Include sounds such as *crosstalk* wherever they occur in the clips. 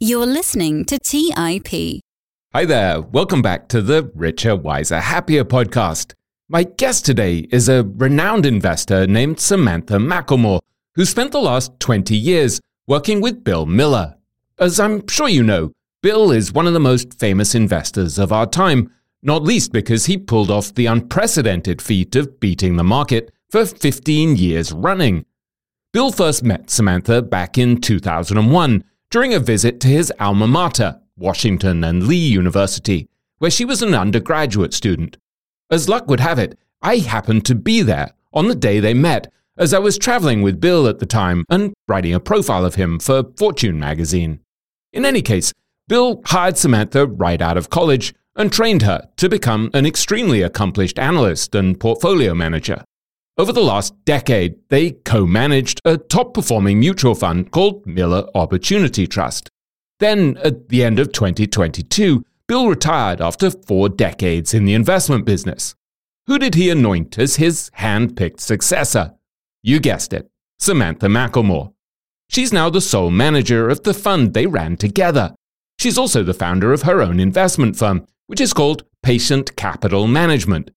You're listening to TIP. Hi there. Welcome back to the Richer, Wiser, Happier podcast. My guest today is a renowned investor named Samantha McLemore, who spent the last 20 years working with Bill Miller. As I'm sure you know, Bill is one of the most famous investors of our time, not least because he pulled off the unprecedented feat of beating the market for 15 years running. Bill first met Samantha back in 2001 during a visit to his alma mater, Washington and Lee University, where she was an undergraduate student. As luck would have it, I happened to be there on the day they met, as I was traveling with Bill at the time and writing a profile of him for Fortune magazine. In any case, Bill hired Samantha right out of college and trained her to become an extremely accomplished analyst and portfolio manager. Over the last decade, they co managed a top performing mutual fund called Miller Opportunity Trust. Then, at the end of 2022, Bill retired after four decades in the investment business. Who did he anoint as his hand picked successor? You guessed it, Samantha McLemore. She's now the sole manager of the fund they ran together. She's also the founder of her own investment firm, which is called Patient Capital Management.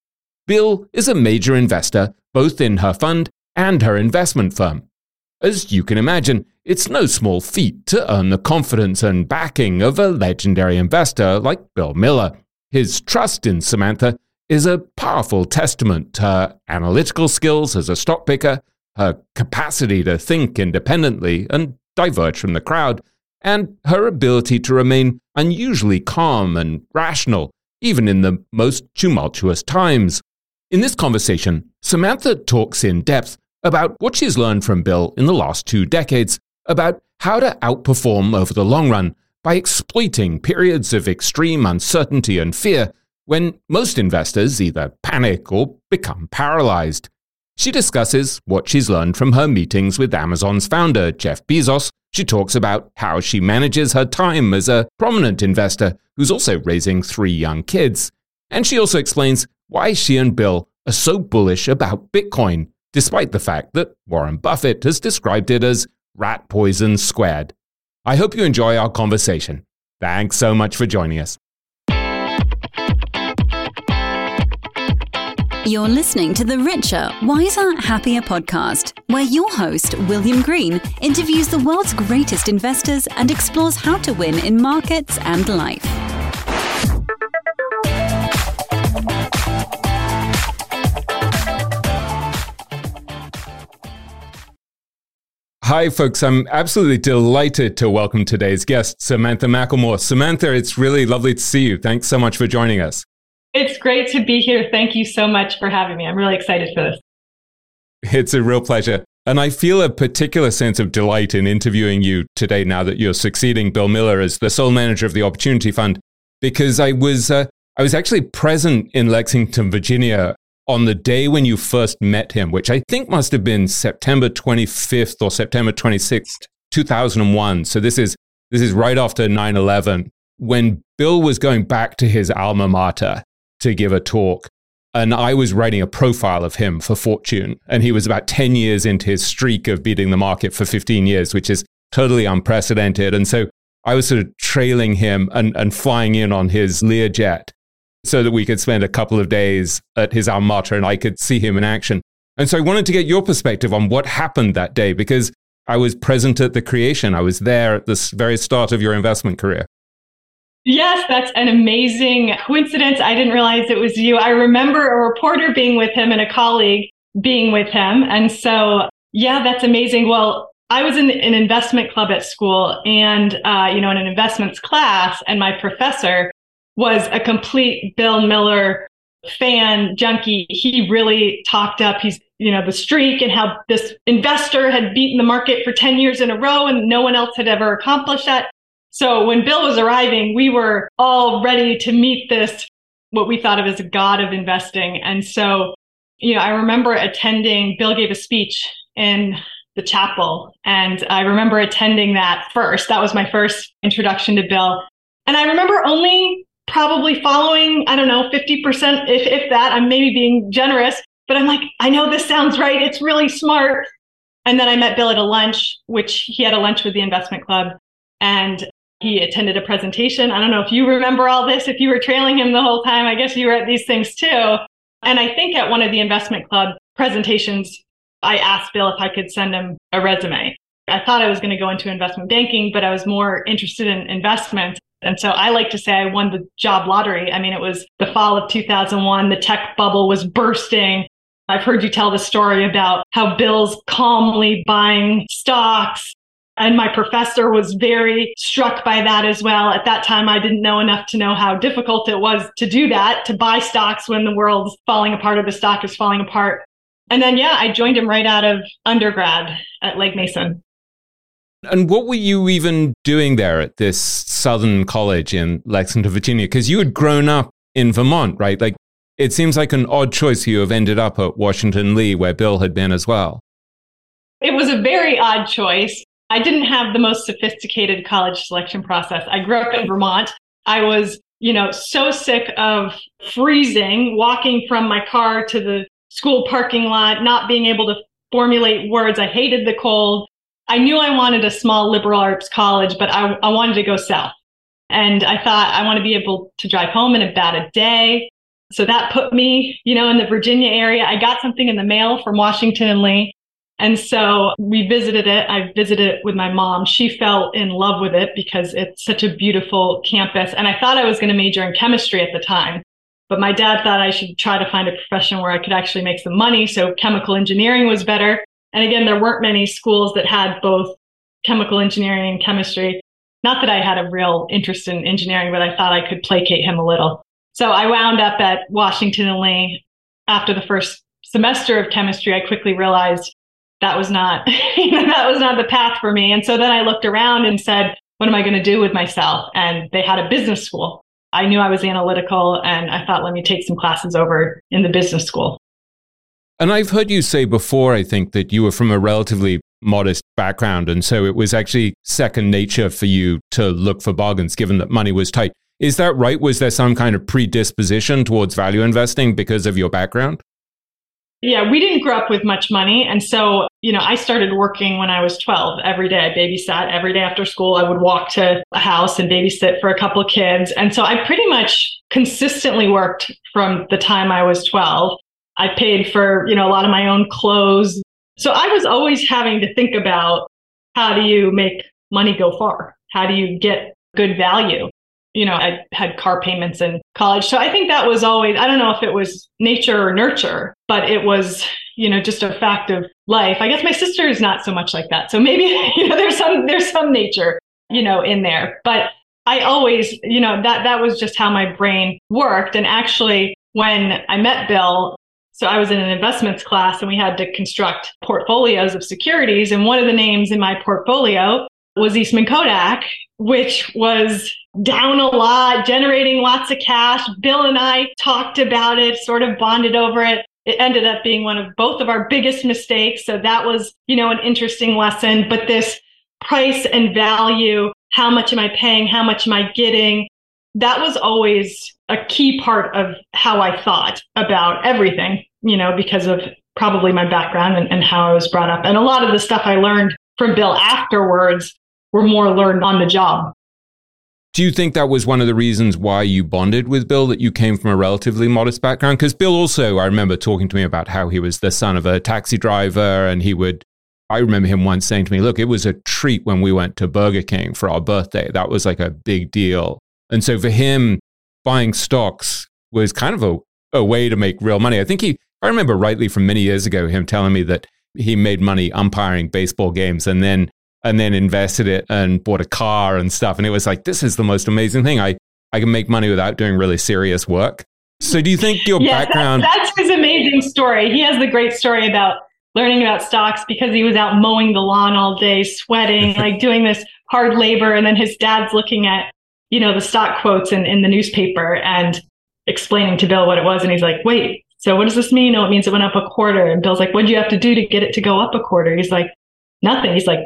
Bill is a major investor both in her fund and her investment firm. As you can imagine, it's no small feat to earn the confidence and backing of a legendary investor like Bill Miller. His trust in Samantha is a powerful testament to her analytical skills as a stock picker, her capacity to think independently and diverge from the crowd, and her ability to remain unusually calm and rational, even in the most tumultuous times. In this conversation, Samantha talks in depth about what she's learned from Bill in the last two decades about how to outperform over the long run by exploiting periods of extreme uncertainty and fear when most investors either panic or become paralyzed. She discusses what she's learned from her meetings with Amazon's founder, Jeff Bezos. She talks about how she manages her time as a prominent investor who's also raising three young kids. And she also explains why she and Bill are so bullish about Bitcoin, despite the fact that Warren Buffett has described it as rat poison squared. I hope you enjoy our conversation. Thanks so much for joining us. You're listening to the Richer, Wiser, Happier podcast, where your host, William Green, interviews the world's greatest investors and explores how to win in markets and life. Hi, folks. I'm absolutely delighted to welcome today's guest, Samantha McLemore. Samantha, it's really lovely to see you. Thanks so much for joining us. It's great to be here. Thank you so much for having me. I'm really excited for this. It's a real pleasure. And I feel a particular sense of delight in interviewing you today now that you're succeeding Bill Miller as the sole manager of the Opportunity Fund, because I was, uh, I was actually present in Lexington, Virginia on the day when you first met him, which I think must have been September 25th or September 26th, 2001. So this is this is right after 9/11 when Bill was going back to his alma mater to give a talk and I was writing a profile of him for Fortune and he was about 10 years into his streak of beating the market for 15 years, which is totally unprecedented. And so I was sort of trailing him and, and flying in on his Learjet so that we could spend a couple of days at his alma mater and I could see him in action. And so I wanted to get your perspective on what happened that day because I was present at the creation. I was there at the very start of your investment career. Yes, that's an amazing coincidence. I didn't realize it was you. I remember a reporter being with him and a colleague being with him. And so, yeah, that's amazing. Well, I was in an investment club at school and, uh, you know, in an investments class, and my professor was a complete Bill Miller fan junkie. He really talked up he's you know the streak and how this investor had beaten the market for 10 years in a row and no one else had ever accomplished that. So when Bill was arriving, we were all ready to meet this what we thought of as a god of investing. And so, you know, I remember attending Bill gave a speech in the chapel and I remember attending that first. That was my first introduction to Bill. And I remember only probably following, I don't know, 50%, if, if that. I'm maybe being generous, but I'm like, I know this sounds right. It's really smart. And then I met Bill at a lunch, which he had a lunch with the investment club. And He attended a presentation. I don't know if you remember all this, if you were trailing him the whole time. I guess you were at these things too. And I think at one of the investment club presentations, I asked Bill if I could send him a resume. I thought I was going to go into investment banking, but I was more interested in investments. And so I like to say I won the job lottery. I mean, it was the fall of 2001. The tech bubble was bursting. I've heard you tell the story about how Bill's calmly buying stocks. And my professor was very struck by that as well. At that time, I didn't know enough to know how difficult it was to do that, to buy stocks when the world's falling apart or the stock is falling apart. And then, yeah, I joined him right out of undergrad at Legg Mason. And what were you even doing there at this Southern college in Lexington, Virginia? Because you had grown up in Vermont, right? Like, it seems like an odd choice you have ended up at Washington Lee, where Bill had been as well. It was a very odd choice. I didn't have the most sophisticated college selection process. I grew up in Vermont. I was, you know, so sick of freezing, walking from my car to the school parking lot, not being able to formulate words. I hated the cold. I knew I wanted a small liberal arts college, but I, I wanted to go south. And I thought I want to be able to drive home in about a day. So that put me, you know, in the Virginia area. I got something in the mail from Washington and Lee. And so we visited it. I visited it with my mom. She fell in love with it because it's such a beautiful campus. And I thought I was going to major in chemistry at the time. But my dad thought I should try to find a profession where I could actually make some money. So chemical engineering was better. And again, there weren't many schools that had both chemical engineering and chemistry. Not that I had a real interest in engineering, but I thought I could placate him a little. So I wound up at Washington and Lee. After the first semester of chemistry, I quickly realized that was not *laughs* that was not the path for me. And so then I looked around and said, what am I going to do with myself? And they had a business school. I knew I was analytical and I thought, let me take some classes over in the business school. And I've heard you say before, I think, that you were from a relatively modest background. And so it was actually second nature for you to look for bargains, given that money was tight. Is that right? Was there some kind of predisposition towards value investing because of your background? Yeah, we didn't grow up with much money. And so, you know, I started working when I was 12 every day. I babysat every day after school. I would walk to a house and babysit for a couple of kids. And so I pretty much consistently worked from the time I was 12. I paid for, you know, a lot of my own clothes. So I was always having to think about how do you make money go far? How do you get good value? You know, I had car payments in college. So I think that was always, I don't know if it was nature or nurture, but it was, you know, just a fact of life. I guess my sister is not so much like that. So maybe, *laughs* you know, there's some, there's some nature, you know, in there. But I always, you know, that, that was just how my brain worked. And actually, when I met Bill, so I was in an investments class and we had to construct portfolios of securities. And one of the names in my portfolio was Eastman Kodak, which was down a lot, generating lots of cash. Bill and I talked about it, sort of bonded over it. It ended up being one of both of our biggest mistakes. So that was, you know, an interesting lesson. But this price and value, how much am I paying? How much am I getting? That was always a key part of how I thought about everything you know, because of probably my background and, and how I was brought up. And a lot of the stuff I learned from Bill afterwards were more learned on the job. Do you think that was one of the reasons why you bonded with Bill, that you came from a relatively modest background? Because Bill also, I remember talking to me about how he was the son of a taxi driver and he would, I remember him once saying to me, look, it was a treat when we went to Burger King for our birthday. That was like a big deal. And so for him, buying stocks was kind of a, a way to make real money. I think he, I remember rightly from many years ago him telling me that he made money umpiring baseball games and then and then invested it and bought a car and stuff. And it was like, this is the most amazing thing. I, I can make money without doing really serious work. So do you think your yeah, background that, that's his amazing story. He has the great story about learning about stocks because he was out mowing the lawn all day, sweating, *laughs* like doing this hard labor. And then his dad's looking at, you know, the stock quotes in, in the newspaper and explaining to Bill what it was. And he's like, wait, so what does this mean? Oh, it means it went up a quarter. And Bill's like, what do you have to do to get it to go up a quarter? He's like, nothing. He's like,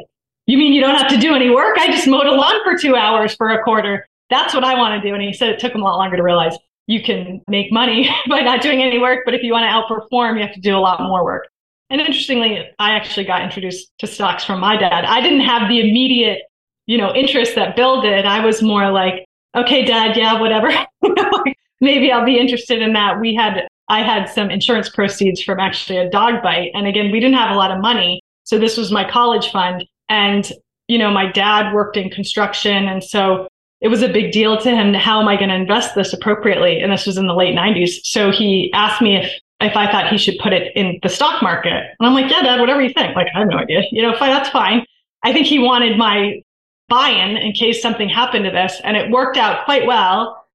you mean you don't have to do any work? I just mowed a lawn for two hours for a quarter. That's what I want to do. And he said it took him a lot longer to realize you can make money *laughs* by not doing any work. But if you want to outperform, you have to do a lot more work. And interestingly, I actually got introduced to stocks from my dad. I didn't have the immediate you know, interest that Bill did. I was more like, okay, dad, yeah, whatever. *laughs* Maybe I'll be interested in that. We had, I had some insurance proceeds from actually a dog bite. And again, we didn't have a lot of money. So this was my college fund. And, you know, my dad worked in construction. And so it was a big deal to him. How am I going to invest this appropriately? And this was in the late 90s. So he asked me if if I thought he should put it in the stock market. And I'm like, yeah, dad, whatever you think. Like, I have no idea. You know, fine, that's fine. I think he wanted my buy-in in case something happened to this. And it worked out quite well.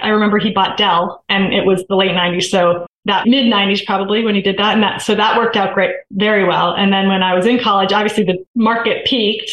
I remember he bought Dell and it was the late 90s. So that mid 90s probably when he did that. And that, so that worked out great, very well. And then when I was in college, obviously the market peaked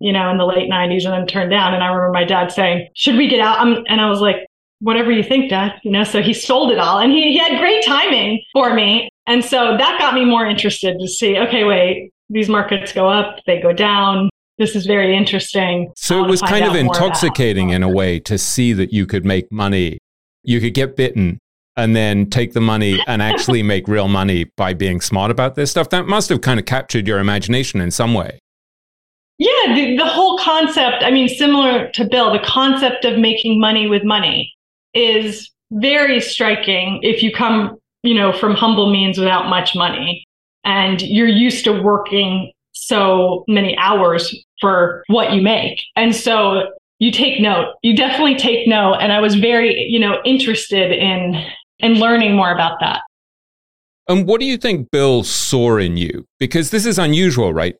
you know, in the late 90s and then turned down. And I remember my dad saying, Should we get out? And I was like, Whatever you think, dad. You know, so he sold it all and he, he had great timing for me. And so that got me more interested to see, okay, wait, these markets go up, they go down. This is very interesting. So it was kind of intoxicating in a way to see that you could make money. You could get bitten and then take the money and actually make real money by being smart about this stuff. That must have kind of captured your imagination in some way. Yeah, the, the whole concept, I mean, similar to Bill, the concept of making money with money is very striking if you come, you know, from humble means without much money and you're used to working so many hours for what you make. And so you take note. You definitely take note. And I was very, you know, interested in in learning more about that. And what do you think Bill saw in you? Because this is unusual, right?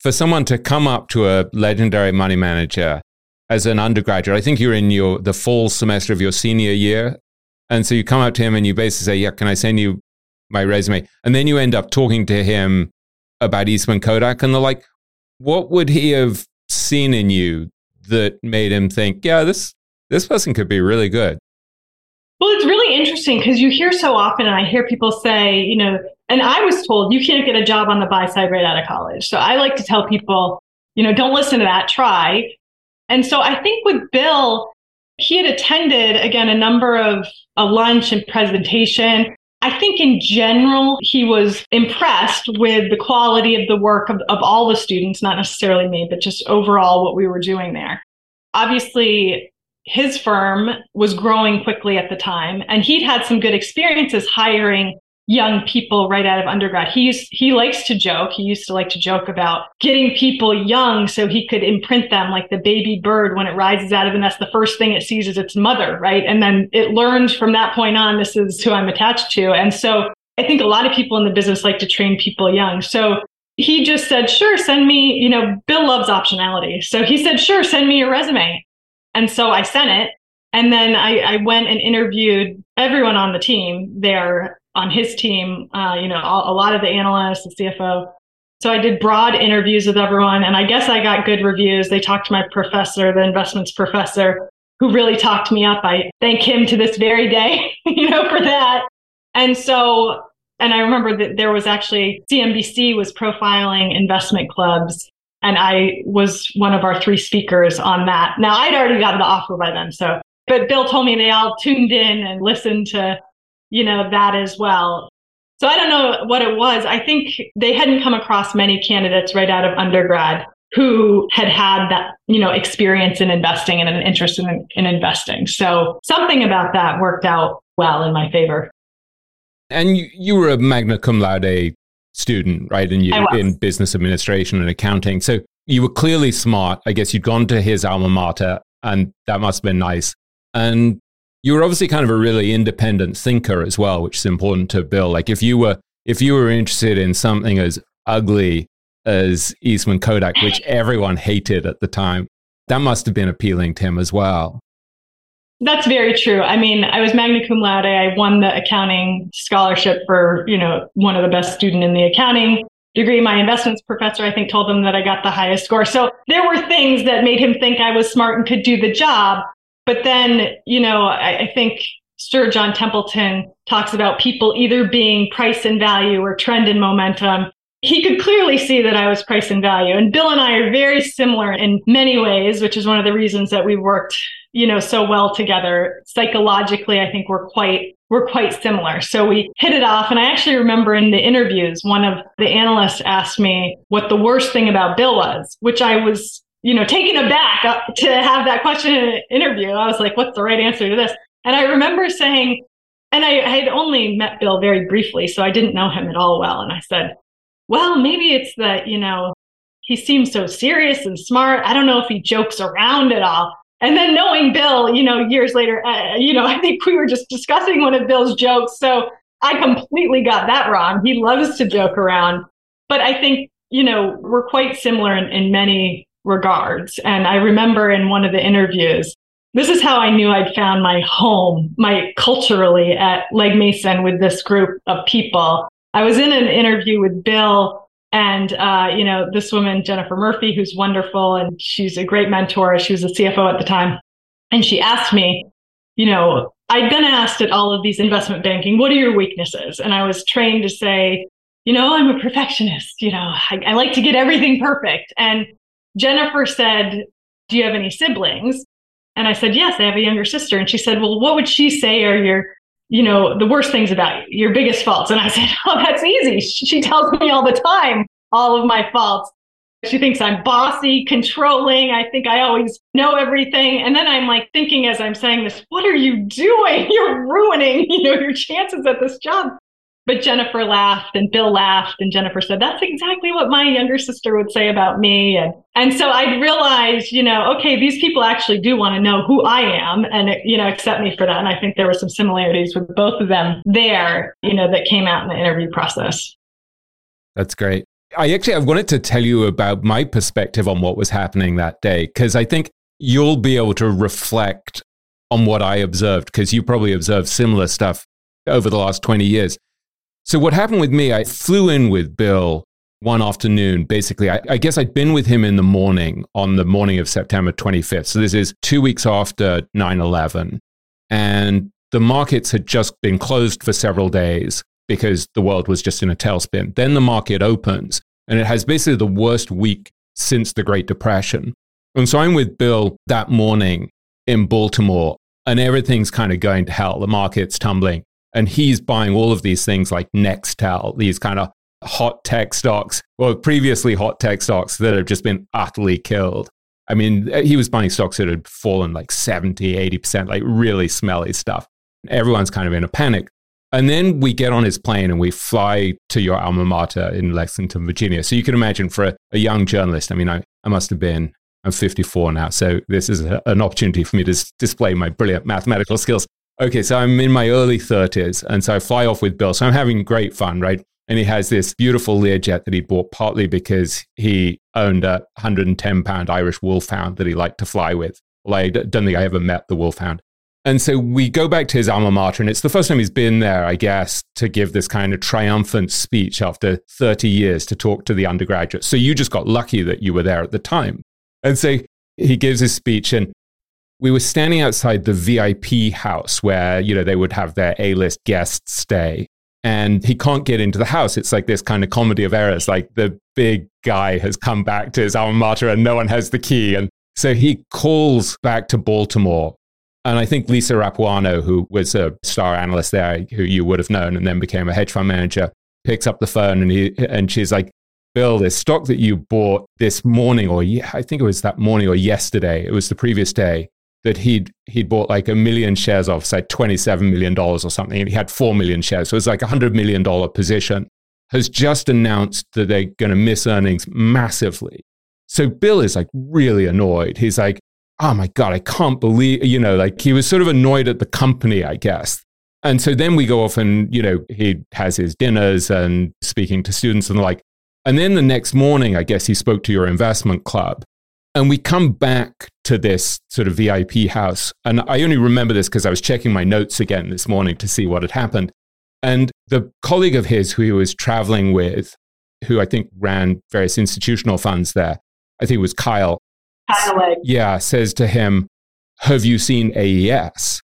for someone to come up to a legendary money manager as an undergraduate, I think you're in your the fall semester of your senior year, and so you come up to him and you basically say, "Yeah, can I send you my resume?" And then you end up talking to him about Eastman Kodak, and they're like, "What would he have seen in you that made him think, yeah, this this person could be really good?" Well, it's really interesting because you hear so often, and I hear people say, you know, and I was told you can't get a job on the buy side right out of college. So I like to tell people, you know, don't listen to that, try. And so I think with Bill, he had attended again a number of a lunch and presentation. I think in general, he was impressed with the quality of the work of, of all the students, not necessarily me, but just overall what we were doing there. Obviously, his firm was growing quickly at the time, and he'd had some good experiences hiring young people right out of undergrad. He used, he likes to joke. He used to like to joke about getting people young so he could imprint them like the baby bird when it rises out of the nest. The first thing it sees is its mother, right? And then it learns from that point on, this is who I'm attached to. And so I think a lot of people in the business like to train people young. So he just said, sure, send me, you know, Bill loves optionality. So he said, sure, send me your resume. And so I sent it. And then I, I went and interviewed everyone on the team there on his team, uh, you know, a, a lot of the analysts, the CFO. So I did broad interviews with everyone, and I guess I got good reviews. They talked to my professor, the investments professor, who really talked me up. I thank him to this very day, *laughs* you know, for that. And so, and I remember that there was actually CNBC was profiling investment clubs, and I was one of our three speakers on that. Now I'd already gotten the offer by then, so but Bill told me they all tuned in and listened to you know, that as well. So I don't know what it was. I think they hadn't come across many candidates right out of undergrad who had had that, you know, experience in investing and an interest in, in investing. So something about that worked out well in my favor. And you, you were a magna cum laude student, right? And you in business administration and accounting. So you were clearly smart. I guess you'd gone to his alma mater and that must have been nice. And you were obviously kind of a really independent thinker as well, which is important to Bill. Like if you were if you were interested in something as ugly as Eastman Kodak, which everyone hated at the time, that must have been appealing to him as well. That's very true. I mean, I was magna cum laude. I won the accounting scholarship for, you know, one of the best student in the accounting degree. My investments professor, I think, told him that I got the highest score. So there were things that made him think I was smart and could do the job. But then, you know, I, I think Sir John Templeton talks about people either being price and value or trend and momentum. He could clearly see that I was price and value. And Bill and I are very similar in many ways, which is one of the reasons that we worked, you know, so well together. Psychologically, I think we're quite we're quite similar. So we hit it off. And I actually remember in the interviews, one of the analysts asked me what the worst thing about Bill was, which I was you know, taken aback uh, to have that question in an interview. I was like, what's the right answer to this? And I remember saying, and I, I had only met Bill very briefly, so I didn't know him at all well. And I said, well, maybe it's that, you know, he seems so serious and smart. I don't know if he jokes around at all. And then knowing Bill, you know, years later, uh, you know, *laughs* I think we were just discussing one of Bill's jokes. So I completely got that wrong. He loves to joke around. But I think, you know, we're quite similar in, in many regards. And I remember in one of the interviews, this is how I knew I'd found my home, my culturally at Legg Mason with this group of people. I was in an interview with Bill and, uh, you know, this woman, Jennifer Murphy, who's wonderful and she's a great mentor. She was a CFO at the time. And she asked me, you know, I'd been asked at all of these investment banking, what are your weaknesses? And I was trained to say, you know, I'm a perfectionist. You know, I, I like to get everything perfect. And Jennifer said, do you have any siblings? And I said, yes, I have a younger sister. And she said, well, what would she say are your you know, the worst things about you, your biggest faults. And I said, *laughs* Oh, that's easy. She tells me all the time all of my faults. She thinks I'm bossy, controlling. I think I always know everything. And then I'm like thinking as I'm saying this, what are you doing? *laughs* You're ruining, you know, your chances at this job. But Jennifer laughed and Bill laughed and Jennifer said, that's exactly what my younger sister would say about me. And, and so I realized, you know, okay, these people actually do want to know who I am and, you know, accept me for that. And I think there were some similarities with both of them there, you know, that came out in the interview process. That's great. I actually I wanted to tell you about my perspective on what was happening that day because I think you'll be able to reflect on what I observed because you probably observed similar stuff over the last 20 years. So what happened with me, I flew in with Bill one afternoon. Basically, I, I, guess I'd been with him in the morning on the morning of September 25th. So this is two weeks after 9 11. And the markets had just been closed for several days because the world was just in a tailspin. Then the market opens and it has basically the worst week since the Great Depression. And so I'm with Bill that morning in Baltimore and everything's kind of going to hell. The market's tumbling and he's buying all of these things like Nextel, these kind of hot tech stocks, well, previously hot tech stocks that have just been utterly killed. I mean, eh, he was buying stocks that had fallen like 70, 80%, like really smelly stuff. Everyone's kind of in a panic. And then we get on his plane and we fly to your alma mater in Lexington, Virginia. So you can imagine for a, a young journalist, I mean, I, I must have been, I'm 54 now. So this is a, an opportunity for me to s- display my brilliant mathematical skills. Okay, so I'm in my early 30s, and so I fly off with Bill. So I'm having great fun, right? And he has this beautiful Learjet that he bought partly because he owned a 110 pound Irish wolfhound that he liked to fly with. Well, I don't think I ever met the wolfhound. And so we go back to his alma mater, and it's the first time he's been there, I guess, to give this kind of triumphant speech after 30 years to talk to the undergraduates. So you just got lucky that you were there at the time. And so he gives his speech, and we were standing outside the VIP house where, you know, they would have their A-list guests stay. And he can't get into the house. It's like this kind of comedy of errors. Like the big guy has come back to his alma mater and no one has the key. And so he calls back to Baltimore. And I think Lisa Rapuano, who was a star analyst there, who you would have known and then became a hedge fund manager, picks up the phone and, he, and she's like, Bill, this stock that you bought this morning, or I think it was that morning or yesterday, it was the previous day, that he'd he'd bought like a million shares of, say, twenty-seven million dollars or something, and he had four million shares. So it was like a hundred million dollar position. Has just announced that they're going to miss earnings massively. So Bill is like really annoyed. He's like, "Oh my god, I can't believe," you know, like he was sort of annoyed at the company, I guess. And so then we go off and you know he has his dinners and speaking to students and like. And then the next morning, I guess he spoke to your investment club and we come back to this sort of VIP house. And I only remember this because I was checking my notes again this morning to see what had happened. And the colleague of his who he was traveling with, who I think ran various institutional funds there, I think it was Kyle. Kyle yeah, says to him, Have you seen AES?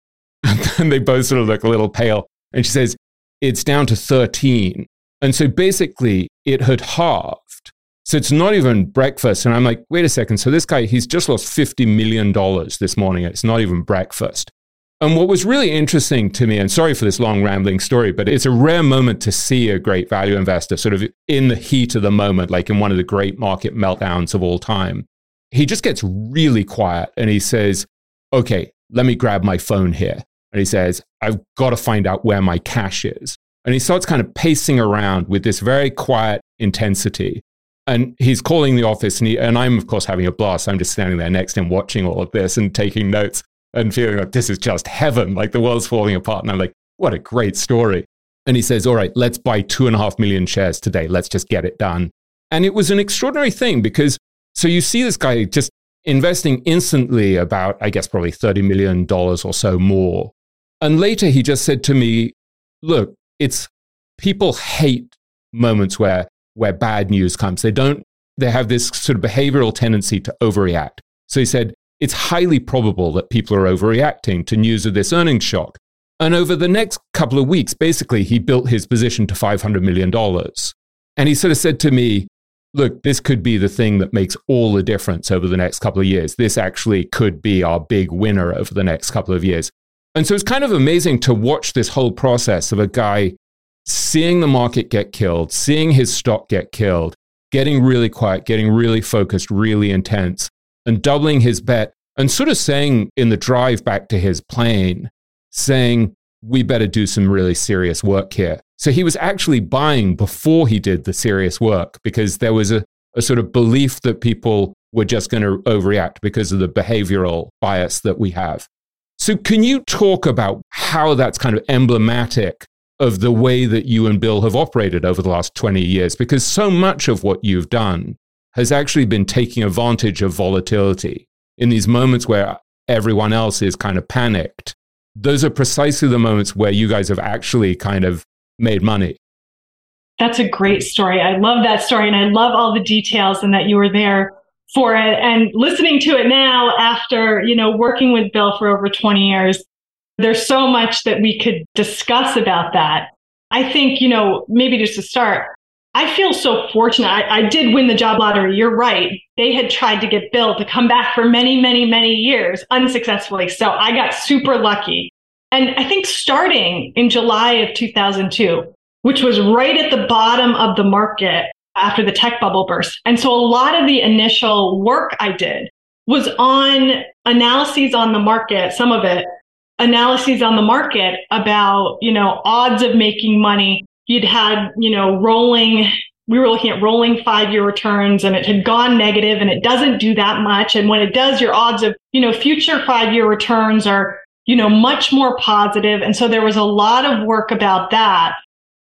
*laughs* And they both sort of look a little pale. And she says, It's down to 13. And so basically, it had halved so it's not even breakfast. And I'm like, wait a second. So this guy, he's just lost $50 million this morning. It's not even breakfast. And what was really interesting to me, and sorry for this long rambling story, but it's a rare moment to see a great value investor sort of in the heat of the moment, like in one of the great market meltdowns of all time. he just gets really quiet and he says, Okay, let me grab my phone here. And he says, I've got to find out where my cash is. And he starts kind of pacing around with this very quiet intensity. And he's calling the office, and, he, and I'm, of course, having a blast. I'm just standing there next to him watching all of this and taking notes and feeling like this is just heaven, like the world's falling apart. And I'm like, what a great story. And he says, All right, let's buy two and a half million shares today. Let's just get it done. And it was an extraordinary thing because so you see this guy just investing instantly about, I guess, probably $30 million or so more. And later he just said to me, Look, it's people hate moments where, where bad news comes. They don't, they have this sort of behavioral tendency to overreact. So he said, it's highly probable that people are overreacting to news of this earnings shock. And over the next couple of weeks, basically, he built his position to $500 million. And he sort of said to me, look, this could be the thing that makes all the difference over the next couple of years. This actually could be our big winner over the next couple of years. And so it's kind of amazing to watch this whole process of a guy seeing the market get killed, seeing his stock get killed, getting really quiet, getting really focused, really intense, and doubling his bet and sort of saying in the drive back to his plane, saying, we better do some really serious work here. So he was actually buying before he did the serious work because there was a, a sort of belief that people were just going to overreact because of the behavioral bias that we have. So, can you talk about how that's kind of emblematic of the way that you and Bill have operated over the last 20 years? Because so much of what you've done has actually been taking advantage of volatility in these moments where everyone else is kind of panicked. Those are precisely the moments where you guys have actually kind of made money. That's a great story. I love that story and I love all the details and that you were there for it and listening to it now after, you know, working with Bill for over 20 years. There's so much that we could discuss about that. I think, you know, maybe just to start, I feel so fortunate. I, I, did win the job lottery. You're right. They had tried to get Bill to come back for many, many, many years unsuccessfully. So I got super lucky. And I think starting in July of 2002, which was right at the bottom of the market after the tech bubble burst. And so a lot of the initial work I did was on analyses on the market, some of it analyses on the market about, you know, odds of making money you'd had, you know, rolling, we were looking at rolling five year returns and it had gone negative and it doesn't do that much. And when it does, your odds of, you know, future five year returns are, you know, much more positive. And so there was a lot of work about that.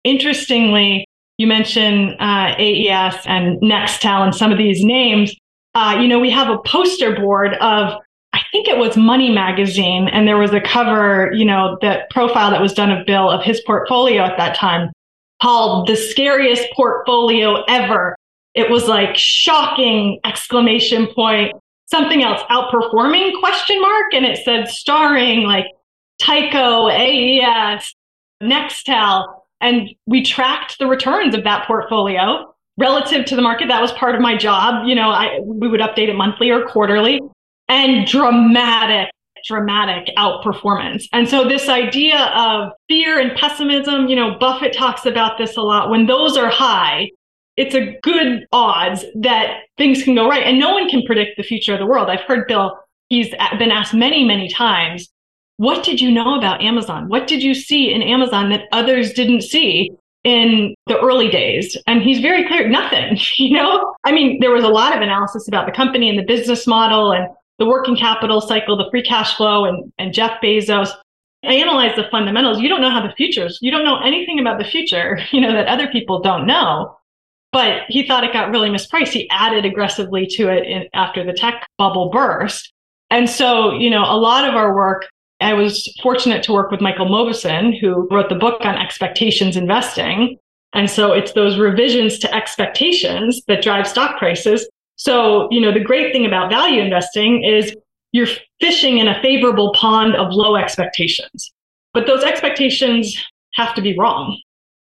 Interestingly, you mentioned uh, AES and Nextel and some of these names. Uh, you know, we have a poster board of I think it was Money Magazine, and there was a cover, you know, that profile that was done of Bill of his portfolio at that time called the scariest portfolio ever. It was like shocking exclamation point, something else outperforming question mark. And it said starring like Tyco, AES, Nextel. And we tracked the returns of that portfolio relative to the market. That was part of my job. You know, I, we would update it monthly or quarterly and dramatic dramatic outperformance. And so this idea of fear and pessimism, you know, Buffett talks about this a lot. When those are high, it's a good odds that things can go right. And no one can predict the future of the world. I've heard Bill, he's been asked many, many times, what did you know about Amazon? What did you see in Amazon that others didn't see? in the early days. And he's very clear, nothing, *laughs* you know? I mean, there was a lot of analysis about the company and the business model and the working capital cycle, the free cash flow, and, and Jeff Bezos. I analyze the fundamentals. You don't know how the futures, you don't know anything about the future, *laughs* you know, that other people don't know. But he thought it got really mispriced. He added aggressively to it in, after the tech bubble burst. And so, you know, a lot of our work, I was fortunate to work with Michael Mauboussin, who wrote the book on expectations investing. And so it's those revisions to expectations that drive stock prices. So, you know, the great thing about value investing is you're fishing in a favorable pond of low expectations. But those expectations have to be wrong.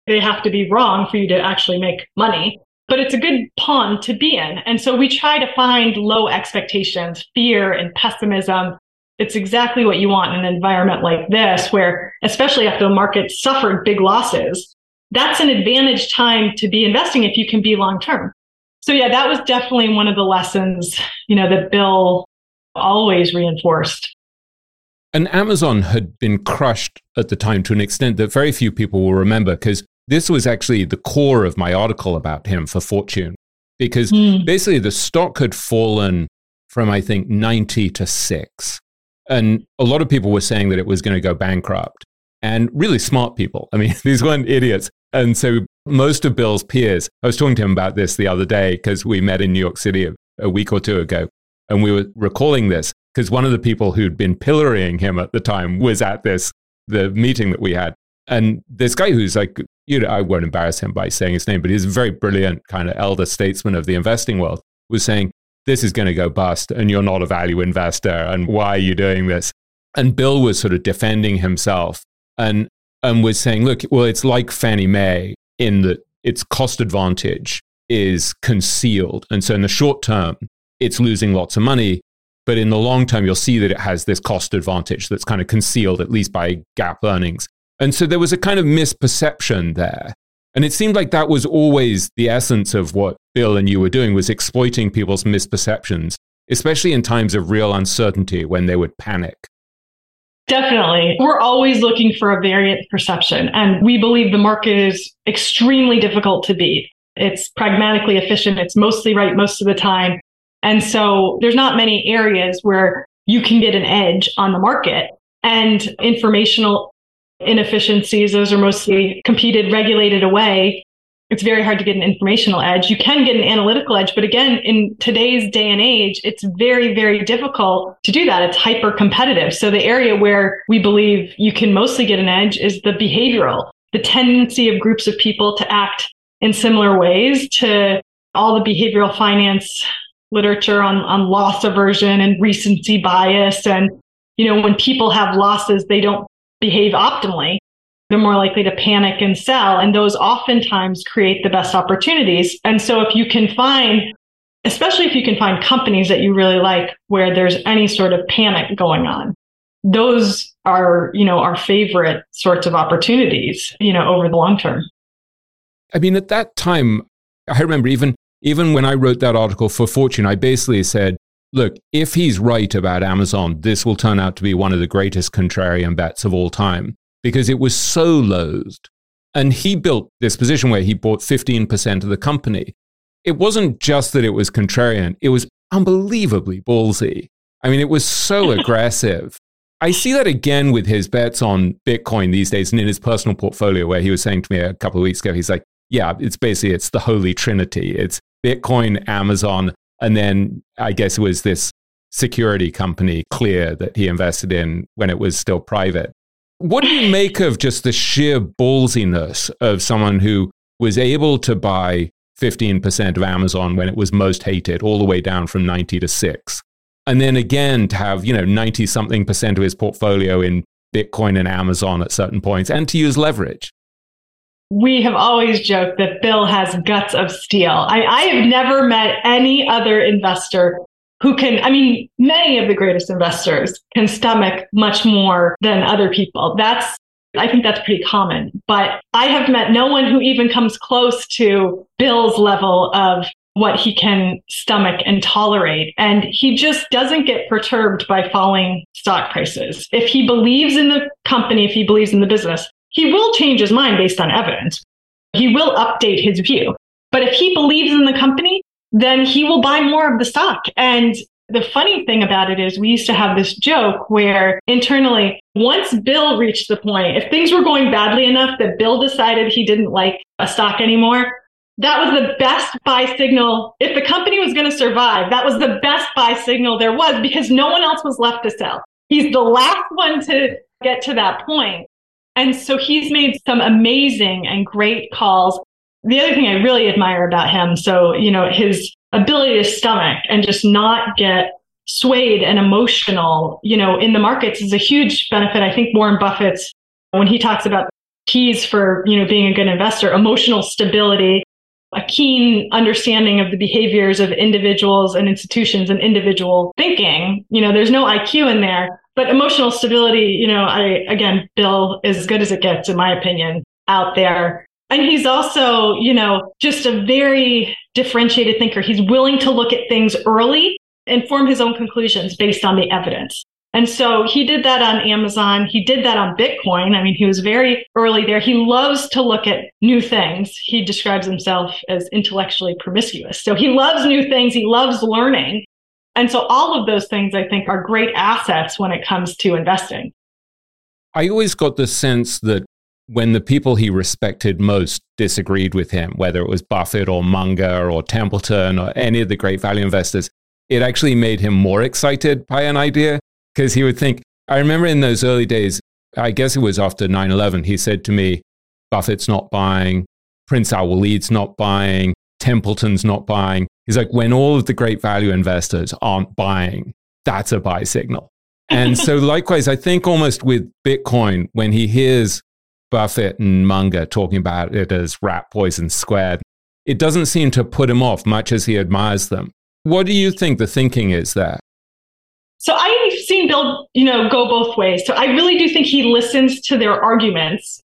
They have to be wrong for you to actually make money. But it's a good pond to be in. And so we try to find low expectations, fear and pessimism. It's exactly what you want in an environment like this, where, especially after the market suffered big losses, that's an advantage time to be investing if you can be long term so yeah, that was definitely one of the lessons, you know, that Bill always reinforced. And Amazon had been crushed at the time to an extent that very few people will remember because this was actually the core of my article about him for Fortune. Because mm. basically the stock had fallen from, I think, 90 to 6. And a lot of people were saying that it was going to go bankrupt. And really smart people. I mean, *laughs* these weren't idiots. And so most of Bill's peers, I was talking to him about this the other day because we met in New York City a, a week or two ago. And we were recalling this because one of the people who'd been pillorying him at the time was at this, the meeting that we had. And this guy who's like, you know, I won't embarrass him by saying his name, but he's a very brilliant kind of elder statesman of the investing world, was saying, this is going to go bust and you're not a value investor. And why are you doing this? And Bill was sort of defending himself and, and was saying, look, well, it's like Fannie Mae in that its cost advantage is concealed. And so in the short term, it's losing lots of money. But in the long term, you'll see that it has this cost advantage that's kind of concealed, at least by GAAP earnings. And so there was a kind of misperception there. And it seemed like that was always the essence of what Bill and you were doing was exploiting people's misperceptions, especially in times of real uncertainty when they would panic. Definitely. We're always looking for a variant perception. And we believe the market is extremely difficult to beat. It's pragmatically efficient. It's mostly right most of the time. And so there's not many areas where you can get an edge on the market. And informational inefficiencies, those are mostly competed, regulated away. It's very hard to get an informational edge. You can get an analytical edge, but again, in today's day and age, it's very, very difficult to do that. It's hyper competitive. So the area where we believe you can mostly get an edge is the behavioral, the tendency of groups of people to act in similar ways to all the behavioral finance literature on, on loss aversion and recency bias. And, you know, when people have losses, they don't behave optimally. They're more likely to panic and sell. And those oftentimes create the best opportunities. And so if you can find, especially if you can find companies that you really like where there's any sort of panic going on, those are, you know, our favorite sorts of opportunities, you know, over the long term. I mean, at that time, I remember even even when I wrote that article for Fortune, I basically said, look, if he's right about Amazon, this will turn out to be one of the greatest contrarian bets of all time because it was so loathed. And he built this position where he bought 15% of the company. It wasn't just that it was contrarian, it was unbelievably ballsy. I mean, it was so *laughs* aggressive. I see that again with his bets on Bitcoin these days and in his personal portfolio, where he was saying to me a couple of weeks ago, he's like, yeah, it's basically, it's the holy trinity. It's Bitcoin, Amazon, and then I guess it was this security company, Clear, that he invested in when it was still private. What do you make of just the sheer ballsiness of someone who was able to buy 15% of Amazon when it was most hated, all the way down from 90 to 6? And then again, to have, you know, 90 something percent of his portfolio in Bitcoin and Amazon at certain points and to use leverage we have always joked that Bill has guts of steel. I, I, have never met any other investor who can, I mean, many of the greatest investors can stomach much more than other people. That's, I think that's pretty common. But I have met no one who even comes close to Bill's level of what he can stomach and tolerate. And he just doesn't get perturbed by falling stock prices. If he believes in the company, if he believes in the business, he will change his mind based on evidence. He will update his view. But if he believes in the company, then he will buy more of the stock. And the funny thing about it is we used to have this joke where internally, once Bill reached the point, if things were going badly enough that Bill decided he didn't like a stock anymore, that was the best buy signal. If the company was going to survive, that was the best buy signal there was because no one else was left to sell. He's the last one to get to that point. And so he's made some amazing and great calls. The other thing I really admire about him, so, you know, his ability to stomach and just not get swayed and emotional, you know, in the markets is a huge benefit. I think Warren Buffett's, when he talks about keys for, you know, being a good investor, emotional stability, a keen understanding of the behaviors of individuals and institutions and individual thinking. You know, there's no IQ in there, but emotional stability, you know, I, again, Bill is as good as it gets, in my opinion, out there. And he's also, you know, just a very differentiated thinker. He's willing to look at things early and form his own conclusions based on the evidence. And so he did that on Amazon. He did that on Bitcoin. I mean, he was very early there. He loves to look at new things. He describes himself as intellectually promiscuous. So he loves new things. He loves learning. And so all of those things I think are great assets when it comes to investing. I always got the sense that when the people he respected most disagreed with him, whether it was Buffett or Munger or Templeton or any of the great value investors, it actually made him more excited by an idea because he would think, I remember in those early days, I guess it was after 9 11, he said to me, Buffett's not buying, Prince Al Walid's not buying, Templeton's not buying. He's like, when all of the great value investors aren't buying, that's a buy signal. And so, *laughs* likewise, I think almost with Bitcoin, when he hears Buffett and Munger talking about it as rat poison squared, it doesn't seem to put him off much as he admires them. What do you think the thinking is there? So I've seen Bill, you know, go both ways. So I really do think he listens to their arguments.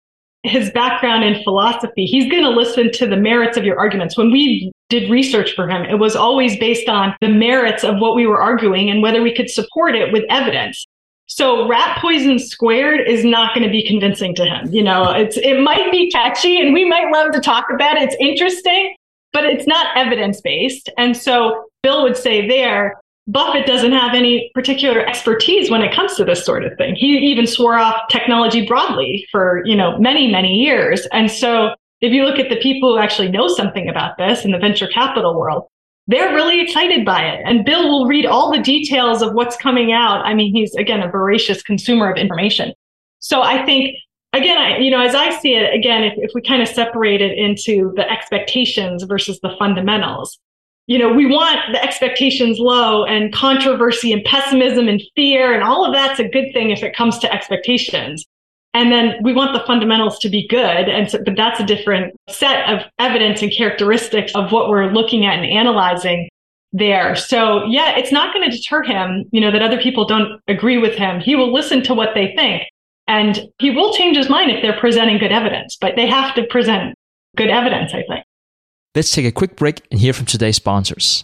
His background in philosophy, he's going to listen to the merits of your arguments. When we did research for him, it was always based on the merits of what we were arguing and whether we could support it with evidence. So rat poison squared is not going to be convincing to him. You know, it's it might be catchy and we might love to talk about it. It's interesting, but it's not evidence based. And so Bill would say there, Buffett doesn't have any particular expertise when it comes to this sort of thing. He even swore off technology broadly for, you know, many, many years. And so if you look at the people who actually know something about this in the venture capital world, they're really excited by it. And Bill will read all the details of what's coming out. I mean, he's again a voracious consumer of information. So I think again, I, you know, as I see it, again, if, if we kind of separate it into the expectations versus the fundamentals, you know, we want the expectations low and controversy and pessimism and fear and all of that's a good thing if it comes to expectations. And then we want the fundamentals to be good. And so, but that's a different set of evidence and characteristics of what we're looking at and analyzing there. So yeah, it's not going to deter him, you know, that other people don't agree with him. He will listen to what they think and he will change his mind if they're presenting good evidence, but they have to present good evidence, I think. Let's take a quick break and hear from today's sponsors.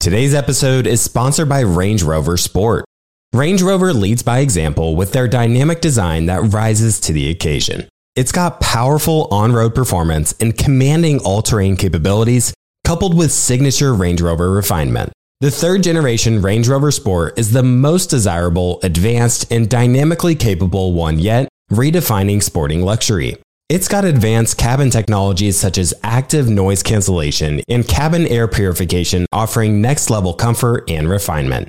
Today's episode is sponsored by Range Rover Sport. Range Rover leads by example with their dynamic design that rises to the occasion. It's got powerful on road performance and commanding all terrain capabilities, coupled with signature Range Rover refinement. The third generation Range Rover Sport is the most desirable, advanced, and dynamically capable one yet, redefining sporting luxury. It's got advanced cabin technologies such as active noise cancellation and cabin air purification, offering next level comfort and refinement.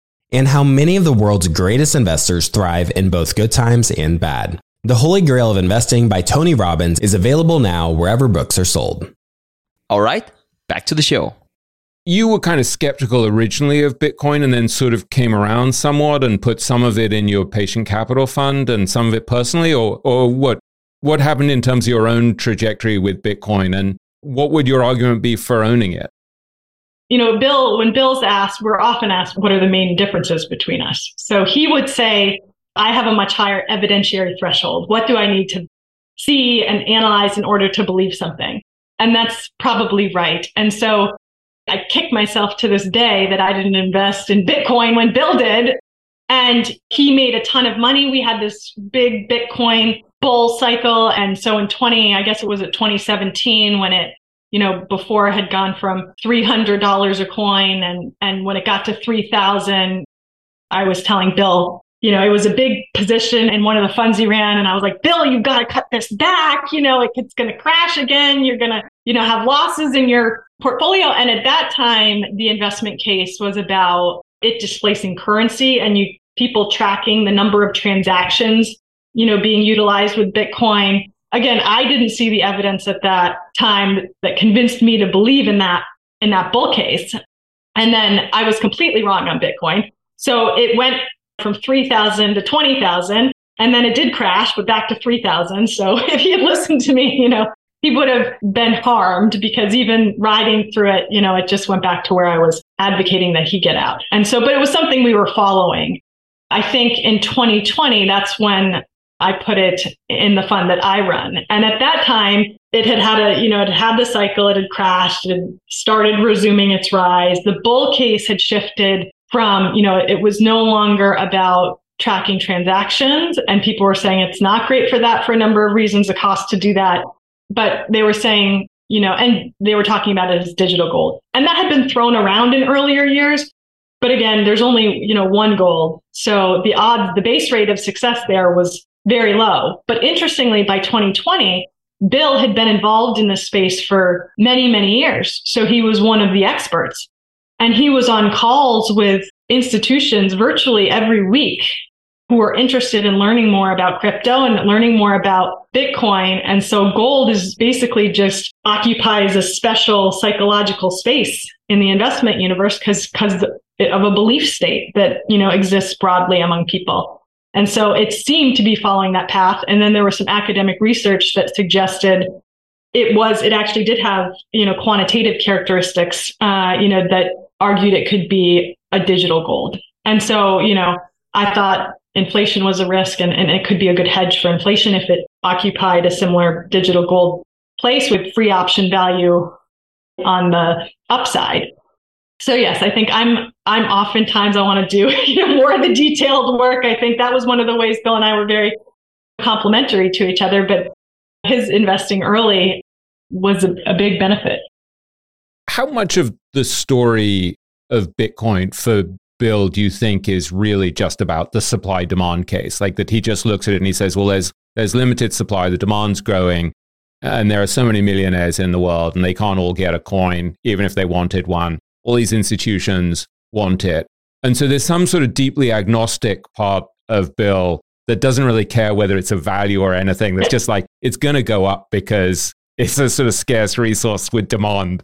and how many of the world's greatest investors thrive in both good times and bad. The Holy Grail of Investing by Tony Robbins is available now wherever books are sold. All right, back to the show. You were kind of skeptical originally of Bitcoin and then sort of came around somewhat and put some of it in your patient capital fund and some of it personally, or, or what? What happened in terms of your own trajectory with Bitcoin and what would your argument be for owning it? You know, Bill, when Bill's asked, we're often asked, what are the main differences between us? So he would say, I have a much higher evidentiary threshold. What do I need to see and analyze in order to believe something? And that's probably right. And so I kick myself to this day that I didn't invest in Bitcoin when Bill did. And he made a ton of money. We had this big Bitcoin bull cycle. And so in 20, I guess it was at 2017 when it you know, before had gone from $300 a coin. And, and when it got to 3000, I was telling Bill, you know, it was a big position in one of the funds he ran. And I was like, Bill, you've got to cut this back. You know, it, it's going to crash again. You're going to, you know, have losses in your portfolio. And at that time, the investment case was about it displacing currency and you people tracking the number of transactions, you know, being utilized with Bitcoin again, I didn't see the evidence at that time that convinced me to believe in that in that bull case. And then I was completely wrong on Bitcoin. So it went from 3,000 to 20,000 and then it did crash, but back to 3,000. So *laughs* if he had listened to me, you know, he would have been harmed because even riding through it, you know, it just went back to where I was advocating that he get out. And so, but it was something we were following. I think in 2020, that's when I put it in the fund that I run. And at that time, it had had a, you know, it had the cycle, it had crashed, it started resuming its rise. The bull case had shifted from, you know, it was no longer about tracking transactions. And people were saying it's not great for that for a number of reasons, the cost to do that. But they were saying, you know, and they were talking about it as digital gold. And that had been thrown around in earlier years. But again, there's only, you know, one gold. So the odds, the base rate of success there was very low. But interestingly, by 2020, Bill had been involved in this space for many, many years. So he was one of the experts. And he was on calls with institutions virtually every week who were interested in learning more about crypto and learning more about Bitcoin. And so gold is basically just occupies a special psychological space in the investment universe because because of a belief state that you know exists broadly among people. And so it seemed to be following that path. And then there was some academic research that suggested it was, it actually did have, you know, quantitative characteristics, uh, you know, that argued it could be a digital gold. And so, you know, I thought inflation was a risk and, and it could be a good hedge for inflation if it occupied a similar digital gold place with free option value on the upside so yes, I think I'm I'm oftentimes I want to do *laughs* you know more of the detailed work. I think that was one of the ways Bill and I were very complementary to each other, but his investing early was a, a big benefit. How much of the story of Bitcoin for Bill do you think is really just about the supply demand case? Like that he just looks at it and he says, well, there's there's limited supply, the demand's growing, and there are so many millionaires in the world, and they can't all get a coin, even if they wanted one all these institutions want it. And so there's some sort of deeply agnostic part of Bill that doesn't really care whether it's a value or anything. That's just like, it's going to go up because it's a sort of scarce resource with demand.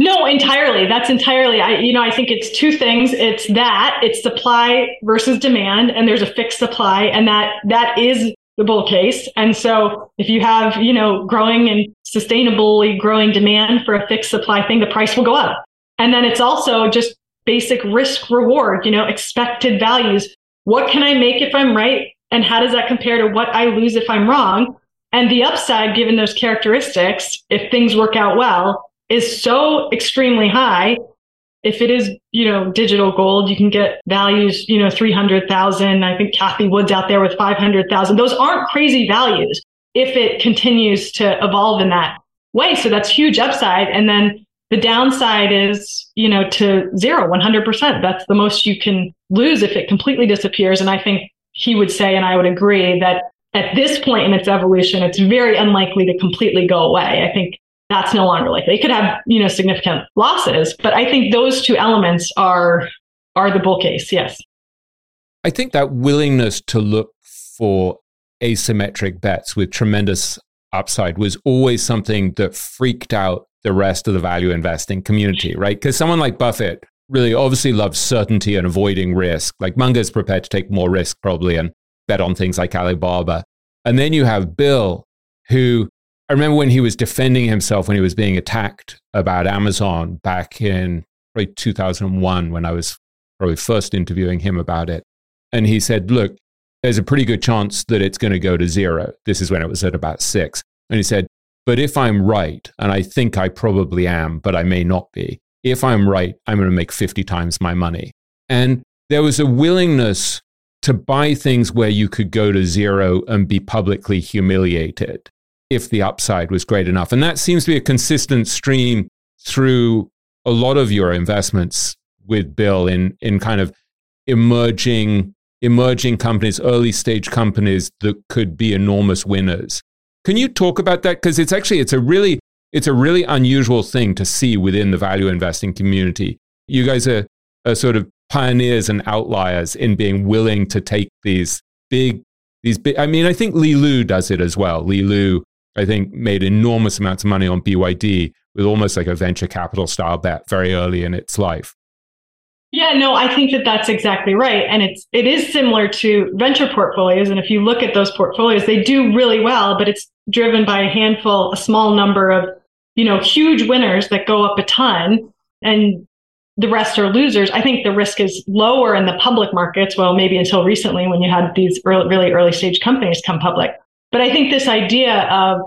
No, entirely. That's entirely. I, you know, I think it's two things. It's that it's supply versus demand, and there's a fixed supply, and that that is the bull case. And so if you have, you know, growing and sustainably growing demand for a fixed supply thing, the price will go up. And then it's also just basic risk reward, you know, expected values. What can I make if I'm right? And how does that compare to what I lose if I'm wrong? And the upside, given those characteristics, if things work out well, is so extremely high. if it is, you know, digital gold, you can get values, you know, 300,000. I think Cathie Wood's out there with 500,000. Those aren't crazy values if it continues to evolve in that way. So that's huge upside. And then the downside is, you know, to zero, 100%. That's the most you can lose if it completely disappears. And I think he would say, and I would agree that at this point in its evolution, it's very unlikely to completely go away. I think that's no longer likely. It could have, you know, significant losses, but I think those two elements are are the bull case. Yes. I think that willingness to look for asymmetric bets with tremendous upside was always something that freaked out the rest of the value investing community, right? Because someone like Buffett really obviously loves certainty and avoiding risk. Like Munger's prepared to take more risk probably and bet on things like Alibaba. And then you have Bill, who I remember when he was defending himself when he was being attacked about Amazon back in probably 2001 when I was probably first interviewing him about it. And he said, Look, there's a pretty good chance that it's going to go to zero. This is when it was at about six. And he said, But if I'm right, and I think I probably am, but I may not be, if I'm right, I'm going to make 50 times my money. And there was a willingness to buy things where you could go to zero and be publicly humiliated if the upside was great enough. And that seems to be a consistent stream through a lot of your investments with Bill in, in kind of emerging emerging companies, early stage companies that could be enormous winners. Can you talk about that? Because it's actually it's a really it's a really unusual thing to see within the value investing community. You guys are, are sort of pioneers and outliers in being willing to take these big these big I mean I think Li Lu does it as well. Li Lu I think, made enormous amounts of money on BYD with almost like a venture capital style bet very early in its life. Yeah, no, I think that that's exactly right, and it's it is similar to venture portfolios. And if you look at those portfolios, they do really well, but it's driven by a handful, a small number of you know huge winners that go up a ton, and the rest are losers. I think the risk is lower in the public markets. Well, maybe until recently when you had these early, really early stage companies come public. But I think this idea of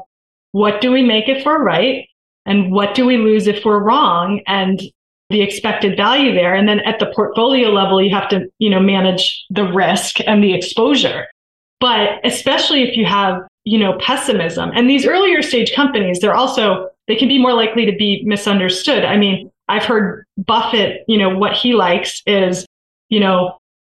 what do we make if we're right and what do we lose if we're wrong and the expected value there. And then at the portfolio level, you have to, you know, manage the risk and the exposure. But especially if you have, you know, pessimism and these earlier stage companies, they're also, they can be more likely to be misunderstood. I mean, I've heard Buffett, you know, what he likes is, you know,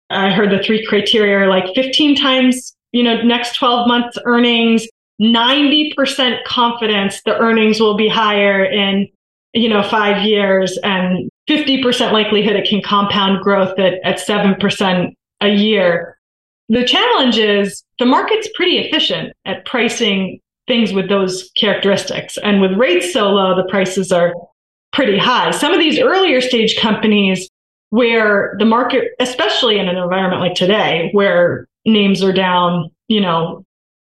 I heard the three criteria are like 15 times you know, next 12 months earnings, 90% confidence the earnings will be higher in, you know, five years and 50% likelihood it can compound growth at, at 7% a year. The challenge is the market's pretty efficient at pricing things with those characteristics. And with rates so low, the prices are pretty high. Some of these earlier stage companies where the market, especially in an environment like today, where names are down, you know,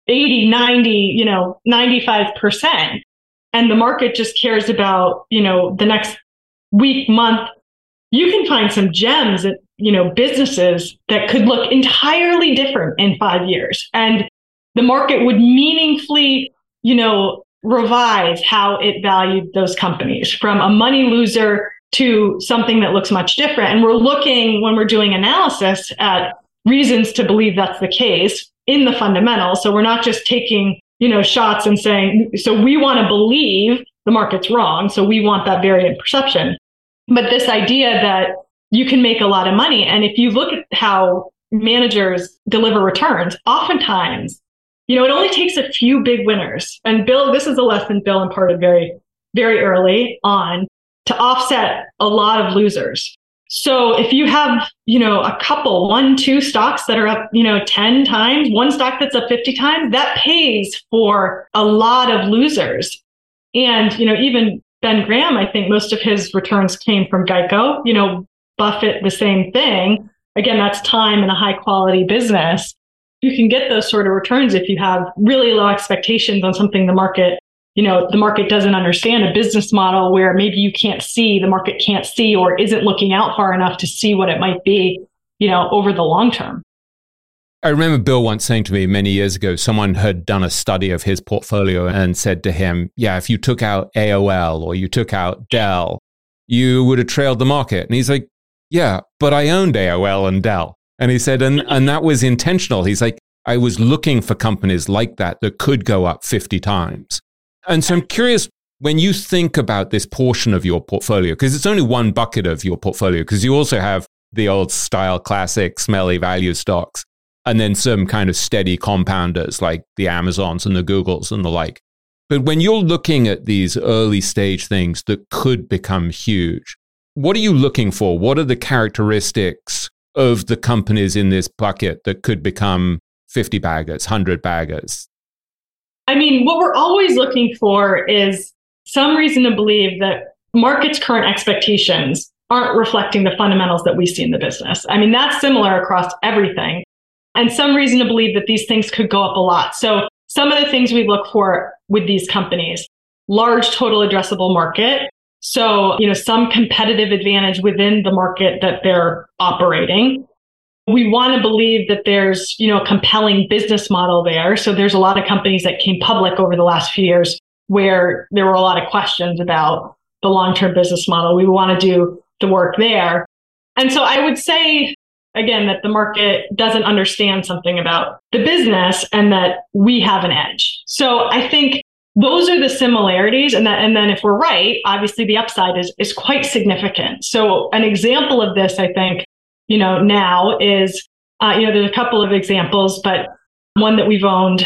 80, 90, you know, 95%. And the market just cares about, you know, the next week, month. You can find some gems you know, businesses that could look entirely different in five years. And the market would meaningfully, you know, revise how it valued those companies from a money loser to something that looks much different. And we're looking when we're doing analysis at reasons to believe that's the case in the fundamentals. So we're not just taking, you know, shots and saying, so we want to believe the market's wrong. So we want that variant perception. But this idea that you can make a lot of money. And if you look at how managers deliver returns, oftentimes, you know, it only takes a few big winners. And Bill, this is a lesson Bill imparted very, very early on to offset a lot of losers. So if you have, you know, a couple, one, two stocks that are up, you know, 10 times, one stock that's up 50 times, that pays for a lot of losers. And, you know, even Ben Graham, I think most of his returns came from Geico, you know, Buffett, the same thing. Again, that's time in a high quality business. You can get those sort of returns if you have really low expectations on something the market you know the market doesn't understand a business model where maybe you can't see the market can't see or isn't looking out far enough to see what it might be you know over the long term I remember Bill once saying to me many years ago, someone had done a study of his portfolio and said to him, Yeah, if you took out AOL or you took out Dell, you would have trailed the market. And he's like, yeah, but I owned AOL and Dell. And he said, and, and that was intentional. He's like, I was looking for companies like that that could go up 50 times. And so I'm curious when you think about this portion of your portfolio, because it's only one bucket of your portfolio, because you also have the old style classic smelly value stocks and then some kind of steady compounders like the Amazons and the Googles and the like. But when you're looking at these early stage things that could become huge, what are you looking for? What are the characteristics of the companies in this bucket that could become 50 baggers, 100 baggers? I mean, what we're always looking for is some reason to believe that market's current expectations aren't reflecting the fundamentals that we see in the business. I mean, that's similar across everything. And some reason to believe that these things could go up a lot. So, some of the things we look for with these companies large total addressable market. So, you know, some competitive advantage within the market that they're operating. We want to believe that there's, you know, a compelling business model there. So there's a lot of companies that came public over the last few years where there were a lot of questions about the long-term business model. We want to do the work there. And so I would say again that the market doesn't understand something about the business and that we have an edge. So I think those are the similarities and that and then if we're right, obviously the upside is is quite significant. So an example of this I think, you know, now is uh, you know there's a couple of examples but one that we've owned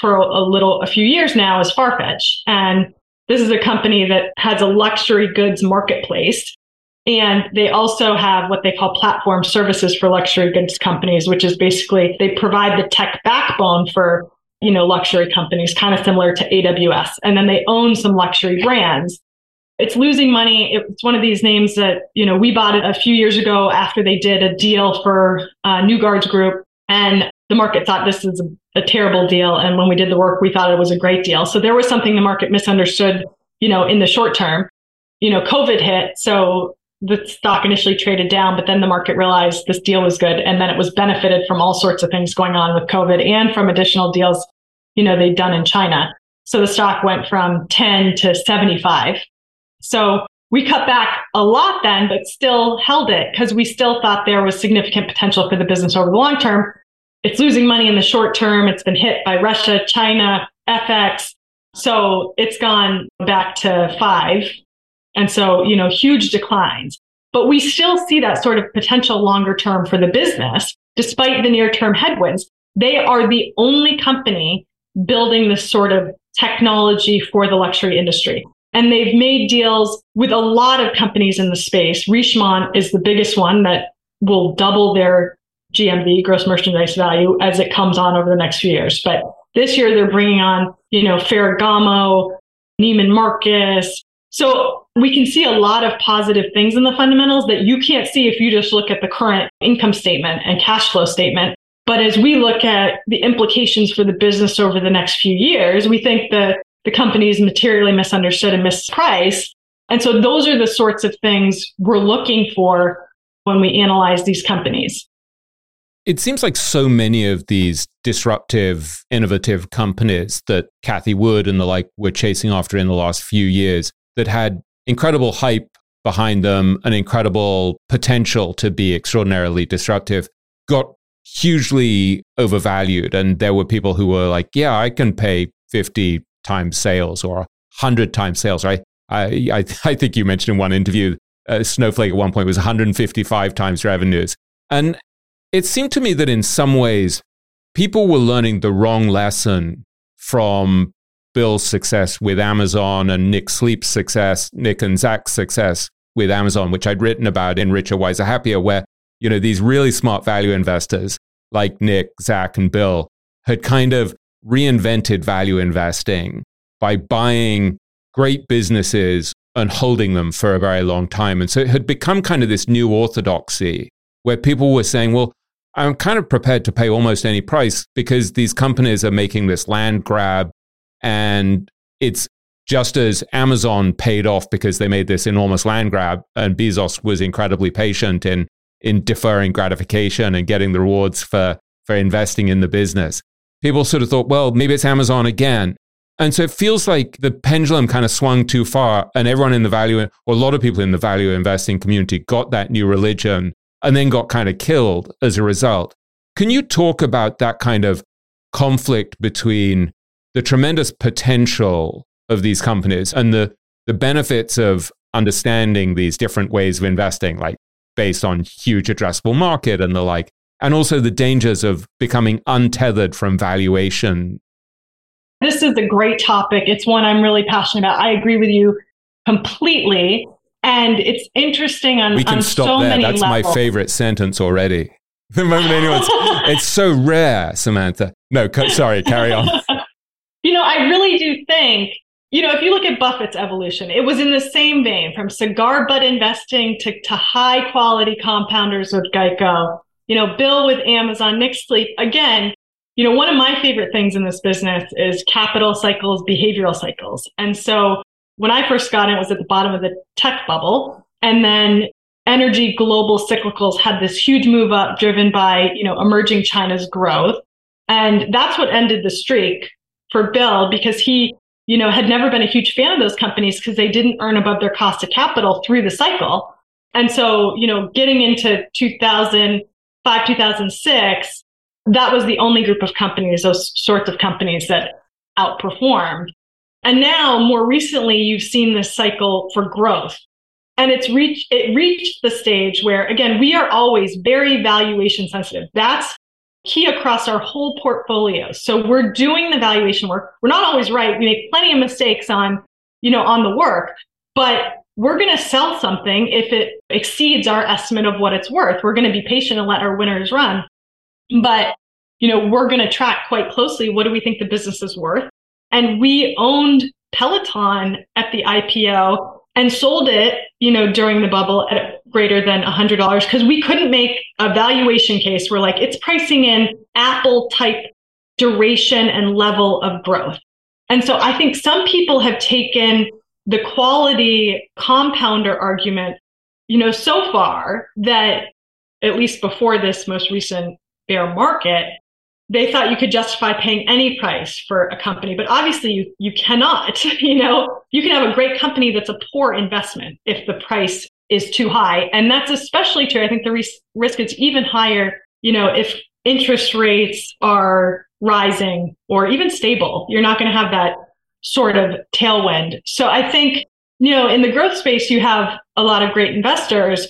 for a, a little a few years now is Farfetch and this is a company that has a luxury goods marketplace and they also have what they call platform services for luxury goods companies, which is basically they provide the tech backbone for, you know, luxury companies, kind of similar to AWS. And then they own some luxury brands. It's losing money. It's one of these names that, you know, we bought it a few years ago after they did a deal for uh, New Guards Group. And the market thought this is a, a terrible deal. And when we did the work, we thought it was a great deal. So there was something the market misunderstood, you know, in the short term. You know, COVID hit. So the stock initially traded down, but then the market realized this deal was good. And then it was benefited from all sorts of things going on with COVID and from additional deals, you know, they'd done in China. So the stock went from 10 to 75. So we cut back a lot then, but still held it because we still thought there was significant potential for the business over the long term. It's losing money in the short term. It's been hit by Russia, China, FX. So it's gone back to five and so, you know, huge declines. But we still see that sort of potential longer term for the business, despite the near term headwinds. They are the only company building this sort of technology for the luxury industry. And they've made deals with a lot of companies in the space. Richemont is the biggest one that will double their GMV, gross merchandise value, as it comes on over the next few years. But this year they're bringing on, you know, Ferragamo, Neiman Marcus, so we can see a lot of positive things in the fundamentals that you can't see if you just look at the current income statement and cash flow statement. But as we look at the implications for the business over the next few years, we think that the company is materially misunderstood and mispriced. And so those are the sorts of things we're looking for when we analyze these companies. It seems like so many of these disruptive, innovative companies that Cathie Wood and the like were chasing after in the last few years that had incredible hype behind them, an incredible potential to be extraordinarily disruptive, got hugely overvalued. And there were people who were like, yeah, I can pay 50 times sales or 100 times sales, right? I, I, *laughs* I think you mentioned in one interview, uh, Snowflake at one point was 155 times revenues. And it seemed to me that in some ways, people were learning the wrong lesson from Bill's success with Amazon and Nick Sleep's success, Nick and Zak's success with Amazon, which I'd written about in Richer, Wiser, Happier, where, you know, these really smart value investors like Nick, Zak, and Bill had kind of reinvented value investing by buying great businesses and holding them for a very long time. And so it had become kind of this new orthodoxy where people were saying, well, I'm kind of prepared to pay almost any price because these companies are making this land grab and it's just as Amazon paid off because they made this enormous land grab, and Bezos was incredibly patient in in deferring gratification and getting the rewards for for investing in the business. People sort of thought, well, maybe it's Amazon again. And so it feels like the pendulum kind of swung too far, and everyone in the value, or a lot of people in the value investing community got that new religion and then got kind of killed as a result. Can you talk about that kind of conflict between the tremendous potential of these companies and the, the benefits of understanding these different ways of investing, like based on huge addressable market and the like, and also the dangers of becoming untethered from valuation this is a great topic. It's one I'm really passionate about. I agree with you completely. And it's interesting on, we can on stop so there. many That's levels. my favorite sentence already. The moment anyone's, it's so rare, Samantha. No, co- sorry, carry on. *laughs* you know, I really do think, you know, if you look at Buffett's evolution, it was in the same vein from cigar butt investing to, to high quality compounders with Geico, you know, Bill with Amazon, Nick Sleep. Again, you know, one of my favorite things in this business is capital cycles, behavioral cycles. And so when I first got in, it was at the bottom of the tech bubble. And then energy global cyclicals had this huge move up driven by, you know, emerging China's growth. And that's what ended the streak for Bill because he, you know, had never been a huge fan of those companies because they didn't earn above their cost of capital through the cycle. And so, you know, getting into 2005, 2006, that was the only group of companies, those sorts of companies that outperformed. And now more recently, you've seen this cycle for growth. And it's reached, it reached the stage where again, we are always very valuation sensitive. That's key across our whole portfolio. So we're doing the valuation work. We're not always right. We make plenty of mistakes on, you know, on the work, but we're going to sell something if it exceeds our estimate of what it's worth. We're going to be patient and let our winners run. But, you know, we're going to track quite closely what do we think the business is worth? And we owned Peloton at the IPO and sold it, you know, during the bubble at greater than $100 because we couldn't make a valuation case where like it's pricing in Apple type duration and level of growth. And so I think some people have taken the quality compounder argument, you know, so far that at least before this most recent bear market, they thought you could justify paying any price for a company, but obviously you, you cannot. *laughs* you know, you can have a great company that's a poor investment if the price is too high. And that's especially true. I think the risk is even higher, you know, if interest rates are rising or even stable, you're not going to have that sort of tailwind. So I think, you know, in the growth space, you have a lot of great investors.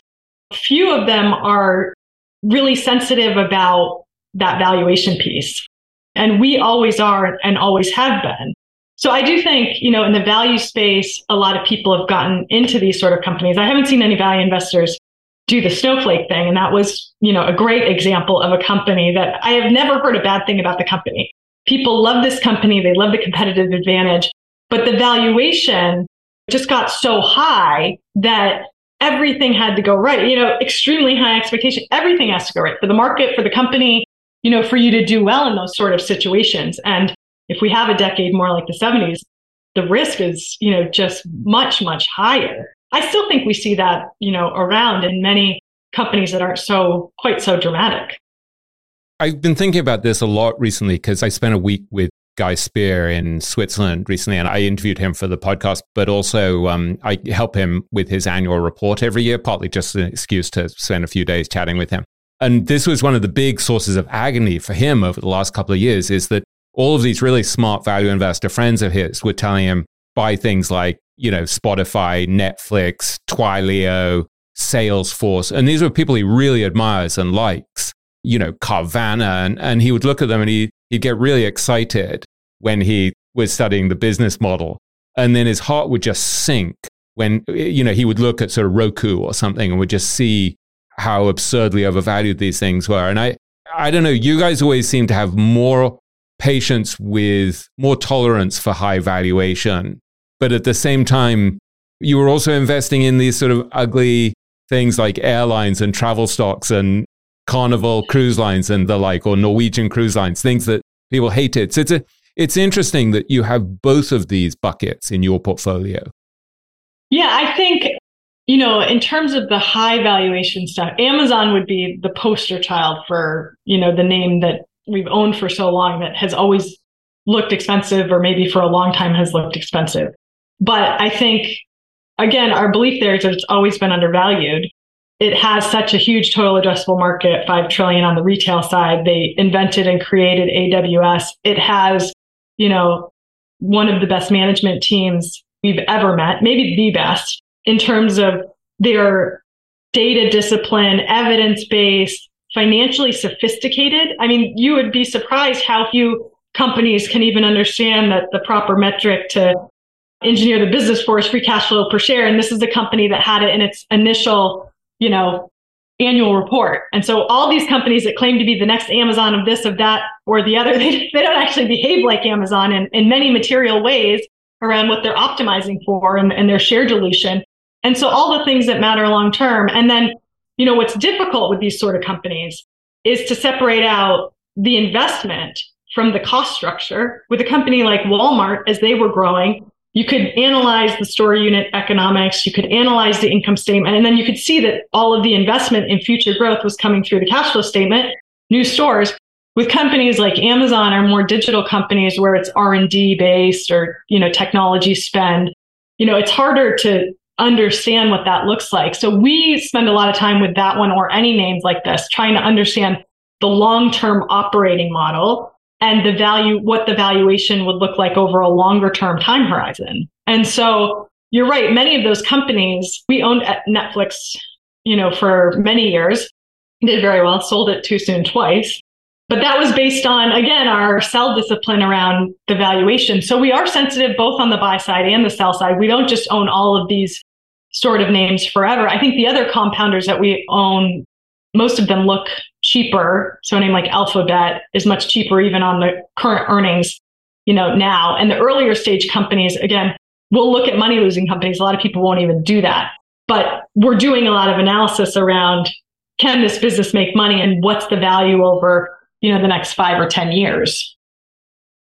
Few of them are really sensitive about that valuation piece. And we always are and always have been. So I do think, you know, in the value space, a lot of people have gotten into these sort of companies. I haven't seen any value investors do the snowflake thing. And that was, you know, a great example of a company that I have never heard a bad thing about the company. People love this company. They love the competitive advantage, but the valuation just got so high that everything had to go right. You know, extremely high expectation. Everything has to go right for the market, for the company, you know, for you to do well in those sort of situations. And if we have a decade more like the 70s, the risk is, you know, just much, much higher. I still think we see that, you know, around in many companies that aren't so quite so dramatic. I've been thinking about this a lot recently because I spent a week with Guy Spier in Switzerland recently, and I interviewed him for the podcast, but also um, I help him with his annual report every year, partly just an excuse to spend a few days chatting with him. And this was one of the big sources of agony for him over the last couple of years is that all of these really smart value investor friends of his were telling him buy things like, you know, Spotify, Netflix, Twilio, Salesforce. And these were people he really admires and likes, you know, Carvana. And, and he would look at them and he, he'd get really excited when he was studying the business model. And then his heart would just sink when, you know, he would look at sort of Roku or something and would just see how absurdly overvalued these things were. And I, I don't know, you guys always seem to have more patience with more tolerance for high valuation. But at the same time, you were also investing in these sort of ugly things like airlines and travel stocks and Carnival cruise lines and the like, or Norwegian cruise lines, things that people hated. So it's, a, it's interesting that you have both of these buckets in your portfolio. Yeah, I think you know, in terms of the high valuation stuff, Amazon would be the poster child for, you know, the name that we've owned for so long that has always looked expensive or maybe for a long time has looked expensive. But I think, again, our belief there is that it's always been undervalued. It has such a huge total addressable market, 5 trillion on the retail side. They invented and created AWS. It has, you know, one of the best management teams we've ever met, maybe the best in terms of their data discipline, evidence based, financially sophisticated. I mean, you would be surprised how few companies can even understand that the proper metric to engineer the business for is free cash flow per share. And this is the company that had it in its initial, you know, annual report. And so all these companies that claim to be the next Amazon of this, of that, or the other, *laughs* they, they don't actually behave like Amazon in, in many material ways around what they're optimizing for and, and their share dilution. And so all the things that matter long term. And then, you know, what's difficult with these sort of companies is to separate out the investment from the cost structure. With a company like Walmart, as they were growing, you could analyze the store unit economics, you could analyze the income statement, and then you could see that all of the investment in future growth was coming through the cash flow statement, new stores. With companies like Amazon or more digital companies where it's R&D based or, you know, technology spend, you know, it's harder to understand what that looks like. So we spend a lot of time with that one or any names like this, trying to understand the long-term operating model and the value, what the valuation would look like over a longer term time horizon. And so you're right. Many of those companies we owned at Netflix, you know, for many years, did very well, sold it too soon twice. But that was based on, again, our sell discipline around the valuation. So we are sensitive both on the buy side and the sell side. We don't just own all of these sort of names forever. I think the other compounders that we own, most of them look cheaper. So a name like Alphabet is much cheaper even on the current earnings, you know, now. And the earlier stage companies, again, we'll look at money losing companies. A lot of people won't even do that. But we're doing a lot of analysis around can this business make money and what's the value over, you know, the next five or 10 years.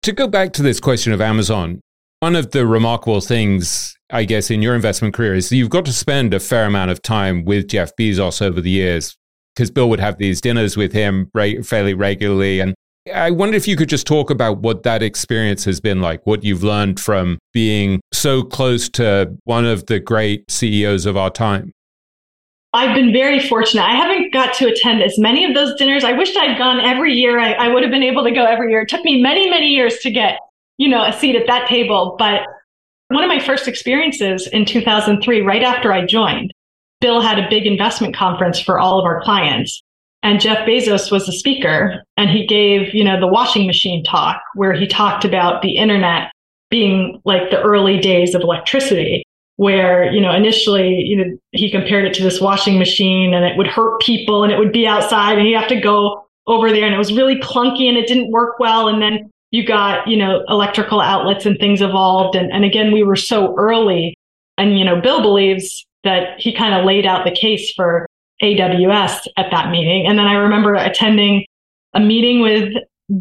To go back to this question of Amazon, one of the remarkable things, I guess, in your investment career is you've got to spend a fair amount of time with Jeff Bezos over the years because Bill would have these dinners with him fairly regularly. And I wonder if you could just talk about what that experience has been like, what you've learned from being so close to one of the great CEOs of our time. I've been very fortunate. I haven't got to attend as many of those dinners. I wished I'd gone every year. I, I would have been able to go every year. It took me many, many years to get you know, a seat at that table. But one of my first experiences in 2003, right after I joined, Bill had a big investment conference for all of our clients. And Jeff Bezos was the speaker and he gave, you know, the washing machine talk where he talked about the internet being like the early days of electricity where, you know, initially, you know, he compared it to this washing machine and it would hurt people and it would be outside and you have to go over there and it was really clunky and it didn't work well. And then you got, you know, electrical outlets and things evolved. And, and again, we were so early. And, you know, Bill believes that he kind of laid out the case for AWS at that meeting. And then I remember attending a meeting with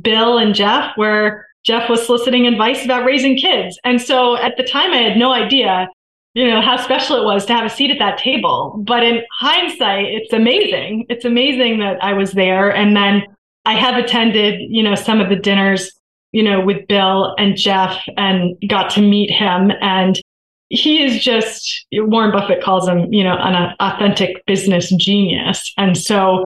Bill and Jeff where Jeff was soliciting advice about raising kids. And so at the time, I had no idea, you know, how special it was to have a seat at that table. But in hindsight, it's amazing. It's amazing that I was there. And then I have attended, you know, some of the dinners you know, with Bill and Jeff and got to meet him. And he is just, Warren Buffett calls him, you know, an authentic business genius. And so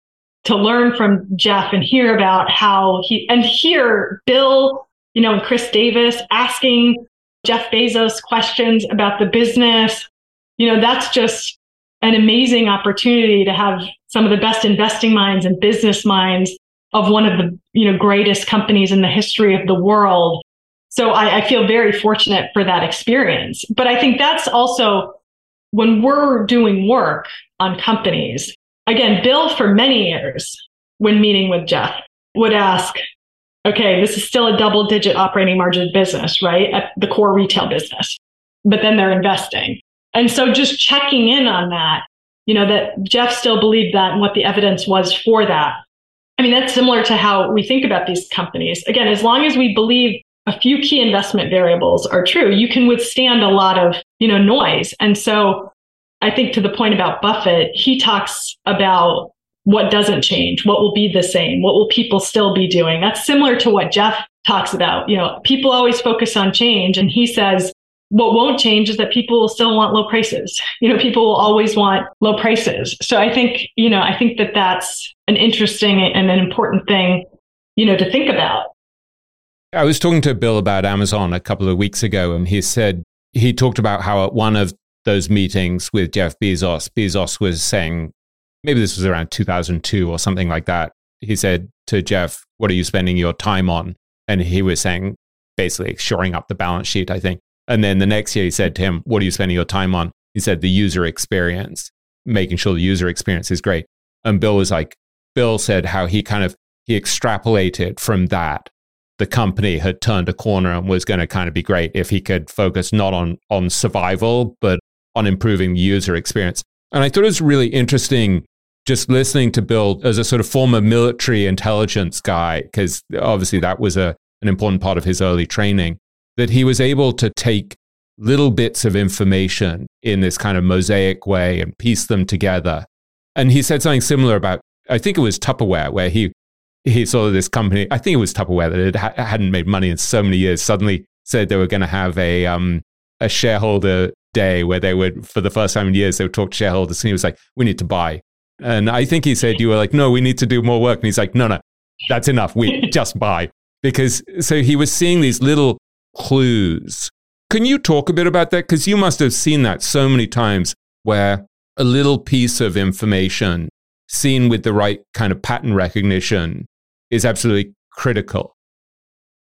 to learn from Jeff and hear about how he, and hear Bill, you know, and Chris Davis asking Jeff Bezos questions about the business, you know, that's just an amazing opportunity to have some of the best investing minds and business minds of one of the you know greatest companies in the history of the world. So I, I feel very fortunate for that experience. But I think that's also when we're doing work on companies. Again, Bill for many years, when meeting with Jeff, would ask, okay, this is still a double digit operating margin business, right? At the core retail business, but then they're investing. And so just checking in on that, you know, that Jeff still believed that and what the evidence was for that I mean, that's similar to how we think about these companies. Again, as long as we believe a few key investment variables are true, you can withstand a lot of, you know, noise. And so I think to the point about Buffett, he talks about what doesn't change, what will be the same, what will people still be doing. That's similar to what Jeff talks about. You know, people always focus on change. And he says, what won't change is that people will still want low prices. You know, people will always want low prices. So I think, you know, I think that that's an interesting and an important thing, you know, to think about. I was talking to Bill about Amazon a couple of weeks ago, and he said he talked about how at one of those meetings with Jeff Bezos, Bezos was saying, maybe this was around 2002 or something like that. He said to Jeff, What are you spending your time on? And he was saying, basically shoring up the balance sheet, I think. And then the next year he said to him, What are you spending your time on? He said, The user experience, making sure the user experience is great. And Bill was like, Bill said how he kind of he extrapolated from that. The company had turned a corner and was going to kind of be great if he could focus not on on survival, but on improving the user experience. And I thought it was really interesting just listening to Bill as a sort of former military intelligence guy, because obviously that was a, an important part of his early training that he was able to take little bits of information in this kind of mosaic way and piece them together. And he said something similar about, I think it was Tupperware, where he, he saw this company, I think it was Tupperware that it ha- hadn't made money in so many years, suddenly said they were going to have a, um, a shareholder day where they would, for the first time in years, they would talk to shareholders. And he was like, we need to buy. And I think he said, you were like, no, we need to do more work. And he's like, no, no, that's enough. We *laughs* just buy. Because so he was seeing these little clues. Can you talk a bit about that? Because you must have seen that so many times where a little piece of information seen with the right kind of pattern recognition is absolutely critical.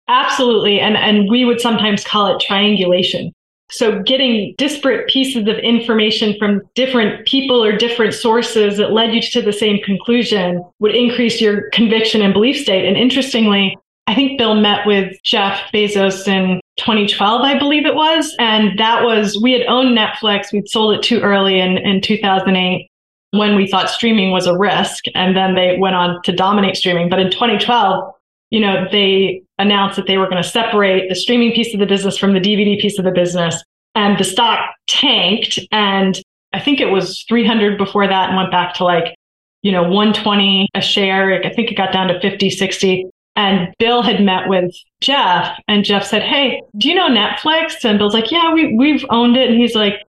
Absolutely. And, and we would sometimes call it triangulation. So getting disparate pieces of information from different people or different sources that led you to the same conclusion would increase your conviction and belief state. And interestingly, I think Bill met with Jeff Bezos in 2012, I believe it was. And that was, we had owned Netflix. We'd sold it too early in, in 2008 when we thought streaming was a risk. And then they went on to dominate streaming. But in 2012, you know, they announced that they were going to separate the streaming piece of the business from the DVD piece of the business. And the stock tanked. And I think it was 300 before that and went back to like, you know, 120 a share. I think it got down to 50, 60. And Bill had met with Jeff and Jeff said, Hey, do you know Netflix? And Bill's like, Yeah, we, we've owned it. And he's like,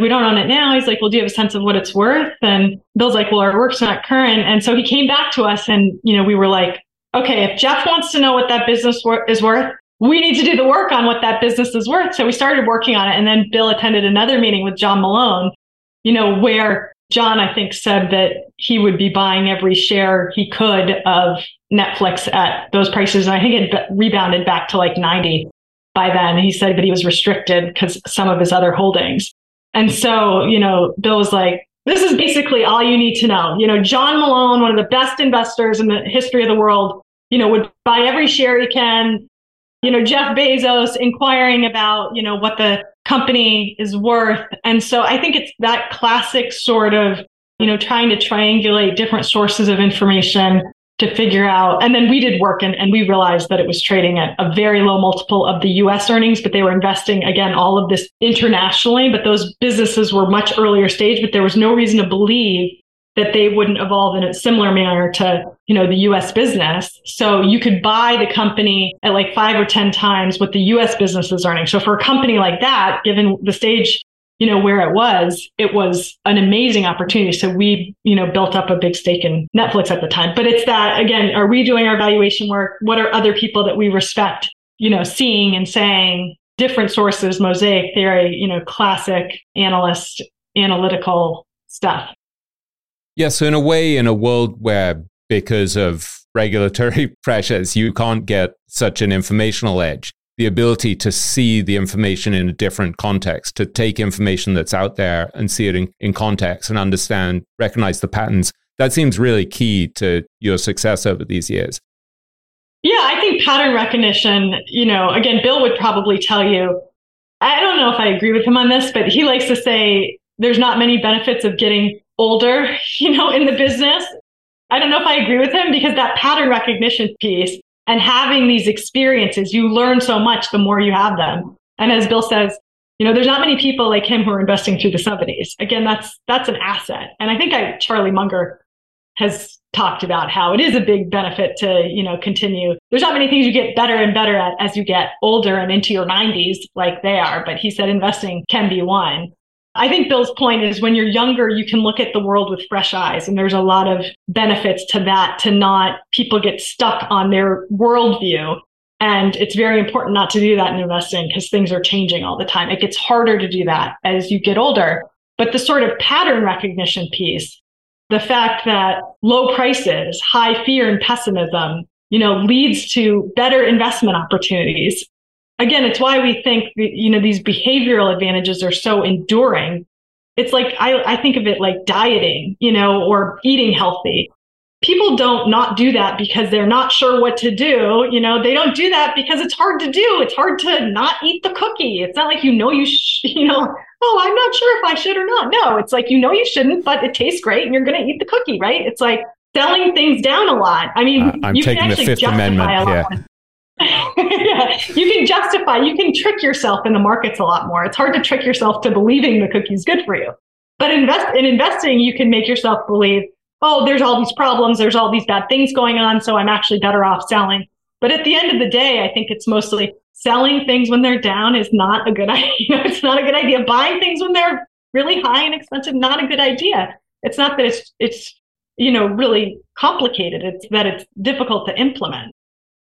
we don't own it now. He's like, well, do you have a sense of what it's worth? And Bill's like, well, our work's not current. And so he came back to us and, you know, we were like, okay, if Jeff wants to know what that business wor- is worth, we need to do the work on what that business is worth. So we started working on it. And then Bill attended another meeting with John Malone, you know, where John, I think, said that he would be buying every share he could of Netflix at those prices. And I think it rebounded back to like 90 by then. He said, but he was restricted because some of his other holdings. And so, you know, Bill was like, this is basically all you need to know. You know, John Malone, one of the best investors in the history of the world, you know, would buy every share he can. You know, Jeff Bezos inquiring about, you know, what the company is worth. And so I think it's that classic sort of, you know, trying to triangulate different sources of information to figure out. And then we did work and, and we realized that it was trading at a very low multiple of the US earnings, but they were investing again, all of this internationally. But those businesses were much earlier stage, but there was no reason to believe that they wouldn't evolve in a similar manner to, you know, the US business. So you could buy the company at like five or 10 times what the US business is earning. So for a company like that, given the stage, you know, where it was, it was an amazing opportunity. So we, you know, built up a big stake in Netflix at the time. But it's that again, are we doing our valuation work? What are other people that we respect, you know, seeing and saying different sources, mosaic theory, you know, classic analyst, analytical stuff. Yeah, so in a way, in a world where because of regulatory *laughs* pressures, you can't get such an informational edge, the ability to see the information in a different context, to take information that's out there and see it in, in context and understand, recognize the patterns, that seems really key to your success over these years. Yeah, I think pattern recognition, you know, again, Bill would probably tell you, I don't know if I agree with him on this, but he likes to say there's not many benefits of getting older, *laughs* you know, in the business. I don't know if I agree with him because that pattern recognition piece and having these experiences, you learn so much the more you have them. And as Bill says, you know, there's not many people like him who are investing through the 70s. Again, that's that's an asset. And I think I Charlie Munger has talked about how it is a big benefit to, you know, continue. There's not many things you get better and better at as you get older and into your 90s like they are, but he said investing can be one. I think Bill's point is when you're younger, you can look at the world with fresh eyes. And there's a lot of benefits to that, to not people get stuck on their worldview. And it's very important not to do that in investing because things are changing all the time. It gets harder to do that as you get older. But the sort of pattern recognition piece, the fact that low prices, high fear and pessimism, you know, leads to better investment opportunities again, it's why we think, you know, these behavioral advantages are so enduring. It's like, I, I think of it like dieting, you know, or eating healthy. People don't not do that because they're not sure what to do. You know, they don't do that because it's hard to do. It's hard to not eat the cookie. It's not like you know you, sh- *laughs* you know, oh, I'm not sure if I should or not. No, it's like you know you shouldn't, but it tastes great and you're going to eat the cookie, right? It's like selling things down a lot. I mean, uh, I'm taking the Fifth Amendment here. Yeah, *laughs* you can justify, you can trick yourself in the markets a lot more. It's hard to trick yourself to believing the cookie's good for you. But invest in investing, you can make yourself believe, oh, there's all these problems, there's all these bad things going on, so I'm actually better off selling. But at the end of the day, I think it's mostly selling things when they're down is not a good *laughs* idea. It's not a good idea. Buying things when they're really high and expensive, not a good idea. It's not that it's it's you know really complicated. It's that it's difficult to implement.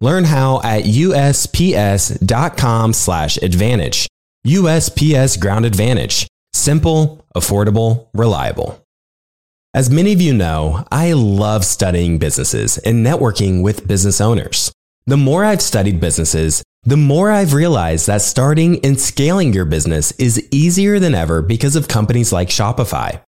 Learn how at usps.com slash advantage. USPS Ground Advantage. Simple, affordable, reliable. As many of you know, I love studying businesses and networking with business owners. The more I've studied businesses, the more I've realized that starting and scaling your business is easier than ever because of companies like Shopify.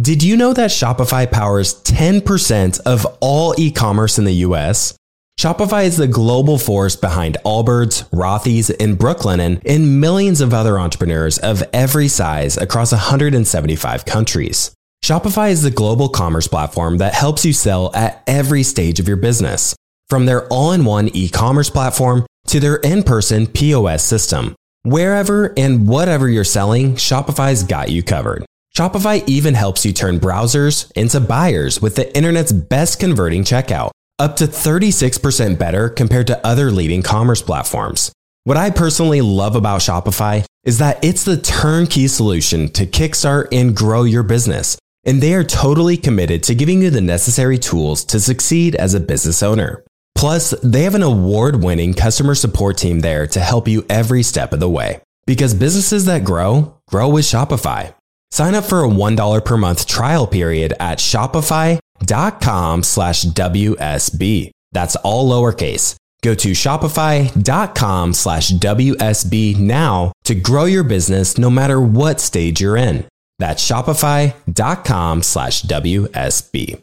Did you know that Shopify powers 10% of all e commerce in the US? Shopify is the global force behind Allbirds, Rothy's, and Brooklinen, and millions of other entrepreneurs of every size across 175 countries. Shopify is the global commerce platform that helps you sell at every stage of your business, from their all in one e commerce platform to their in person POS system. Wherever and whatever you're selling, Shopify's got you covered. Shopify even helps you turn browsers into buyers with the internet's best converting checkout, up to 36% better compared to other leading commerce platforms. What I personally love about Shopify is that it's the turnkey solution to kickstart and grow your business, and they are totally committed to giving you the necessary tools to succeed as a business owner. Plus, they have an award winning customer support team there to help you every step of the way. Because businesses that grow, grow with Shopify. Sign up for a $1 per month trial period at shopify.com slash WSB. That's all lowercase. Go to shopify.com slash WSB now to grow your business no matter what stage you're in. That's shopify.com slash WSB.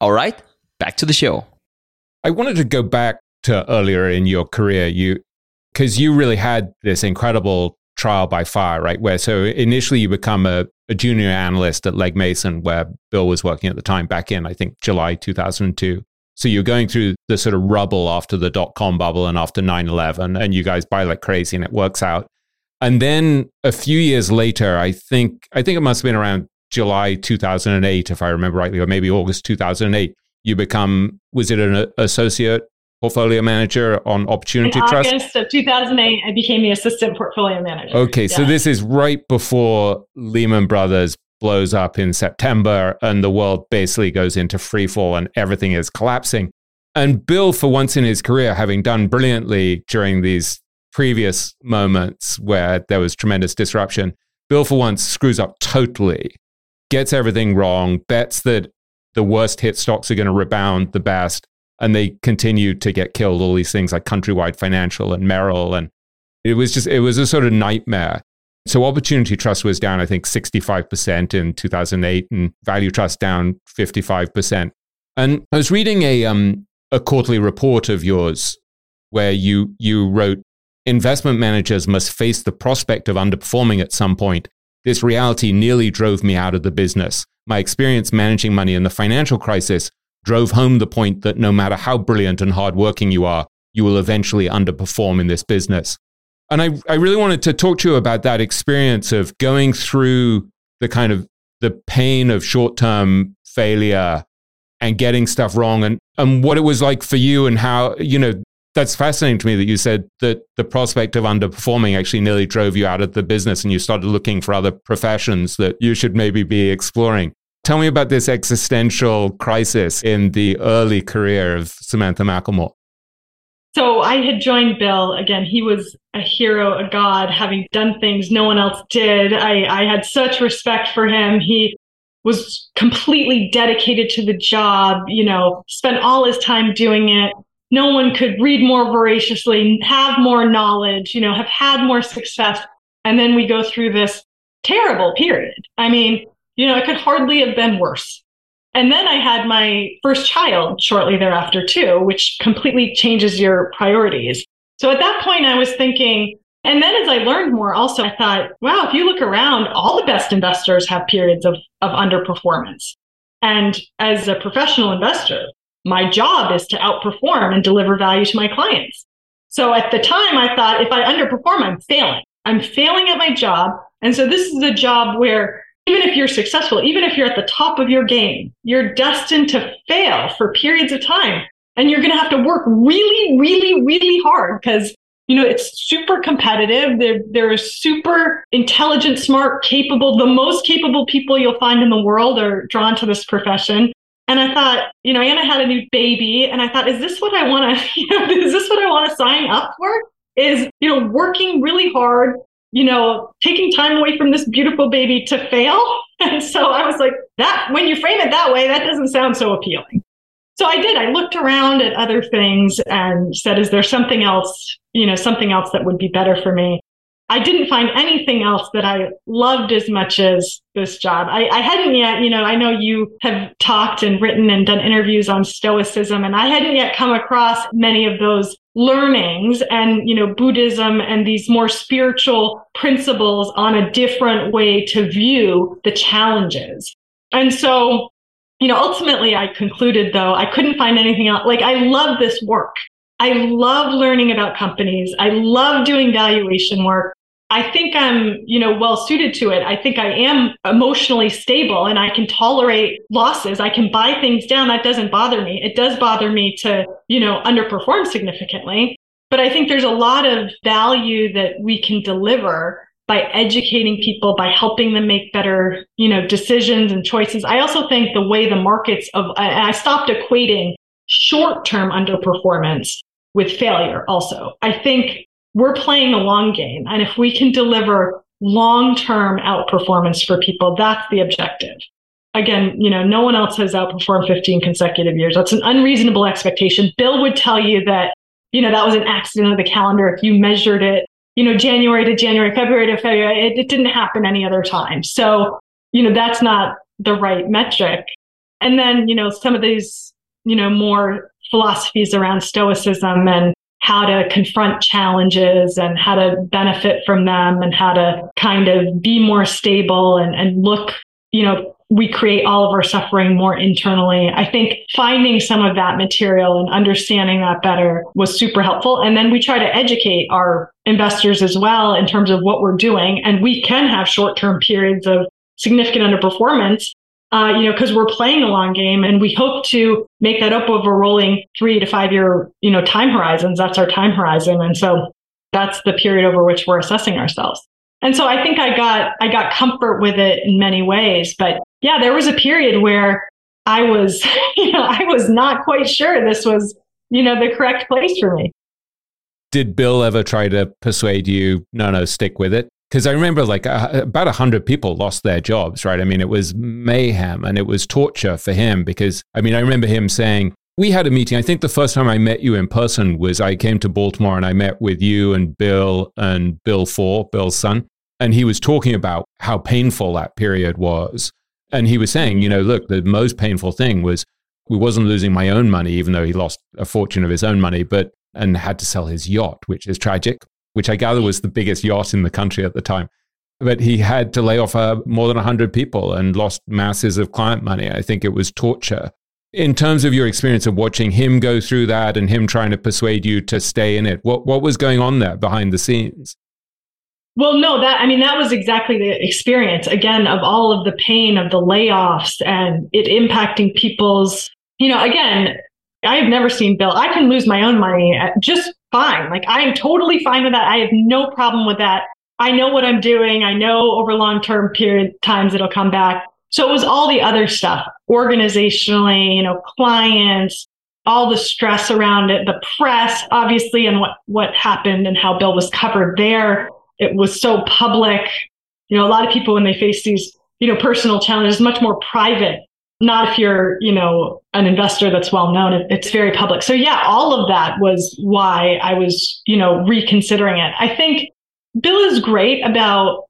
All right, back to the show. I wanted to go back to earlier in your career, you because you really had this incredible trial by fire, right? Where so initially you become a, a, junior analyst at Legg Mason, where Bill was working at the time back in, I think, July 2002. So you're going through the sort of rubble after the dot com bubble and after 9 11, and you guys buy like crazy and it works out. And then a few years later, I think I think it must have been around July 2008, if I remember rightly, or maybe August 2008. You become was it an associate portfolio manager on Opportunity In Trust? August of 2008, I became the assistant portfolio manager. Okay, so this is right before Lehman Brothers blows up in September and the world basically goes into free fall and everything is collapsing. And Bill, for once in his career, having done brilliantly during these previous moments where there was tremendous disruption, Bill, for once, screws up totally, gets everything wrong, bets that the worst hit stocks are going to rebound the best, and they continued to get killed. All these things like Countrywide Financial and Merrill. And it was just, it was a sort of nightmare. So Opportunity Trust was down, I think, 65% in 2008 and Value Trust down 55%. And I was reading a, um, a quarterly report of yours where you, you wrote, investment managers must face the prospect of underperforming at some point. This reality nearly drove me out of the business. My experience managing money in the financial crisis drove home the point that no matter how brilliant and hardworking you are, you will eventually underperform in this business. And I, I really wanted to talk to you about that experience of going through the kind of the pain of short term failure and getting stuff wrong and, and what it was like for you and how, you know, that's fascinating to me that you said that the prospect of underperforming actually nearly drove you out of the business and you started looking for other professions that you should maybe be exploring. Tell me about this existential crisis in the early career of Samantha McLemore. So I had joined Bill. Again, he was a hero, a god, having done things no one else did. I, I had such respect for him. He was completely dedicated to the job, you know, spent all his time doing it. No one could read more voraciously, have more knowledge, you know, have had more success. And then we go through this terrible period. I mean, you know, it could hardly have been worse. And then I had my first child shortly thereafter, too, which completely changes your priorities. So at that point, I was thinking, and then as I learned more, also, I thought, wow, if you look around, all the best investors have periods of, of underperformance. And as a professional investor, my job is to outperform and deliver value to my clients. So at the time, I thought if I underperform, I'm failing. I'm failing at my job. And so this is a job where even if you're successful, even if you're at the top of your game, you're destined to fail for periods of time. And you're going to have to work really, really, really hard because, you know, it's super competitive. There are super intelligent, smart, capable, the most capable people you'll find in the world are drawn to this profession. And I thought, you know, Anna had a new baby, and I thought, is this what I want to, *laughs* you know, is this what I want to sign up for? Is, you know, working really hard, you know, taking time away from this beautiful baby to fail. *laughs* And so I was like, that, when you frame it that way, that doesn't sound so appealing. So I did. I looked around at other things and said, is there something else, you know, something else that would be better for me? I didn't find anything else that I loved as much as this job. I, I, hadn't yet, you know, I know you have talked and written and done interviews on Stoicism, and I hadn't yet come across many of those learnings and, you know, Buddhism and these more spiritual principles on a different way to view the challenges. And so, you know, ultimately I concluded though, I couldn't find anything else. Like, I love this work. I love learning about companies. I love doing valuation work. I think I'm, you know, well suited to it. I think I am emotionally stable and I can tolerate losses. I can buy things down. That doesn't bother me. It does bother me to, you know, underperform significantly. But I think there's a lot of value that we can deliver by educating people, by helping them make better, you know, decisions and choices. I also think the way the markets of, I stopped equating short-term underperformance with failure also. I think we're playing a long game. And if we can deliver long-term outperformance for people, that's the objective. Again, you know, no one else has outperformed 15 consecutive years. That's an unreasonable expectation. Bill would tell you that, you know, that was an accident of the calendar. If you measured it, you know, January to January, February to February, it, it didn't happen any other time. So, you know, that's not the right metric. And then, you know, some of these, you know, more philosophies around stoicism and how to confront challenges and how to benefit from them and how to kind of be more stable and, and look, you know, we create all of our suffering more internally. I think finding some of that material and understanding that better was super helpful. And then we try to educate our investors as well in terms of what we're doing. And we can have short term periods of significant underperformance. Uh, you know, because we're playing a long game and we hope to make that up over rolling three to five year, you know, time horizons. That's our time horizon. And so that's the period over which we're assessing ourselves. And so I think I got I got comfort with it in many ways. But yeah, there was a period where I was, *laughs* you know, I was not quite sure this was, you know, the correct place for me. Did Bill ever try to persuade you, no, no, stick with it? Because I remember like uh, about 100 people lost their jobs, right? I mean, it was mayhem and it was torture for him because, I mean, I remember him saying, we had a meeting. I think the first time I met you in person was I came to Baltimore and I met with you and Bill and Bill Four, Bill's son. And he was talking about how painful that period was. And he was saying, you know, look, the most painful thing was we wasn't losing my own money, even though he lost a fortune of his own money, but and had to sell his yacht, which is tragic, which I gather was the biggest yacht in the country at the time. But he had to lay off uh, more than 100 people and lost masses of client money. I think it was torture in terms of your experience of watching him go through that and him trying to persuade you to stay in it, what, what was going on there behind the scenes? Well, no, that, I mean, that was exactly the experience again of all of the pain of the layoffs and it impacting people's, you know, again, I have never seen Bill. I can lose my own money just fine. Like I am totally fine with that. I have no problem with that. I know what I'm doing. I know over long term period times it'll come back. So it was all the other stuff, organizationally, you know, clients, all the stress around it, the press, obviously, and what, what happened and how Bill was covered there. It was so public. You know, a lot of people, when they face these, you know, personal challenges, much more private. Not if you're, you know, an investor that's well known. It, it's very public. So yeah, all of that was why I was, you know, reconsidering it. I think Bill is great about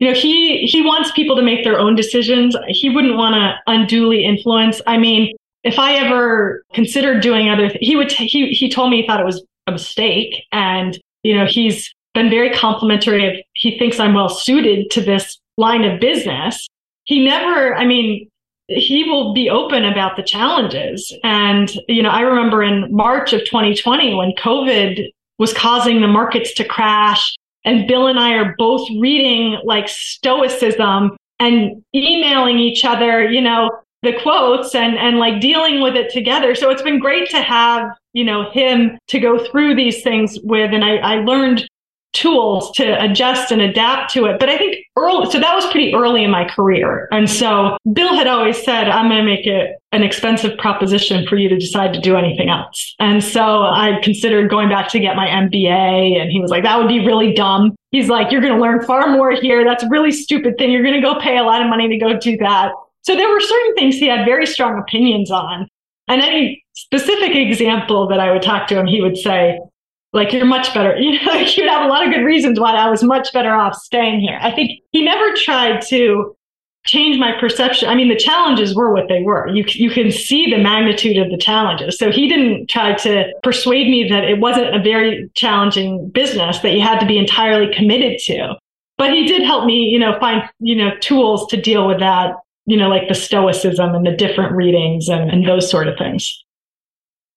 you know he he wants people to make their own decisions he wouldn't want to unduly influence i mean if i ever considered doing other th- he would t- he he told me he thought it was a mistake and you know he's been very complimentary of he thinks i'm well suited to this line of business he never i mean he will be open about the challenges and you know i remember in march of 2020 when covid was causing the markets to crash and Bill and I are both reading like stoicism and emailing each other, you know, the quotes and and like dealing with it together. So it's been great to have, you know, him to go through these things with. And I, I learned tools to adjust and adapt to it. But I think early, so that was pretty early in my career. And so Bill had always said, I'm going to make it an expensive proposition for you to decide to do anything else. And so I considered going back to get my MBA. And he was like, that would be really dumb. He's like, you're going to learn far more here. That's a really stupid thing. You're going to go pay a lot of money to go do that. So there were certain things he had very strong opinions on. And any specific example that I would talk to him, he would say, like you're much better. *laughs* You know, you'd have a lot of good reasons why I was much better off staying here. I think he never tried to change my perception. I mean, the challenges were what they were. You you can see the magnitude of the challenges. So he didn't try to persuade me that it wasn't a very challenging business that you had to be entirely committed to. But he did help me, you know, find, you know, tools to deal with that, you know, like the stoicism and the different readings and, and those sort of things.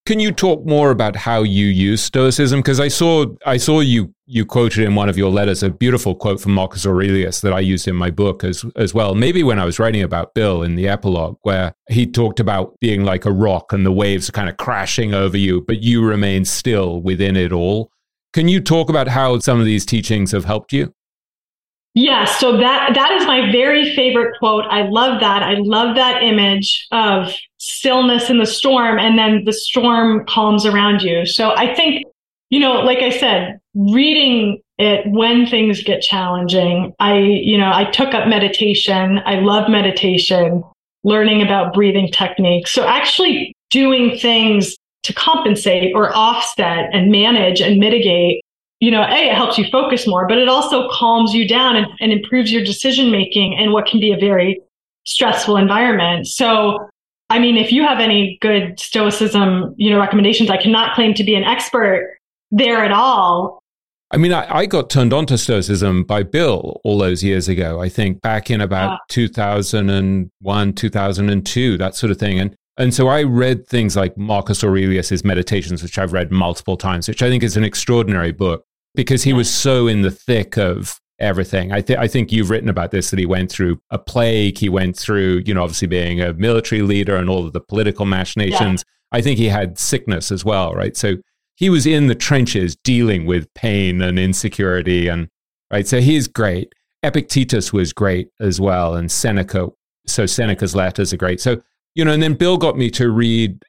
Can you talk more about how you use stoicism? Because I saw I saw you you quoted in one of your letters a beautiful quote from Marcus Aurelius that I used in my book as as well. Maybe when I was writing about Bill in the epilogue, where he talked about being like a rock and the waves are kind of crashing over you, but you remain still within it all. Can you talk about how some of these teachings have helped you? Yes, so that that is my very favorite quote. I love that. I love that image of stillness in the storm and then the storm calms around you. So I think, you know, like I said, reading it when things get challenging. I, you know, I took up meditation. I love meditation, learning about breathing techniques. So actually doing things to compensate or offset and manage and mitigate you know, A, it helps you focus more, but it also calms you down and, and improves your decision making in what can be a very stressful environment. So, I mean, if you have any good stoicism, you know, recommendations, I cannot claim to be an expert there at all. I mean, I, I, got turned on to Stoicism by Bill all those years ago, I think back in about ah. 2001, 2002, that sort of thing. And, and so I read things like Marcus Aurelius's Meditations, which I've read multiple times, which I think is an extraordinary book because he was so in the thick of everything. I, th- I think you've written about this that he went through a plague. He went through, you know, obviously being a military leader and all of the political machinations. Yeah. I think he had sickness as well, right? So he was in the trenches dealing with pain and insecurity and right so he's great epictetus was great as well and seneca so seneca's letters are great so you know and then bill got me to read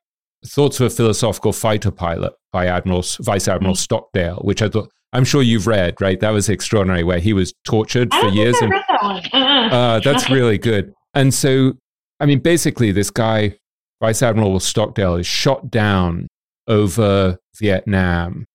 thoughts of a philosophical fighter pilot by admiral vice admiral mm-hmm. stockdale which i thought i'm sure you've read right that was extraordinary where he was tortured for years and that uh-uh. uh, that's *laughs* really good and so i mean basically this guy vice admiral stockdale is shot down over Vietnam.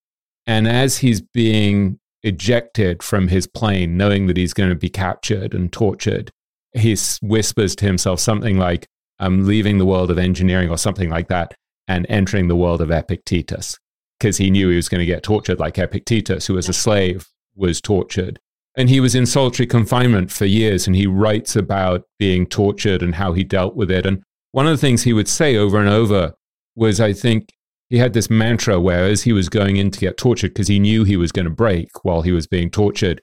And as he's being ejected from his plane, knowing that he's going to be captured and tortured, he whispers to himself something like, I'm leaving the world of engineering or something like that and entering the world of Epictetus. Because he knew he was going to get tortured like Epictetus, who was a slave, was tortured. And he was in solitary confinement for years and he writes about being tortured and how he dealt with it. And one of the things he would say over and over was, I think, he had this mantra where as he was going in to get tortured because he knew he was going to break while he was being tortured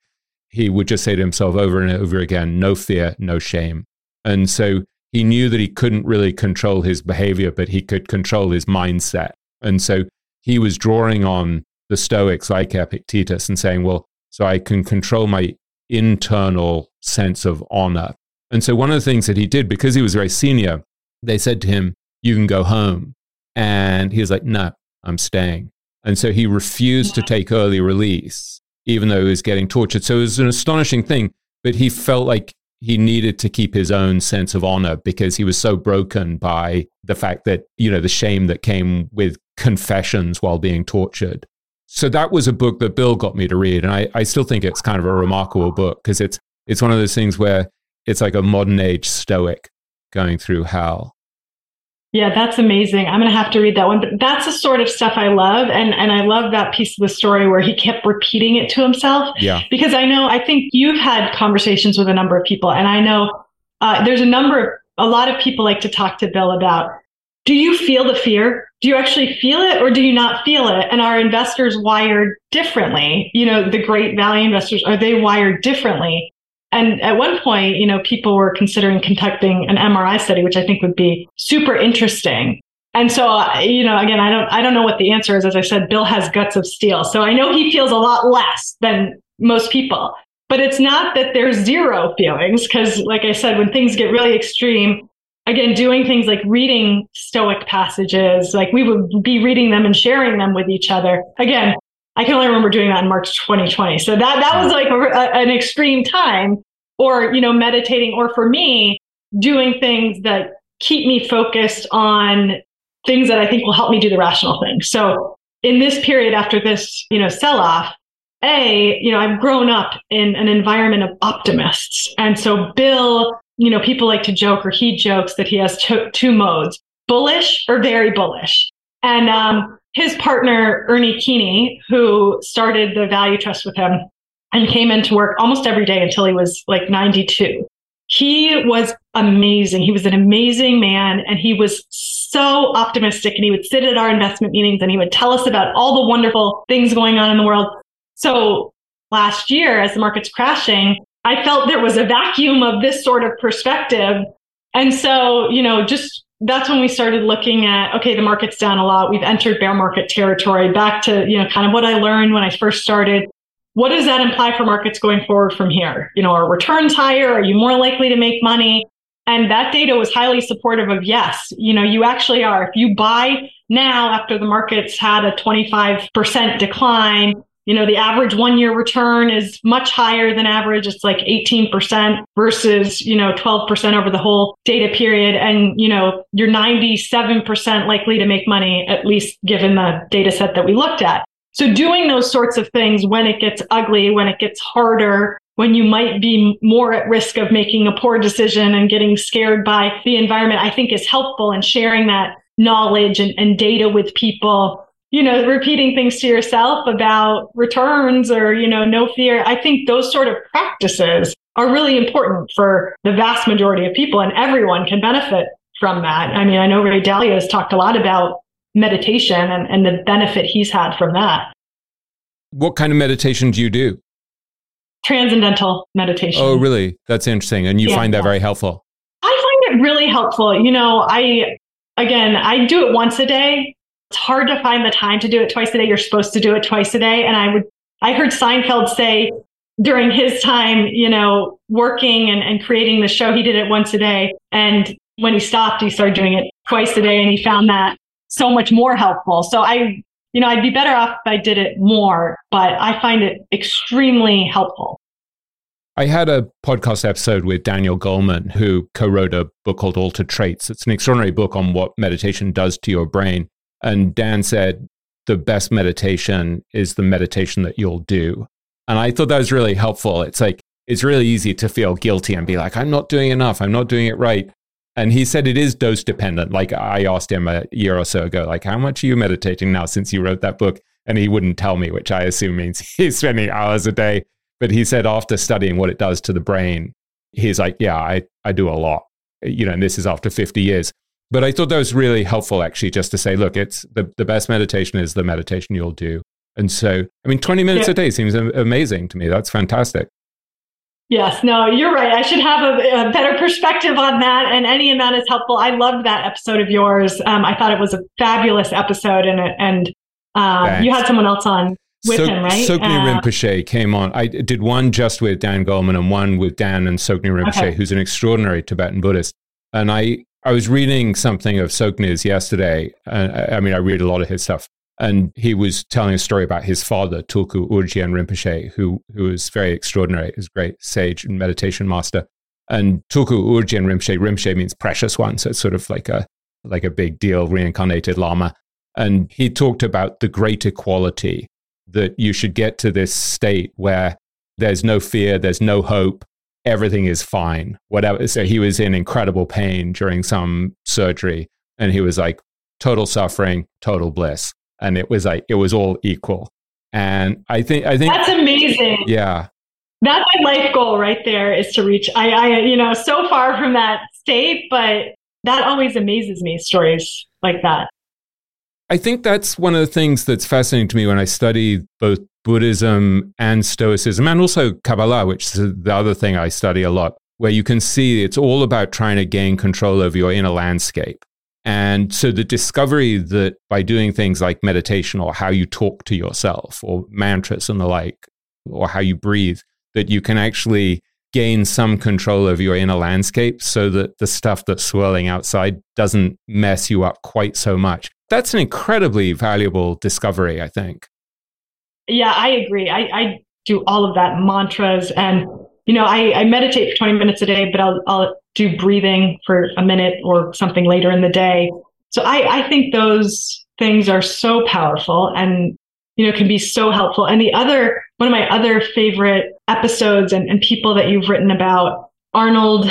he would just say to himself over and over again no fear no shame and so he knew that he couldn't really control his behavior but he could control his mindset and so he was drawing on the stoics like epictetus and saying well so i can control my internal sense of honor and so one of the things that he did because he was very senior they said to him you can go home and he was like, no, I'm staying. And so he refused to take early release, even though he was getting tortured. So it was an astonishing thing, but he felt like he needed to keep his own sense of honor because he was so broken by the fact that, you know, the shame that came with confessions while being tortured. So that was a book that Bill got me to read. And I, I still think it's kind of a remarkable book because it's, it's one of those things where it's like a modern age stoic going through hell. Yeah, that's amazing. I'm going to have to read that one. But that's the sort of stuff I love. And, and I love that piece of the story where he kept repeating it to himself. Yeah. Because I know, I think you've had conversations with a number of people. And I know uh, there's a number of, a lot of people like to talk to Bill about do you feel the fear? Do you actually feel it or do you not feel it? And are investors wired differently? You know, the great value investors, are they wired differently? And at one point, you know, people were considering conducting an MRI study, which I think would be super interesting. And so, uh, you know, again, I don't, I don't know what the answer is. As I said, Bill has guts of steel, so I know he feels a lot less than most people. But it's not that there's zero feelings, because, like I said, when things get really extreme, again, doing things like reading Stoic passages, like we would be reading them and sharing them with each other. Again, I can only remember doing that in March 2020. So that, that was like a, a, an extreme time or, you know, meditating or for me, doing things that keep me focused on things that I think will help me do the rational thing. So in this period after this, you know, sell off, a, you know, I've grown up in an environment of optimists. And so Bill, you know, people like to joke or he jokes that he has two, two modes, bullish or very bullish. And um, his partner, Ernie Kiehne, who started the value trust with him and came into work almost every day until he was like 92. He was amazing. He was an amazing man and he was so optimistic and he would sit at our investment meetings and he would tell us about all the wonderful things going on in the world. So last year, as the market's crashing, I felt there was a vacuum of this sort of perspective. And so, you know, just that's when we started looking at okay the market's down a lot. We've entered bear market territory. Back to you know kind of what i learned when i first started. What does that imply for markets going forward from here? You know are returns higher? Are you more likely to make money? And that data was highly supportive of yes you know you actually are. If you buy now after the market's had a 25% decline you know, the average one year return is much higher than average. It's like 18% versus, you know, 12% over the whole data period. And, you know, you're 97% likely to make money, at least given the data set that we looked at. So doing those sorts of things when it gets ugly, when it gets harder, when you might be more at risk of making a poor decision and getting scared by the environment, I think is helpful and sharing that knowledge and, and data with people you know, repeating things to yourself about returns or, you know, no fear. I think those sort of practices are really important for the vast majority of people and everyone can benefit from that. I mean, I know Ray Dalio has talked a lot about meditation and, and the benefit he's had from that. What kind of meditation do you do? Transcendental meditation. Oh, really? That's interesting. And you yeah, find that very helpful? I find it really helpful. You know, I, again, I do it once a day. It's hard to find the time to do it twice a day. You're supposed to do it twice a day. And I would, I heard Seinfeld say during his time, you know, working and, and creating the show, he did it once a day. And when he stopped, he started doing it twice a day and he found that so much more helpful. So I, you know, I'd be better off if I did it more, but I find it extremely helpful. I had a podcast episode with Daniel Goleman, who co wrote a book called Altered Traits. It's an extraordinary book on what meditation does to your brain. And Dan said, the best meditation is the meditation that you'll do. And I thought that was really helpful. It's like, it's really easy to feel guilty and be like, I'm not doing enough. I'm not doing it right. And he said it is dose dependent. Like I asked him a year or so ago, like, how much are you meditating now since you wrote that book? And he wouldn't tell me, which I assume means *laughs* he's spending hours a day. But he said after studying what it does to the brain, he's like, yeah, I, I do a lot. You know, and this is after 50 years. But I thought that was really helpful actually, just to say, look, it's the, the best meditation is the meditation you'll do. And so, I mean, 20 minutes yeah. a day seems amazing to me. That's fantastic. Yes, no, you're right. I should have a, a, better perspective on that, and any amount is helpful. I loved that episode of yours. Um, I thought it was a fabulous episode, and and uh, you had someone else on with so, him, right? Uh, Rinpoche came on. I did one just with Dan Goleman and one with Dan and Tsoknyi Rinpoche, okay. who's an extraordinary Tibetan Buddhist. And I I was reading something of Tsoknyi's yesterday. Uh, I mean, I read a lot of his stuff, and he was telling a story about his father, Tulku Urgyen Rinpoche, who, who was very extraordinary, his great sage and meditation master. And Tulku Urgyen Rinpoche, Rinpoche means precious one. So it's sort of like a, like a big deal, reincarnated Lama. And he talked about the great equality that you should get to this state where there's no fear, there's no hope, everything is fine, whatever. So he was in incredible pain during some surgery. And he was like, total suffering, total bliss and it was like it was all equal. And I think I think that's amazing. Yeah, that's my life goal right there is to reach. I, I you know so far from that state, but that always amazes me. Stories like that. I think that's one of the things that's fascinating to me when I study both Buddhism and Stoicism, and also Kabbalah, which is the other thing I study a lot, where you can see it's all about trying to gain control over your inner landscape. And so the discovery that by doing things like meditation or how you talk to yourself or mantras and the like, or how you breathe, that you can actually gain some control over your inner landscape so that the stuff that's swirling outside doesn't mess you up quite so much. That's an incredibly valuable discovery, I think. Yeah, I agree. I, I do all of that mantras and you know, I, I meditate for 20 minutes a day, but I'll, I'll do breathing for a minute or something later in the day. So I, I think those things are so powerful and, you know, can be so helpful. And the other, one of my other favorite episodes and, and people that you've written about, Arnold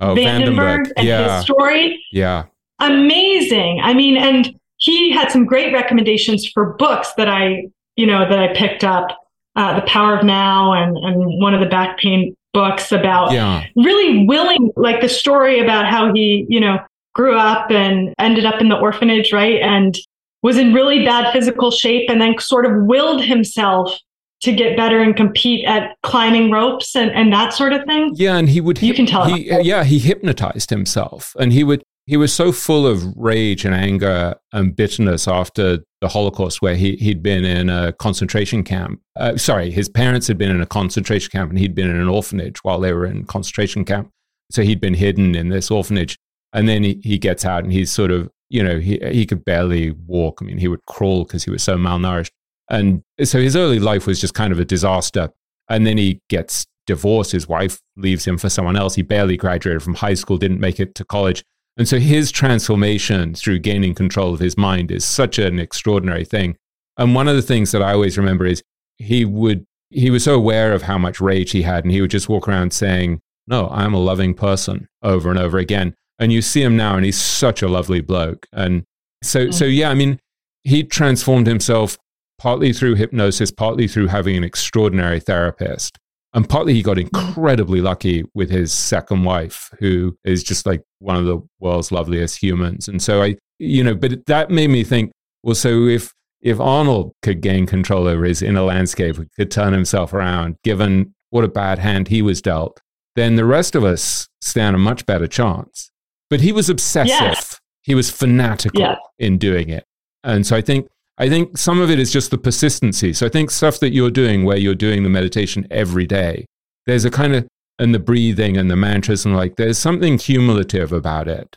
oh, Van Den Berg and yeah. his story. Yeah. Amazing. I mean, and he had some great recommendations for books that I, you know, that I picked up. Uh, the Power of Now and, and one of the back pain books about yeah. really willing, like the story about how he, you know, grew up and ended up in the orphanage, right? And was in really bad physical shape and then sort of willed himself to get better and compete at climbing ropes and, and that sort of thing. Yeah, and he would. You can tell. He, yeah, he hypnotized himself, and he would he was so full of rage and anger and bitterness after the Holocaust, where he, he'd been in a concentration camp. Uh, sorry, his parents had been in a concentration camp and he'd been in an orphanage while they were in concentration camp. So he'd been hidden in this orphanage. And then he, he gets out and he's sort of, you know, he, he could barely walk. I mean, he would crawl because he was so malnourished. And so his early life was just kind of a disaster. And then he gets divorced. His wife leaves him for someone else. He barely graduated from high school, didn't make it to college. And so his transformation through gaining control of his mind is such an extraordinary thing. And one of the things that I always remember is he would, he was so aware of how much rage he had, and he would just walk around saying, No, I'm a loving person over and over again. And you see him now, and he's such a lovely bloke. And so, mm-hmm. so yeah, I mean, he transformed himself partly through hypnosis, partly through having an extraordinary therapist. And partly he got incredibly lucky with his second wife, who is just like one of the world's loveliest humans. And so I, you know, but that made me think, well, so if if Arnold could gain control over his inner landscape, could turn himself around, given what a bad hand he was dealt, then the rest of us stand a much better chance. But he was obsessive. Yes. He was fanatical yes. in doing it. And so I think I think some of it is just the persistency. So I think stuff that you're doing where you're doing the meditation every day, there's a kind of and the breathing and the mantras and like there's something cumulative about it.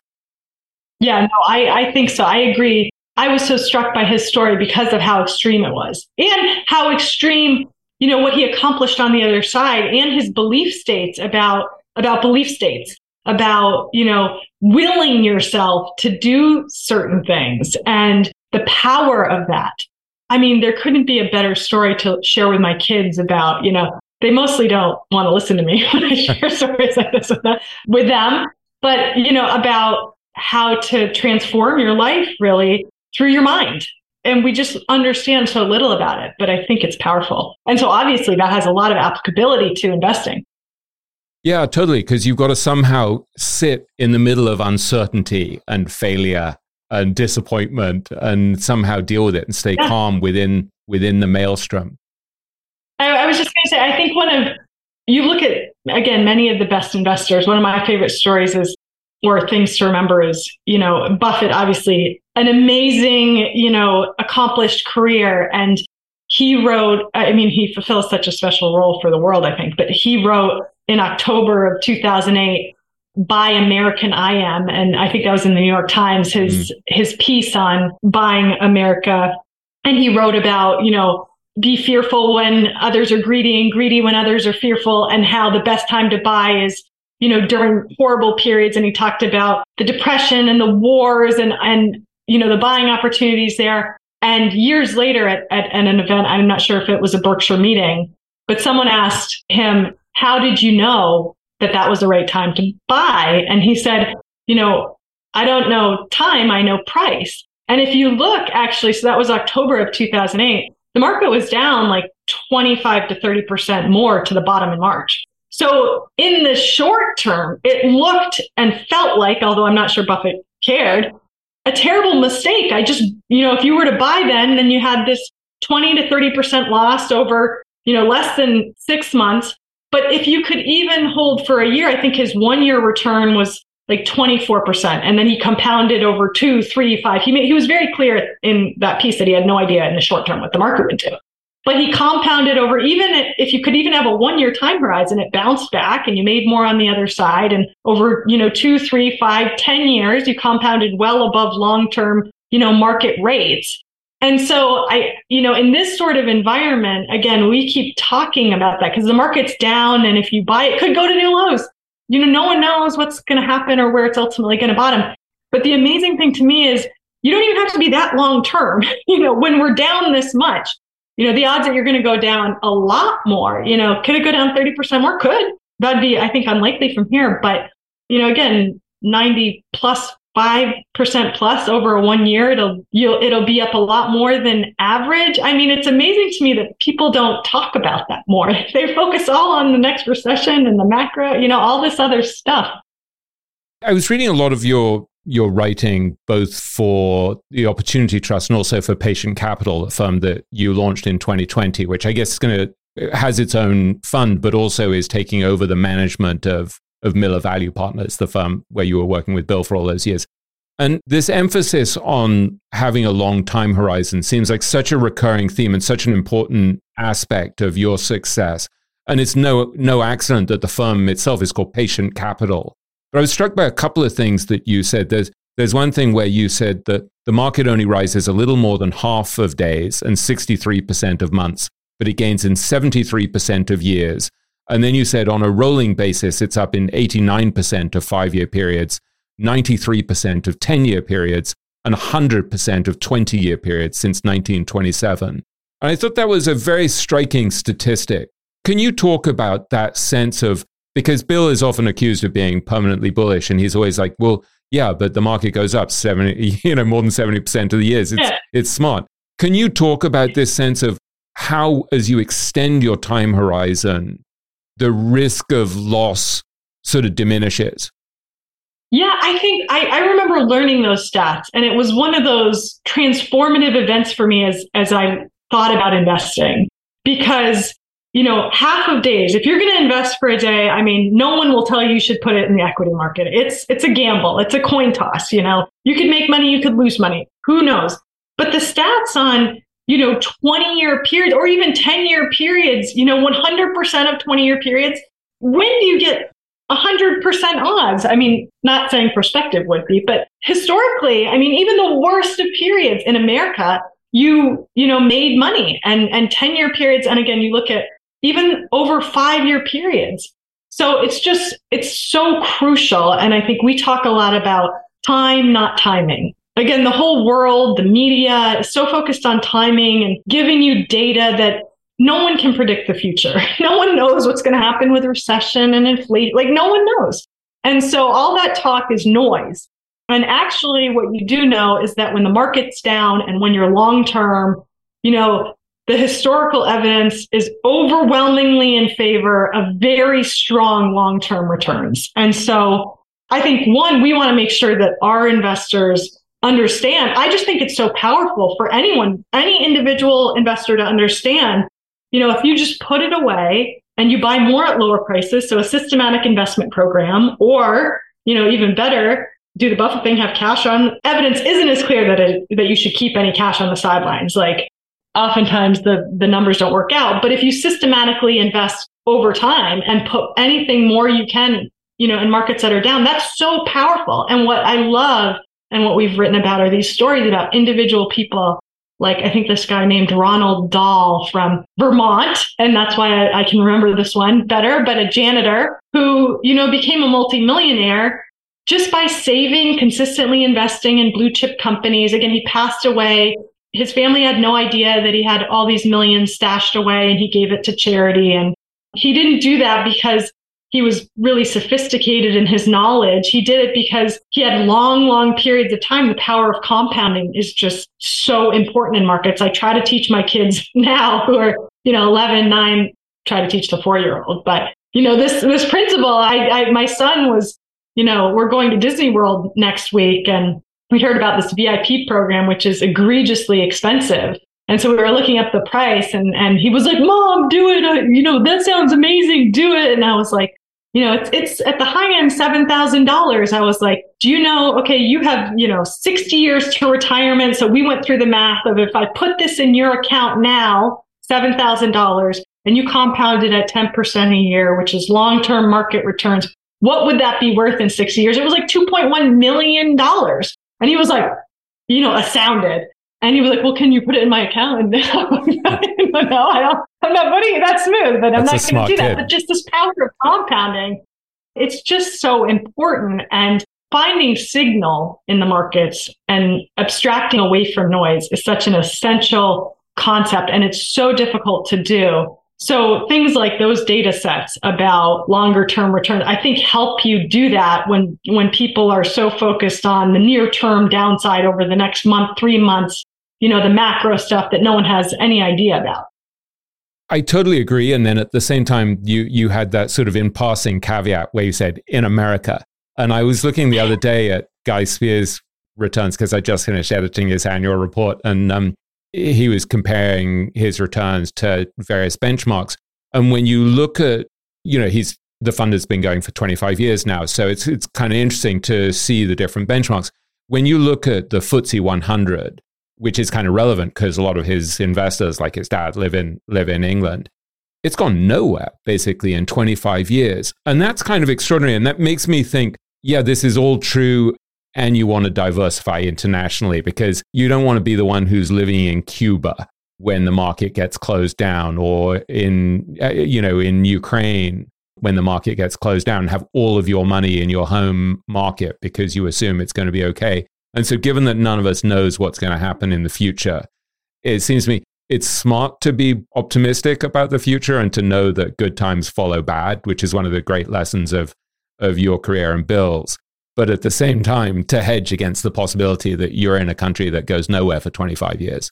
Yeah, no, I, I think so. I agree. I was so struck by his story because of how extreme it was and how extreme, you know, what he accomplished on the other side and his belief states about about belief states, about, you know, willing yourself to do certain things and the power of that. I mean, there couldn't be a better story to share with my kids about, you know, they mostly don't want to listen to me *laughs* when I share stories like this with them, with them, but, you know, about how to transform your life really through your mind. And we just understand so little about it, but I think it's powerful. And so obviously that has a lot of applicability to investing. Yeah, totally. Because you've got to somehow sit in the middle of uncertainty and failure and disappointment and somehow deal with it and stay yeah. calm within within the maelstrom. I, I was just going to say, I think one of you look at again many of the best investors. One of my favorite stories is or things to remember is, you know, Buffett, obviously an amazing, you know, accomplished career. And he wrote, I mean, he fulfills such a special role for the world, I think, but he wrote in October of 2008, Buy American I Am. And I think that was in the New York Times, his, mm. his piece on buying America. And he wrote about, you know, be fearful when others are greedy and greedy when others are fearful and how the best time to buy is you know, during horrible periods. And he talked about the depression and the wars and, and, you know, the buying opportunities there. And years later at, at, at an event, I'm not sure if it was a Berkshire meeting, but someone asked him, how did you know that that was the right time to buy? And he said, you know, I don't know time, I know price. And if you look actually, so that was October of 2008, the market was down like 25 to 30% more to the bottom in March. So in the short term, it looked and felt like, although I'm not sure Buffett cared, a terrible mistake. I just, you know, if you were to buy then, then you had this 20 to 30% loss over, you know, less than six months. But if you could even hold for a year, I think his one year return was like 24%. And then he compounded over two, three, five. He, made, he was very clear in that piece that he had no idea in the short term what the market would do but he compounded over even if you could even have a one year time horizon it bounced back and you made more on the other side and over you know two three five ten years you compounded well above long term you know market rates and so i you know in this sort of environment again we keep talking about that because the market's down and if you buy it could go to new lows you know no one knows what's going to happen or where it's ultimately going to bottom but the amazing thing to me is you don't even have to be that long term *laughs* you know when we're down this much you know, the odds that you're going to go down a lot more, you know, could it go down 30% more? Could. That'd be, I think, unlikely from here. But, you know, again, 90 plus 5% plus over one year, it'll, you'll, it'll be up a lot more than average. I mean, it's amazing to me that people don't talk about that more. *laughs* They focus all on the next recession and the macro, you know, all this other stuff. I was reading a lot of your your writing both for the Opportunity Trust and also for Patient Capital, a firm that you launched in 2020, which I guess is going to has its own fund, but also is taking over the management of of Miller Value Partners, the firm where you were working with Bill for all those years. And this emphasis on having a long time horizon seems like such a recurring theme and such an important aspect of your success. And it's no no accident that the firm itself is called Patient Capital but I was struck by a couple of things that you said. There's there's one thing where you said that the market only rises a little more than half of days and 63% of months, but it gains in 73% of years. And then you said on a rolling basis, it's up in 89% of five year periods, 93% of 10 year periods, and 100% of 20 year periods since 1927. And I thought that was a very striking statistic. Can you talk about that sense of because Bill is often accused of being permanently bullish, and he's always like, well, yeah, but the market goes up 70, *laughs* you know, more than 70% of the years. It's, Yeah. it's smart. Can you talk about this sense of how, as you extend your time horizon, the risk of loss sort of diminishes? Yeah, I think I, I remember learning those stats, and it was one of those transformative events for me as as I thought about investing. Because you know, half of days, if you're going to invest for a day, I mean, no one will tell you you should put it in the equity market. It's it's a gamble. It's a coin toss. You know, you could make money, you could lose money. Who knows? But the stats on you know 20 year periods or even 10 year periods, you know, 100% of 20 year periods. When do you get 100% odds. I mean, not saying perspective would be, but historically, I mean, even the worst of periods in America, you, you know, made money and, and 10 year periods. And again, you look at even over five year periods. So it's just, it's so crucial. And I think we talk a lot about time, not timing. Again, the whole world, the media is so focused on timing and giving you data that no one can predict the future. *laughs* No one knows what's going to happen with recession and inflation. Like, no one knows. And so all that talk is noise. And actually, what you do know is that when the market's down and when you're long term, you know, the historical evidence is overwhelmingly in favor of very strong long term returns. And so I think one, we want to make sure that our investors understand. I just think it's so powerful for anyone, any individual investor to understand you know, if you just put it away and you buy more at lower prices, so a systematic investment program, or, you know, even better, do the Buffett thing, have cash on evidence isn't as clear that it, that you should keep any cash on the sidelines. Like oftentimes the, the numbers don't work out. But if you systematically invest over time and put anything more you can, you know, in markets that are down, that's so powerful. And what I love and what we've written about are these stories about individual people like I think this guy named Ronald Dahl from Vermont, and that's why I, I, can remember this one better, but a janitor who, you know, became a multimillionaire just by saving, consistently investing in blue chip companies. Again, he passed away. His family had no idea that he had all these millions stashed away and he gave it to charity. And he didn't do that because he was really sophisticated in his knowledge. He did it because he had long, long periods of time. The power of compounding is just so important in markets. I try to teach my kids *laughs* now who are, you know, 11, 9, try to teach the four year old. But, you know, this, this principle, I, I, my son was, you know, we're going to Disney World next week and we heard about this VIP program, which is egregiously expensive. And so we were looking up the price and, and he was like, mom, do it. Uh, you know, that sounds amazing. Do it. And I was like, you know, it's it's at the high end seven thousand dollars. I was like, do you know? Okay, you have you know sixty years to retirement. So we went through the math of if I put this in your account now, seven thousand dollars, and you compound it at ten percent a year, which is long term market returns. What would that be worth in sixty years? It was like two point one million dollars, and he was like, you know, astounded. And he was like, "Well, can you put it in my account?" And *laughs* I'm like, no, I don't. I'm not putting it that smooth, but I'm That's not going to do that. kid. But just this power of compounding, it's just so important. And finding signal in the markets and abstracting away from noise is such an essential concept, and it's so difficult to do. So things like those data sets about longer term returns, I think help you do that when when people are so focused on the near term downside over the next month, three months, you know, the macro stuff that no one has any idea about. I totally agree. And then at the same time, you you had that sort of in passing caveat where you said in America. And I was looking the other day at Guy Spier's returns because I just finished editing his annual report, and um, he was comparing his returns to various benchmarks. And when you look at, you know, he's the fund has been going for 25 years now, so it's it's kind of interesting to see the different benchmarks. When you look at the FTSE 100, which is kind of relevant because a lot of his investors, like his dad, live in live in England. It's gone nowhere basically in 25 years, and that's kind of extraordinary. And that makes me think, yeah, this is all true, and you want to diversify internationally because you don't want to be the one who's living in Cuba when the market gets closed down, or in uh, you know in Ukraine when the market gets closed down, and have all of your money in your home market because you assume it's going to be okay. And so, given that none of us knows what's going to happen in the future, it seems to me it's smart to be optimistic about the future and to know that good times follow bad, which is one of the great lessons of, of your career and Bill's. but at the same time to hedge against the possibility that you're in a country that goes nowhere for 25 years.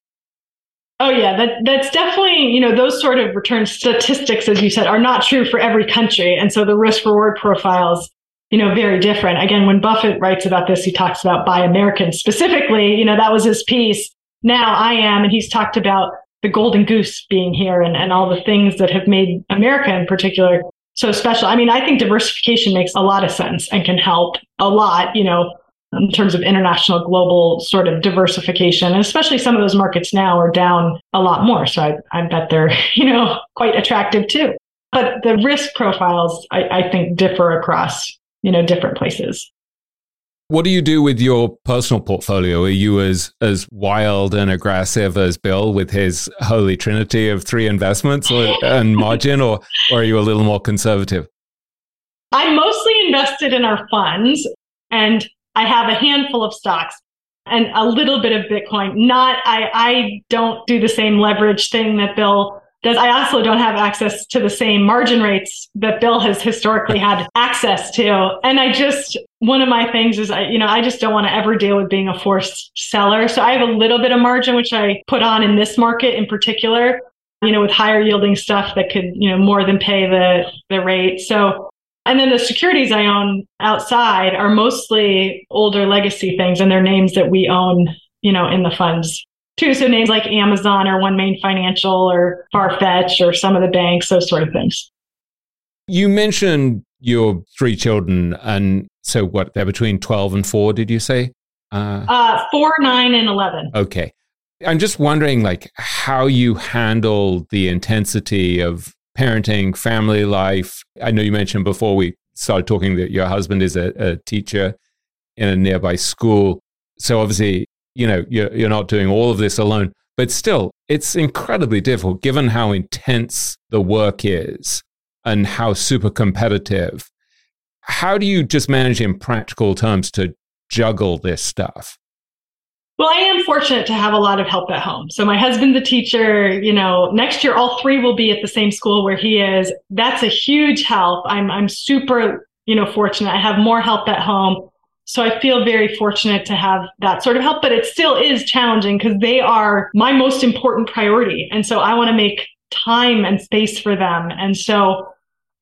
Oh yeah, that that's definitely, you know, those sort of return statistics as you said are not true for every country and so the risk reward profiles, you know, very different. Again, when Buffett writes about this, he talks about buy American specifically, you know, that was his piece. Now I am and he's talked about the golden goose being here and, and all the things that have made America in particular so special. I mean, I think diversification makes a lot of sense and can help a lot, you know, in terms of international global sort of diversification. And especially some of those markets now are down a lot more. So I, I bet they're, *laughs* you know, quite attractive too. But the risk profiles, I, I think, differ across, you know, different places. What do you do with your personal portfolio? Are you as as wild and aggressive as Bill with his holy trinity of three investments or, and margin, or, or are you a little more conservative? I'm mostly invested in our funds, and I have a handful of stocks and a little bit of Bitcoin. Not I I don't do the same leverage thing that Bill does I also don't have access to the same margin rates that Bill has historically had access to. And I just, one of my things is, I, you know, I just don't want to ever deal with being a forced seller. So I have a little bit of margin, which I put on in this market in particular, you know, with higher yielding stuff that could, you know, more than pay the, the rate. So, and then the securities I own outside are mostly older legacy things and they're names that we own, you know, in the funds too. So names like Amazon or OneMain Financial or Farfetch or some of the banks, those sort of things. You mentioned your three children, and so what? They're between twelve and four. Did you say? Uh, uh, four, nine, and eleven. Okay, I'm just wondering, like, how you handle the intensity of parenting, family life. I know you mentioned before we started talking that your husband is a, a teacher in a nearby school. So obviously, you know, you're, you're not doing all of this alone. But still, it's incredibly difficult given how intense the work is and how super competitive. How do you just manage in practical terms to juggle this stuff? Well, I am fortunate to have a lot of help at home. So my husband's a teacher, you know, next year all three will be at the same school where he is. That's a huge help. I'm I'm super, you know, fortunate. I have more help at home. So I feel very fortunate to have that sort of help, but it still is challenging because they are my most important priority. And so I want to make time and space for them. And so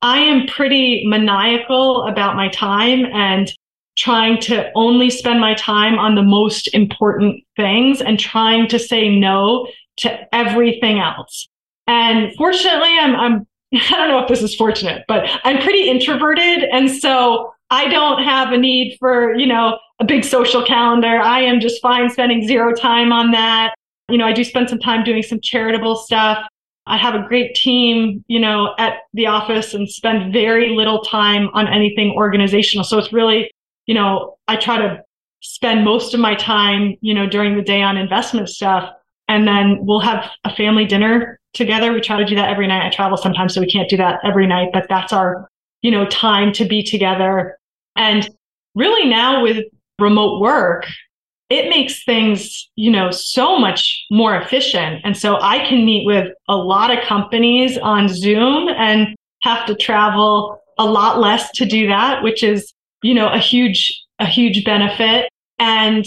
I am pretty maniacal about my time and trying to only spend my time on the most important things and trying to say no to everything else. And fortunately, I'm, I'm, *laughs* I don't know if this is fortunate, but I'm pretty introverted. And so I don't have a need for, you know, a big social calendar. I am just fine spending zero time on that. You know, I do spend some time doing some charitable stuff. I have a great team, you know, at the office and spend very little time on anything organizational. So it's really, you know, I try to spend most of my time, you know, during the day on investment stuff. And then we'll have a family dinner together. We try to do that every night. I travel sometimes, so we can't do that every night, but that's our you know, time to be together. And really now with remote work, it makes things, you know, so much more efficient. And so I can meet with a lot of companies on Zoom and have to travel a lot less to do that, which is, you know, a huge, a huge benefit. And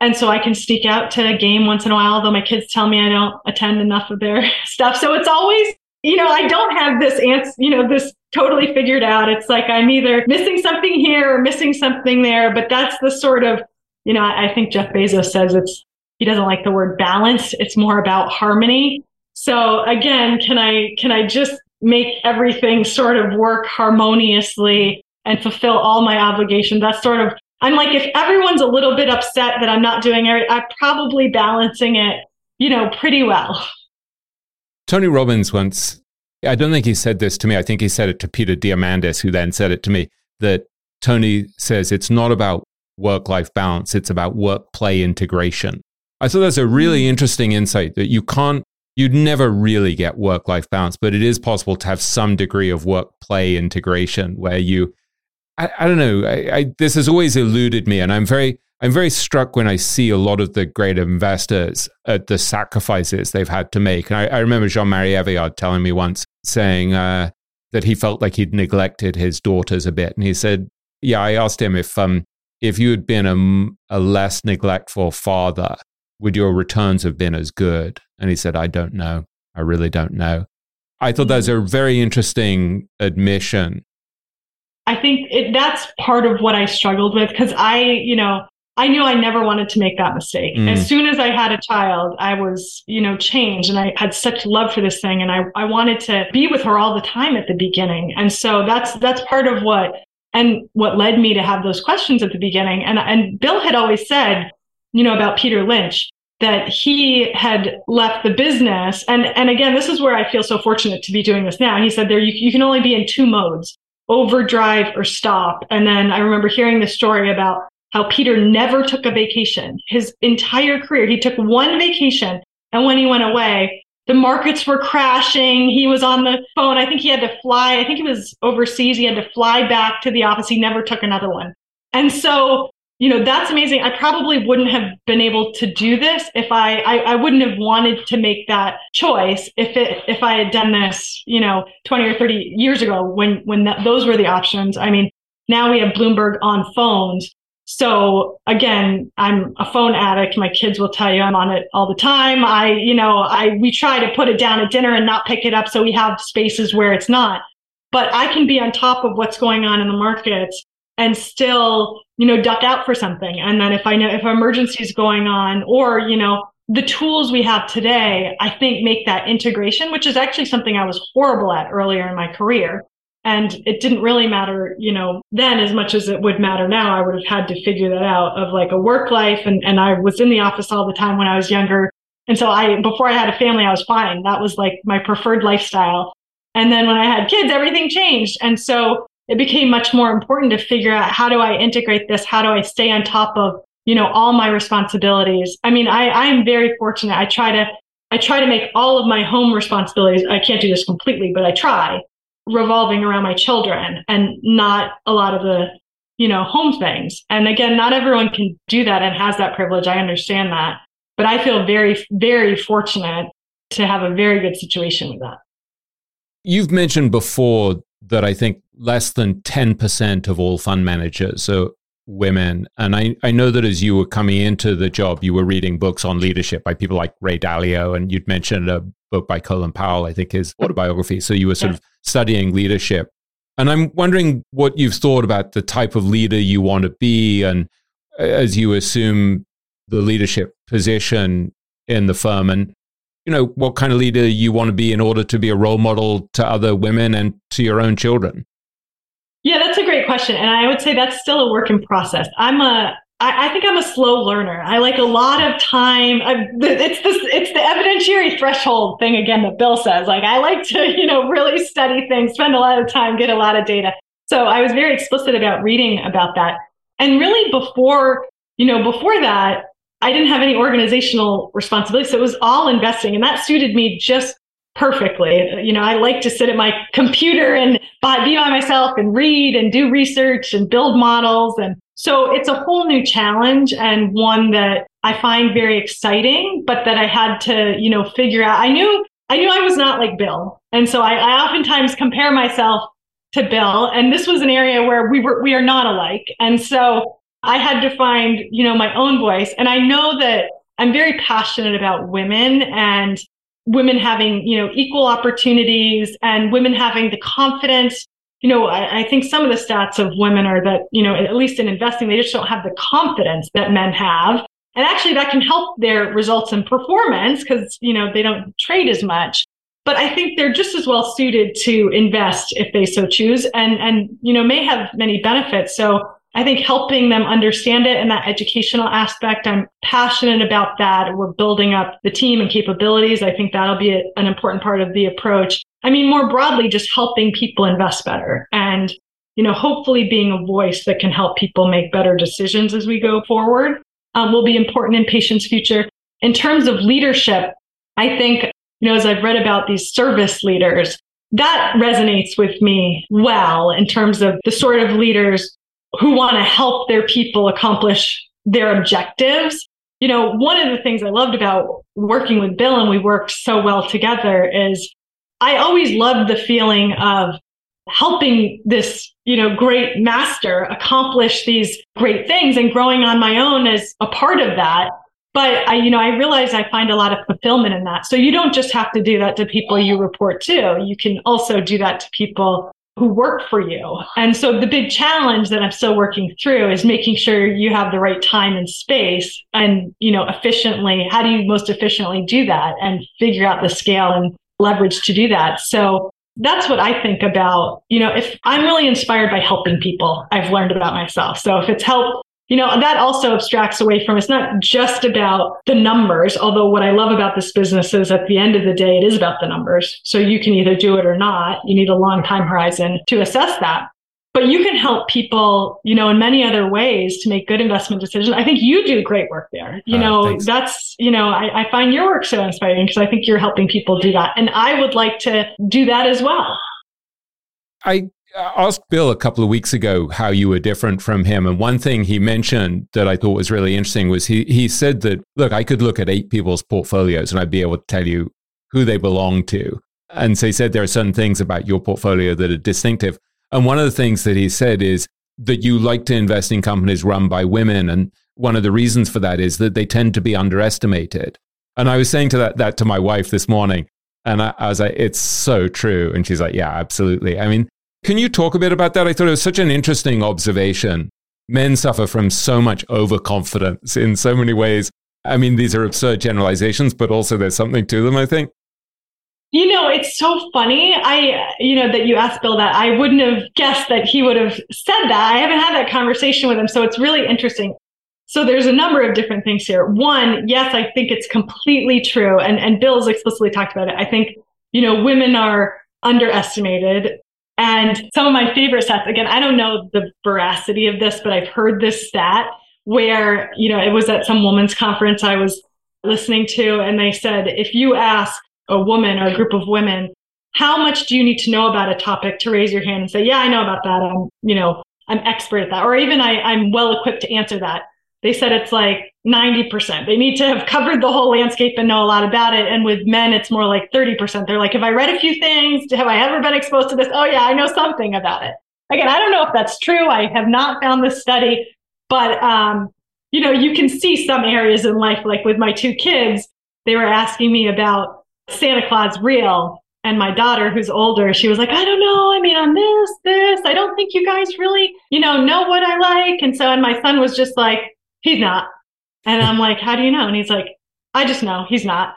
and so I can sneak out to a game once in a while, although my kids tell me I don't attend enough of their *laughs* stuff. So it's always, you know, I don't have this answer, you know, this totally figured out. It's like I'm either missing something here or missing something there. But that's the sort of, you know, I think Jeff Bezos says it's, he doesn't like the word balance. It's more about harmony. So again, can I, can I just make everything sort of work harmoniously and fulfill all my obligations? That's sort of, I'm like, if everyone's a little bit upset that I'm not doing it, I'm probably balancing it, you know, pretty well. Tony Robbins once I don't think he said this to me. I think he said it to Peter Diamandis, who then said it to me that Tony says it's not about work life balance, it's about work play integration. I thought that's a really mm. interesting insight that you can't, you'd never really get work life balance, but it is possible to have some degree of work play integration where you, I, I don't know, I, I, this has always eluded me. And I'm very, I'm very struck when I see a lot of the great investors at the sacrifices they've had to make. And I, I remember Jean Marie Eveillard telling me once saying uh, that he felt like he'd neglected his daughters a bit. And he said, Yeah, I asked him if um, if you had been a, a less neglectful father, would your returns have been as good? And he said, I don't know. I really don't know. I thought that was a very interesting admission. I think it, that's part of what I struggled with because I, you know, I knew I never wanted to make that mistake. Mm. As soon as I had a child, I was, you know, changed and I had such love for this thing and I, I wanted to be with her all the time at the beginning. And so that's that's part of what and what led me to have those questions at the beginning. And and Bill had always said, you know, about Peter Lynch that he had left the business. And and again, this is where I feel so fortunate to be doing this now. He said there you, you can only be in two modes overdrive or stop. And then I remember hearing the story about how Peter never took a vacation. His entire career, he took one vacation. And when he went away, the markets were crashing. He was on the phone. I think he had to fly. I think he was overseas. He had to fly back to the office. He never took another one. And so, you know, that's amazing. I probably wouldn't have been able to do this if I, I, I wouldn't have wanted to make that choice if it, if I had done this, you know, 20 or 30 years ago when, when that, those were the options. I mean, now we have Bloomberg on phones so again, I'm a phone addict. My kids will tell you I'm on it all the time. I, you know, I, we try to put it down at dinner and not pick it up. So we have spaces where it's not, but I can be on top of what's going on in the markets and still, you know, duck out for something. And then if I know if an emergency is going on or, you know, the tools we have today, I think make that integration, which is actually something I was horrible at earlier in my career. And it didn't really matter, you know, then as much as it would matter now. I would have had to figure that out of like a work life. And, and I was in the office all the time when I was younger. And so I, before I had a family, I was fine. That was like my preferred lifestyle. And then when I had kids, everything changed. And so it became much more important to figure out how do I integrate this? How do I stay on top of, you know, all my responsibilities? I mean, I, I am very fortunate. I try to, I try to make all of my home responsibilities. I can't do this completely, but I try revolving around my children and not a lot of the you know home things. And again not everyone can do that and has that privilege. I understand that. But i feel very very fortunate to have a very good situation with that. You've mentioned before that i think less than 10% of all fund managers are women and I, I know that as you were coming into the job you were reading books on leadership by people like ray dalio and you'd mentioned a book by colin powell i think his autobiography so you were sort yeah. of studying leadership. And I'm wondering what you've thought about the type of leader you want to be, and uh, as you assume the leadership position in the firm, and you know what kind of leader you want to be in order to be a role model to other women and to your own children. Yeah, that's a question, and I would say that's still a work in process. I'm a I, I, think I'm a slow learner. I like a lot of time. I, it's this, it's the evidentiary threshold thing again that Bill says. Like I like to, you know, really study things, spend a lot of time, get a lot of data. So I was very explicit about reading about that. And really before, you know, before that, I didn't have any organizational responsibility. So it was all investing and that suited me just perfectly. You know, I like to sit at my computer and be by myself and read and do research and build models and so it's a whole new challenge and one that I find very exciting, but that I had to, you know, figure out. I knew, I knew I was not like Bill. And so I, I oftentimes compare myself to Bill. And this was an area where we were, we are not alike. And so I had to find, you know, my own voice. And I know that I'm very passionate about women and women having, you know, equal opportunities and women having the confidence you know, I, I, think some of the stats of women are that, you know, at least in investing, they just don't have the confidence that men have. And actually that can help their results and performance because, you know, they don't trade as much. But I think they're just as well suited to invest if they so choose and, and, you know, may have many benefits. So I think helping them understand it and that educational aspect, I'm passionate about that. We're building up the team and capabilities. I think that'll be a, an important part of the approach. I mean, more broadly, just helping people invest better and, you know, hopefully being a voice that can help people make better decisions as we go forward um, will be important in Patient's future. In terms of leadership, I think, you know, as I've read about these service leaders, that resonates with me well in terms of the sort of leaders who want to help their people accomplish their objectives. You know, one of the things I loved about working with Bill and we worked so well together is I always loved the feeling of helping this, you know, great master accomplish these great things and growing on my own as a part of that. But I, you know, I realize I find a lot of fulfillment in that. So you don't just have to do that to people you report to. You can also do that to people who work for you. And so the big challenge that I'm still working through is making sure you have the right time and space and, you know, efficiently, how do you most efficiently do that and figure out the scale and leverage to do that. So that's what I think about. You know, if I'm really inspired by helping people, I've learned about myself. So if it's help you know, that also abstracts away from it's not just about the numbers. Although what I love about this business is at the end of the day, it is about the numbers. So you can either do it or not. You need a long time horizon to assess that. But you can help people, you know, in many other ways to make good investment decisions. I think you do great work there. You uh, know, thanks. that's, you know, I, I find your work so inspiring because I think you're helping people do that. And I would like to do that as well. I asked Bill a couple of weeks ago how you were different from him. And one thing he mentioned that I thought was really interesting was he, he said that, look, I could look at eight people's portfolios and I'd be able to tell you who they belong to. And so he said there are certain things about your portfolio that are distinctive. And one of the things that he said is that you like to invest in companies run by women. And one of the reasons for that is that they tend to be underestimated. And I was saying to that, that to my wife this morning. And I, I was like, it's so true. And she's like, yeah, absolutely. I mean, can you talk a bit about that? I thought it was such an interesting observation. Men suffer from so much overconfidence in so many ways. I mean, these are absurd generalizations, but also there's something to them, I think. You know, it's so funny. I, you know, that you asked Bill that. I wouldn't have guessed that he would have said that. I haven't had that conversation with him. So it's really interesting. So there's a number of different things here. One, yes, I think it's completely true. And, and Bill's explicitly talked about it. I think, you know, women are underestimated and some of my favorite stats, again, I don't know the veracity of this, but I've heard this stat where, you know, it was at some women's conference I was listening to, and they said, if you ask a woman or a group of women, how much do you need to know about a topic to raise your hand and say, yeah, I know about that. I'm, you know, I'm expert at that. Or even I, I'm well equipped to answer that. They said it's like 90%. They need to have covered the whole landscape and know a lot about it. And with men, it's more like 30%. They're like, have I read a few things? Have I ever been exposed to this? Oh, yeah, I know something about it. Again, I don't know if that's true. I have not found this study, but, um, you know, you can see some areas in life, like with my two kids, they were asking me about Santa Claus real. And my daughter, who's older, she was like, I don't know. I mean, on this, this, I don't think you guys really, you know, know what I like. And so, and my son was just like, he's not. And I'm like, how do you know? And he's like, I just know he's not.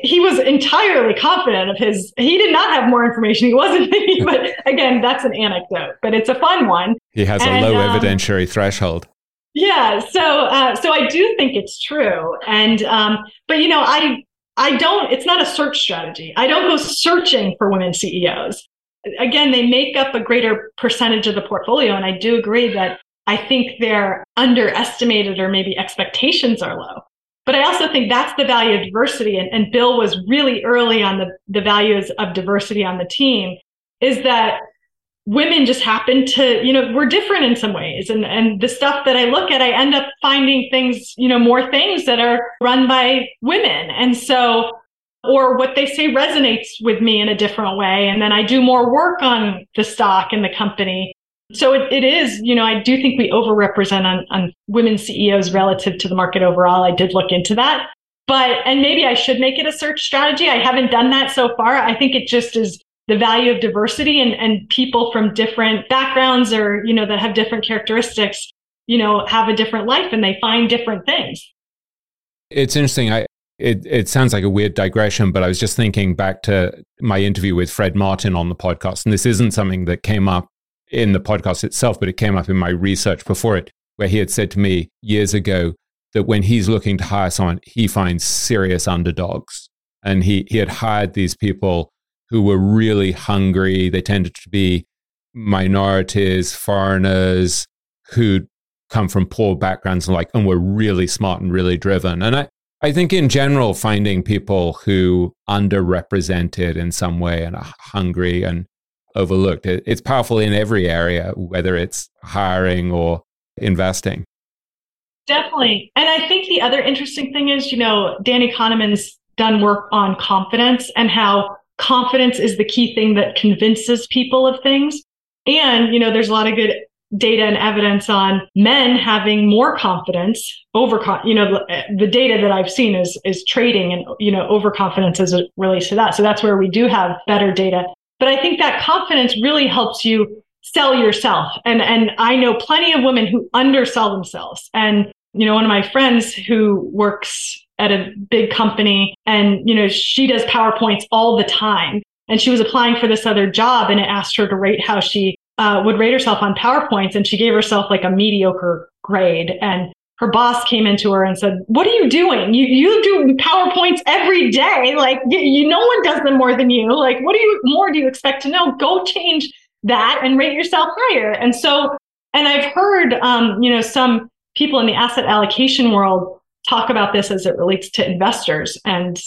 He was entirely confident of his, he did not have more information. He wasn't *laughs* me, but again, that's an anecdote, but it's a fun one. He has and, a low um, evidentiary threshold. Yeah. So, uh, so I do think it's true. And, um, but you know, I, I don't, it's not a search strategy. I don't go searching for women CEOs. Again, they make up a greater percentage of the portfolio. And I do agree that I think they're underestimated or maybe expectations are low. But I also think that's the value of diversity. And, and Bill was really early on the, the values of diversity on the team is that women just happen to, you know, we're different in some ways. And, and the stuff that I look at, I end up finding things, you know, more things that are run by women. And so, or what they say resonates with me in a different way. And then I do more work on the stock and the company. So it, it is, you know, I do think we overrepresent on, on women CEOs relative to the market overall. I did look into that. But, and maybe I should make it a search strategy. I haven't done that so far. I think it just is the value of diversity and, and people from different backgrounds or, you know, that have different characteristics, you know, have a different life and they find different things. It's interesting. I, it, it sounds like a weird digression, but I was just thinking back to my interview with Fred Martin on the podcast. And this isn't something that came up in the podcast itself, but it came up in my research before it, where he had said to me years ago that when he's looking to hire someone, he finds serious underdogs. And he, he had hired these people who were really hungry. They tended to be minorities, foreigners who'd come from poor backgrounds and like and were really smart and really driven. And I, I think in general, finding people who underrepresented in some way and are hungry and overlooked. It's powerful in every area, whether it's hiring or investing. Definitely. And I think the other interesting thing is, you know, Danny Kahneman's done work on confidence and how confidence is the key thing that convinces people of things. And, you know, there's a lot of good data and evidence on men having more confidence over you know the data that i've seen is is trading and you know overconfidence as it relates to that so that's where we do have better data but i think that confidence really helps you sell yourself. And and i know plenty of women who undersell themselves. And you know one of my friends who works at a big company and you know she does powerpoints all the time. And she was applying for this other job and it asked her to rate how she uh, would rate herself on PowerPoints. And she gave herself like a mediocre grade. And her boss came into her and said, What are you doing? You, you do PowerPoints every day. Like, you, no one does them more than you. Like, what do you more do you expect to know? Go change that and rate yourself higher. And so, and I've heard, um, you know, some people in the asset allocation world talk about this as it relates to investors and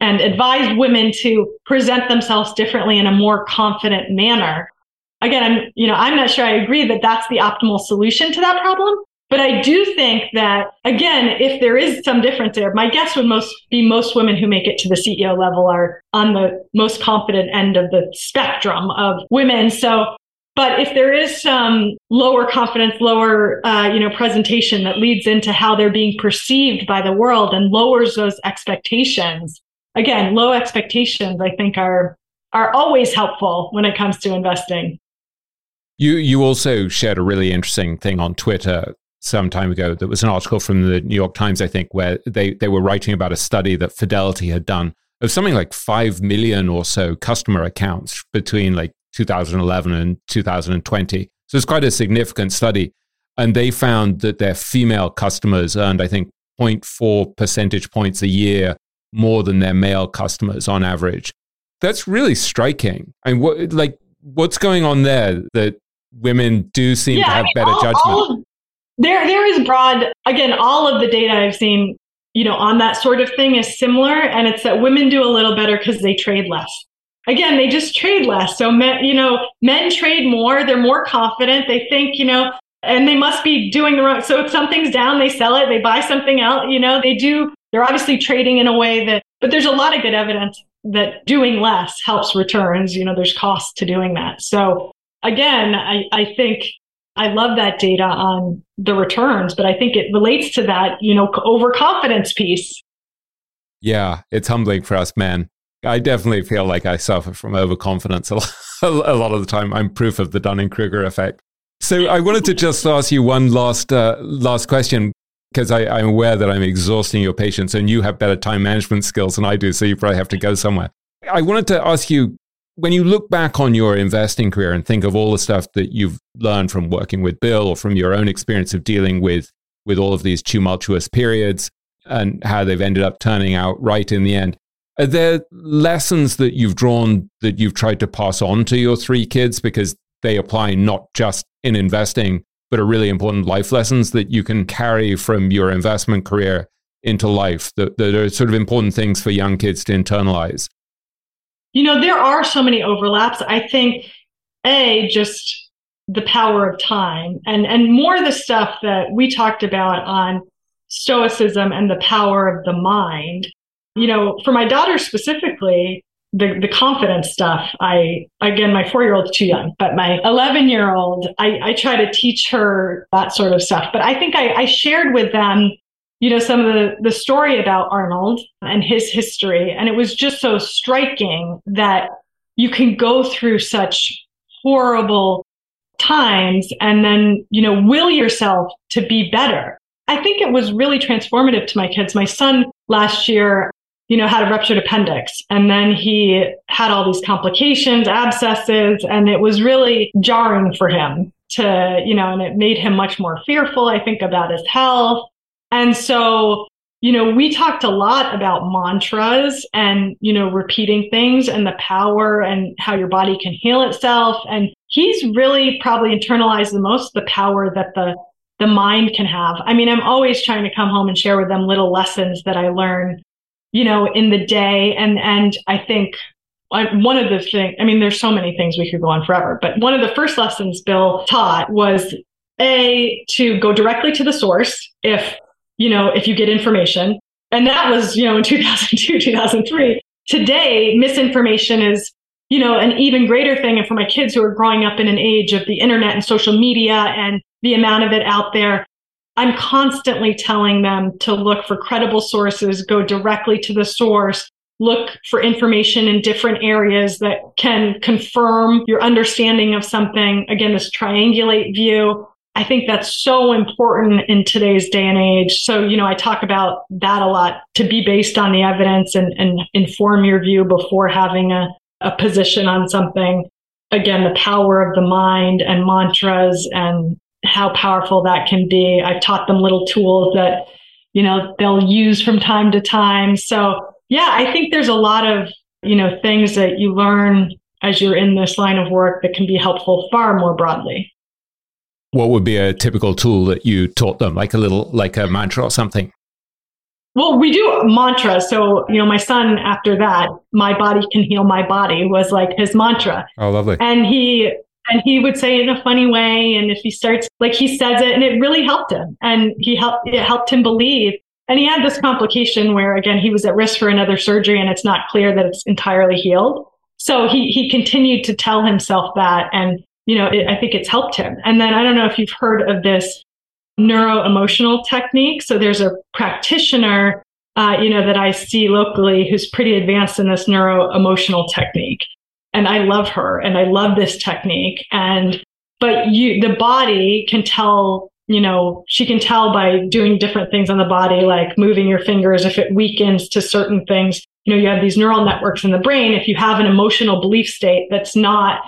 and advise women to present themselves differently in a more confident manner again, I'm, you know, I'm not sure I agree that that's the optimal solution to that problem. But I do think that, again, if there is some difference there, my guess would most be most women who make it to the CEO level are on the most confident end of the spectrum of women. So, but if there is some lower confidence, lower, uh, you know, presentation that leads into how they're being perceived by the world and lowers those expectations, again, low expectations, I think are are always helpful when it comes to investing. You you also shared a really interesting thing on Twitter some time ago. There was an article from the New York Times, I think, where they, they were writing about a study that Fidelity had done of something like 5 million or so customer accounts between like 2011 and 2020. So it's quite a significant study. And they found that their female customers earned, I think, 0.4 percentage points a year more than their male customers on average. That's really striking. I mean, what, like, what's going on there that women do seem yeah, to have I mean, better all, judgment. All there, there is broad. Again, all of the data I've seen, you know, on that sort of thing is similar, and it's that women do a little better because they trade less. Again, they just trade less. So men, you know, men trade more. They're more confident. They think, you know, and they must be doing the wrong. So if something's down, they sell it. They buy something else. You know, they do. They're obviously trading in a way that. But there's a lot of good evidence that doing less helps returns. You know, there's costs to doing that. So again, I, I think I love that data on the returns, but I think it relates to that, you know, overconfidence piece. Yeah, it's humbling for us men. I definitely feel like I suffer from overconfidence a *laughs* lot, of the time. I'm proof of the Dunning Kruger effect. So I wanted to just ask you one last uh, last question because I'm aware that I'm exhausting your patience, and you have better time management skills than I do, so you probably have to go somewhere. I wanted to ask you when you look back on your investing career and think of all the stuff that you've learned from working with Bill or from your own experience of dealing with with all of these tumultuous periods and how they've ended up turning out right in the end, are there lessons that you've drawn that you've tried to pass on to your three kids because they apply not just in investing, but are really important life lessons that you can carry from your investment career into life that, that are sort of important things for young kids to internalize? You know, there are so many overlaps. I think a just the power of time and and more the stuff that we talked about on stoicism and the power of the mind. You know, for my daughter specifically, the, the confidence stuff, I, again, my four year old's too young, but my 11 year old, I, I try to teach her that sort of stuff. But I think I, I shared with them you know, some of the, the story about Arnold and his history. And it was just so striking that you can go through such horrible times and then, you know, will yourself to be better. I think it was really transformative to my kids. My son last year, you know, had a ruptured appendix and then he had all these complications, abscesses, and it was really jarring for him to, you know, and it made him much more fearful, I think, about his health. And so, you know, we talked a lot about mantras and, you know, repeating things and the power and how your body can heal itself. And he's really probably internalized the most the power that the the mind can have. I mean, I'm always trying to come home and share with them little lessons that I learn, you know, in the day. And and I think uh, one of the things, I mean, there's so many things we could go on forever, but one of the first lessons Bill taught was a to go directly to the source if you know, if you get information. And that was, you know, in *laughs* 2002, 2003. Today, misinformation is you know, an even greater thing. And for my kids who are growing up in an age of the internet and social media and the amount of it out there, I'm constantly telling them to look for credible sources, go directly to the source, look for information in different areas that can confirm your understanding of something. Again, this triangulate view. I think that's so important in today's day and age. So, you know, I talk about that a lot to be based on the evidence and, and inform your view before having a, a position on something. Again, the power of the mind and mantras and how powerful that can be. I've taught them little tools that, you know, they'll use from time to time. So yeah, I think there's a lot of, you know, things that you learn as you're in this line of work that can be helpful far more broadly. What would be a typical tool that you taught them, like a little, like a mantra or something? Well, we do mantra. So, you know, my son, after that, my body can heal my body was like his mantra. Oh, lovely. And he, and he would say it in a funny way. And if he starts, like he says it and it really helped him and he helped, it helped him believe and he had this complication where, again, he was at risk for another surgery and it's not clear that it's entirely healed. So he, he continued to tell himself that. And, you know, it, I think it's helped him. And then I don't know if you've heard of this neuro emotional technique. So there's a practitioner, uh, you know, that I see locally who's pretty advanced in this neuro emotional technique. And I love her and I love this technique. And, but you, the body can tell you know, she can tell by doing different things on the body, like moving your fingers, if it weakens to certain things. You know, you have these neural networks in the brain. If you have an emotional belief state that's not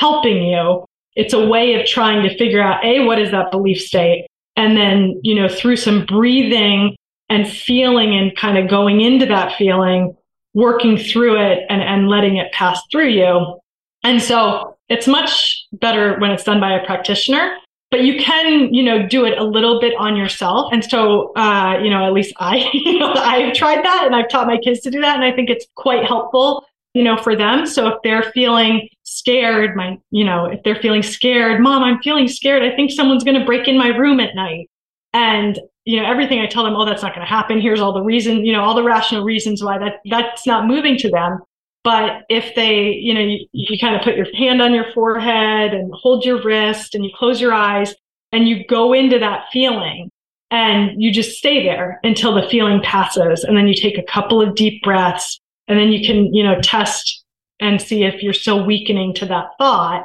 helping you, it's a way of trying to figure out, A, what is that belief state? And then, you know, through some breathing and feeling and kind of going into that feeling, working through it and, and letting it pass through you. And so it's much better when it's done by a practitioner but you can, you know, do it a little bit on yourself. And so, uh, you know, at least I, *laughs* you know, I've tried that and I've taught my kids to do that. And I think it's quite helpful, you know, for them. So if they're feeling scared, my, you know, if they're feeling scared, mom, I'm feeling scared. I think someone's going to break in my room at night. And, you know, everything I tell them, oh, that's not going to happen. Here's all the reason, you know, all the rational reasons why that that's not moving to them. But if they, you know, you, you kind of put your hand on your forehead and hold your wrist and you close your eyes and you go into that feeling and you just stay there until the feeling passes. And then you take a couple of deep breaths and then you can, you know, test and see if you're still weakening to that thought.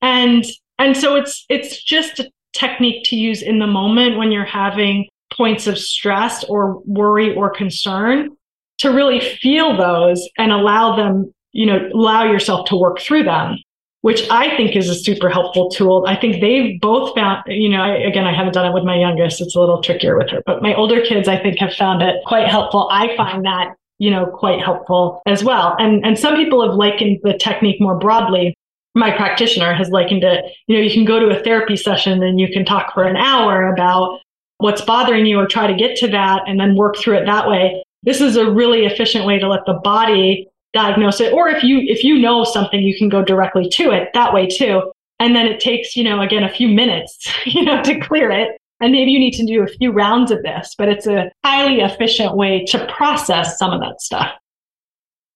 And, and so it's, it's just a technique to use in the moment when you're having points of stress or worry or concern to really feel those and allow them, you know, allow yourself to work through them, which I think is a super helpful tool. I think they've both found, you know, I, again, I haven't done it with my youngest. It's a little trickier with her, but my older kids, I think have found it quite helpful. I find that, you know, quite helpful as well. And, and some people have likened the technique more broadly. My practitioner has likened it, you know, you can go to a therapy session and you can talk for an hour about what's bothering you or try to get to that and then work through it that way. This is a really efficient way to let the body diagnose it. Or if you if you know something you can go directly to it that way too. And then it takes you know again a few minutes *laughs* you know to clear it and maybe you need to do a few rounds of this but it's a highly efficient way to process some of that stuff.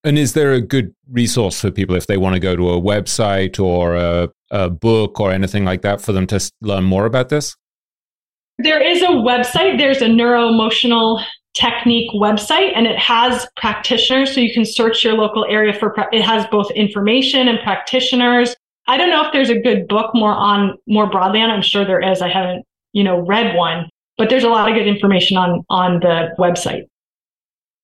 And is there a good resource for people if they want to go to a website or a, a book or anything like that for them to learn more about this? There is a website. There's a neuroemotional technique website and it has practitioners so you can search your local area for it has both information and practitioners. I don't know if there's a good book more on more broadly on. I'm sure there is. I haven't you know read one but there's a lot of good information on on the website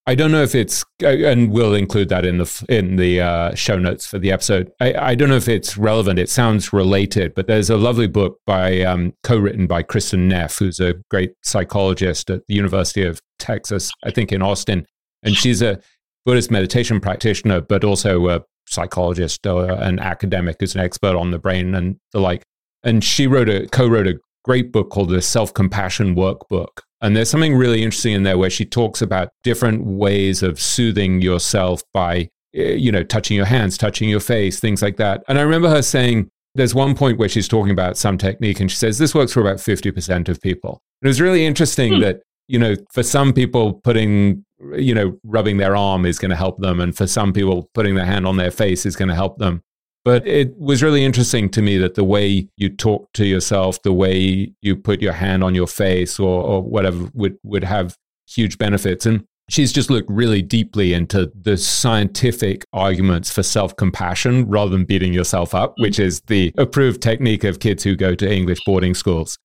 I don't know if it's, uh, and we'll include that in the in the uh, show notes for the episode. I, I, don't know if it's relevant. It sounds related, but there's a lovely book by um, co-written by Kristin Neff, who's a great psychologist at the University of Texas, I think in Austin, and she's a Buddhist meditation practitioner, but also a psychologist or an academic who's an expert on the brain and the like. And she wrote a co-wrote a great book called the Self Compassion Workbook and there's something really interesting in there where she talks about different ways of soothing yourself by, eh, you know, touching your hands, touching your face, things like that. And I remember her saying, there's one point where she's talking about some technique and she says, this works for about 50% of people. And it was really interesting hmm. that you know, for some people, putting, you know, rubbing their arm is going to help them. And for some people, putting their hand on their face is going to help them. But it was really interesting to me that the way you talk to yourself, the way you put your hand on your face or, or whatever would, would have huge benefits. And she's just looked really deeply into the scientific arguments for self compassion rather than beating yourself up, mm. which is the approved technique of kids who go to English boarding schools.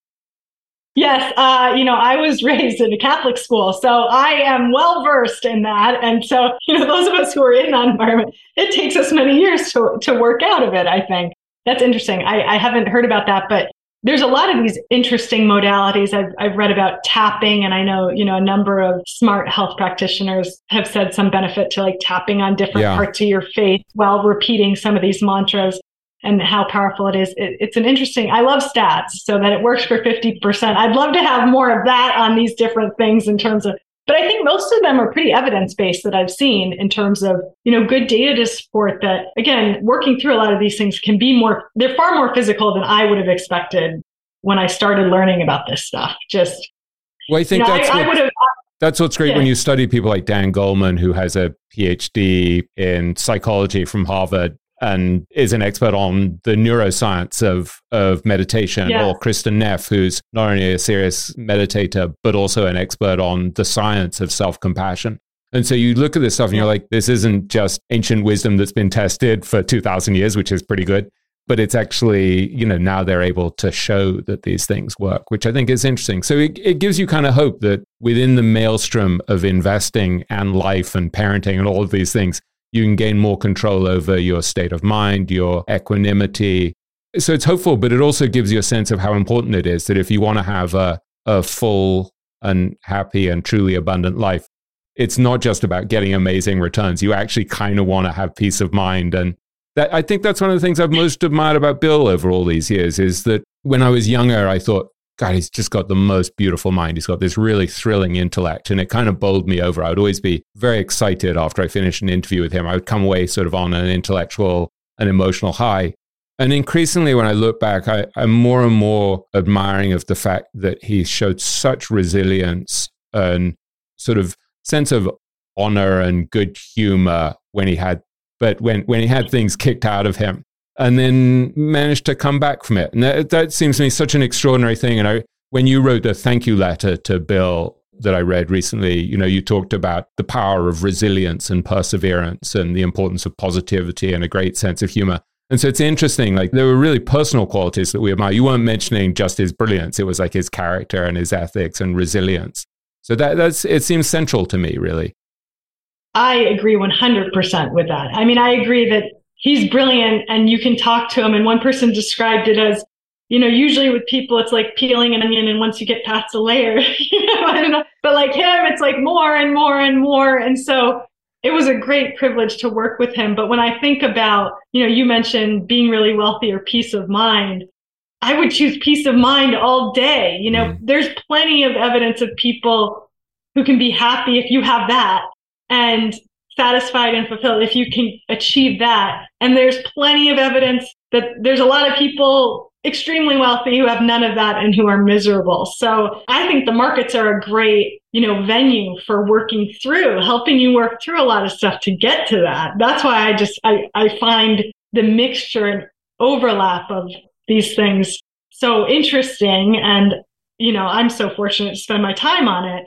Yes, uh, you know, I was *laughs* raised in a Catholic school, so I am well versed in that. And so, you know, those of us who are in that environment, it takes us many years to, to work out of it, I think. That's interesting. I, I haven't heard about that, but there's a lot of these interesting modalities I've, I've read about tapping and i know you know a number of smart health practitioners have said some benefit to like tapping on different yeah. parts of your face while repeating some of these mantras and how powerful it is. It, it's an interesting, I love stats so that it works for 50%. I'd love to have more of that on these different things in terms of, but I think most of them are pretty evidence based that I've seen in terms of, you know, good data to support that. Again, working through a lot of these things can be more, they're far more physical than I would have expected when I started learning about this stuff. Just, well, I think you know, that's I, what, I that's what's great yeah. when you study people like Dan Goleman, who has a PhD in psychology from Harvard and is an expert on the neuroscience of, of meditation, yeah. or Kristin Neff, who's not only a serious meditator, but also an expert on the science of self compassion. And so you look at this stuff and you're like, this isn't just ancient wisdom that's been tested for 2,000 years, which is pretty good, but it's actually, you know, now they're able to show that these things work, which I think is interesting. So it, it gives you kind of hope that within the maelstrom of investing and life and parenting and all of these things, you can gain more control over your state of mind, your equanimity. So it's hopeful, but it also gives you a sense of how important it is that if you want to have a, a full and happy and truly abundant life, it's not just about getting amazing returns. You actually kind of want to have peace of mind. And that, I think that's one of the things I've most admired about Bill over all these years is that when I was younger, I thought, God, he's just got the most beautiful mind. He's got this really thrilling intellect. And it kind of bowled me over. I would always be very excited after I finished an interview with him. I would come away sort of on an intellectual and emotional high. And increasingly, when I look back, I, am more and more admiring of the fact that he showed such resilience and sort of sense of honor and good humor when he had, but when, when he had things kicked out of him and then managed to come back from it. And that, that seems to me such an extraordinary thing. And I, when you wrote the thank you letter to Bill that I read recently, you know, you talked about the power of resilience and perseverance and the importance of positivity and a great sense of humor. And so it's interesting, like there were really personal qualities that we admire. You weren't mentioning just his brilliance, it was like his character and his ethics and resilience. So that, that's, it seems central to me, really. I agree 100% with that. I mean, I agree that he's brilliant and you can talk to him. And one person described it as, you know, usually with people, it's like peeling an onion. And once you get past a layer, *laughs* you know, I don't know. But like him, it's like more and more and more. And so it was a great privilege to work with him. But when I think about, you know, you mentioned being really wealthy or peace of mind, I would choose peace of mind all day. You know, mm. there's plenty of evidence of people who can be happy if you have that. And satisfied and fulfilled if you can achieve that. And there's plenty of evidence that there's a lot of people extremely wealthy who have none of that and who are miserable. So I think the markets are a great, you know, venue for working through, helping you work through a lot of stuff to get to that. That's why I just I, I find the mixture and overlap of these things so interesting and you know, I'm so fortunate to spend my time on it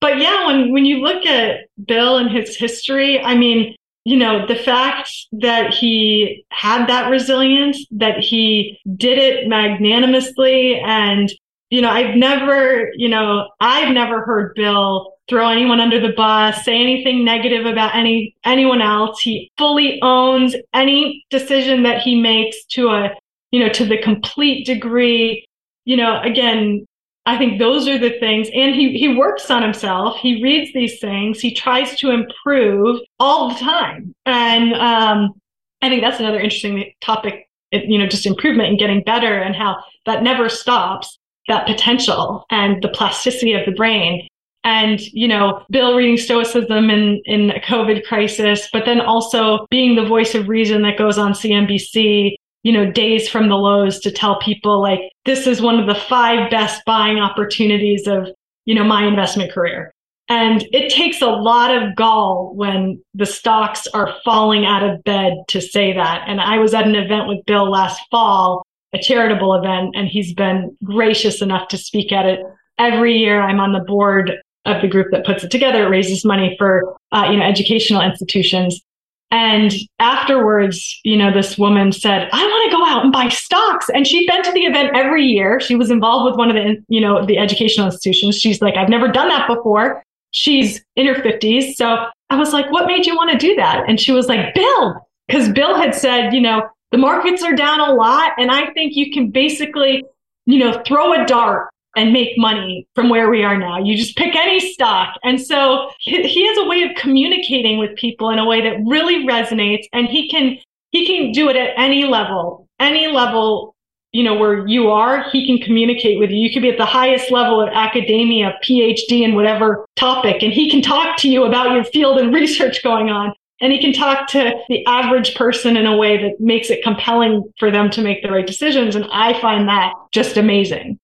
but yeah, when, when you look at Bill and his history, I mean, you know, the fact that he had that resilience, that he did it magnanimously. And, you know, I've never, you know, I've never heard Bill throw anyone under the bus, say anything negative about any, anyone else. He fully owns any decision that he makes to a, you know, to the complete degree. You know, again, I think those are the things. And he, he works on himself. He reads these things. He tries to improve all the time. And um, I think that's another interesting topic, you know, just improvement and getting better and how that never stops that potential and the plasticity of the brain. And, you know, Bill reading Stoicism in, in a COVID crisis, but then also being the voice of reason that goes on CNBC you know, days from the lows to tell people like this is one of the five best buying opportunities of, you know, my investment career. And it takes a lot of gall when the stocks are falling out of bed to say that. And I was at an event with Bill last fall, a charitable event, and he's been gracious enough to speak at it every year. I'm on the board of the group that puts it together. It raises money for, uh, you know, educational institutions. And afterwards, you know, this woman said, I want to go out and buy stocks. And she'd been to the event every year. She was involved with one of the, you know, the educational institutions. She's like, I've never done that before. She's in her 50s. So I was like, what made you want to do that? And she was like, Bill, because Bill had said, you know, the markets are down a lot. And I think you can basically, you know, throw a dart and make money from where we are now. You just pick any stock. And so he has a way of communicating with people in a way that really resonates and he can he can do it at any level. Any level, you know, where you are, he can communicate with you. You could be at the highest level of academia, PhD in whatever topic, and he can talk to you about your field and *laughs* research going on. And he can talk to the average person in a way that makes it compelling for them to make the right decisions. And I find that just amazing.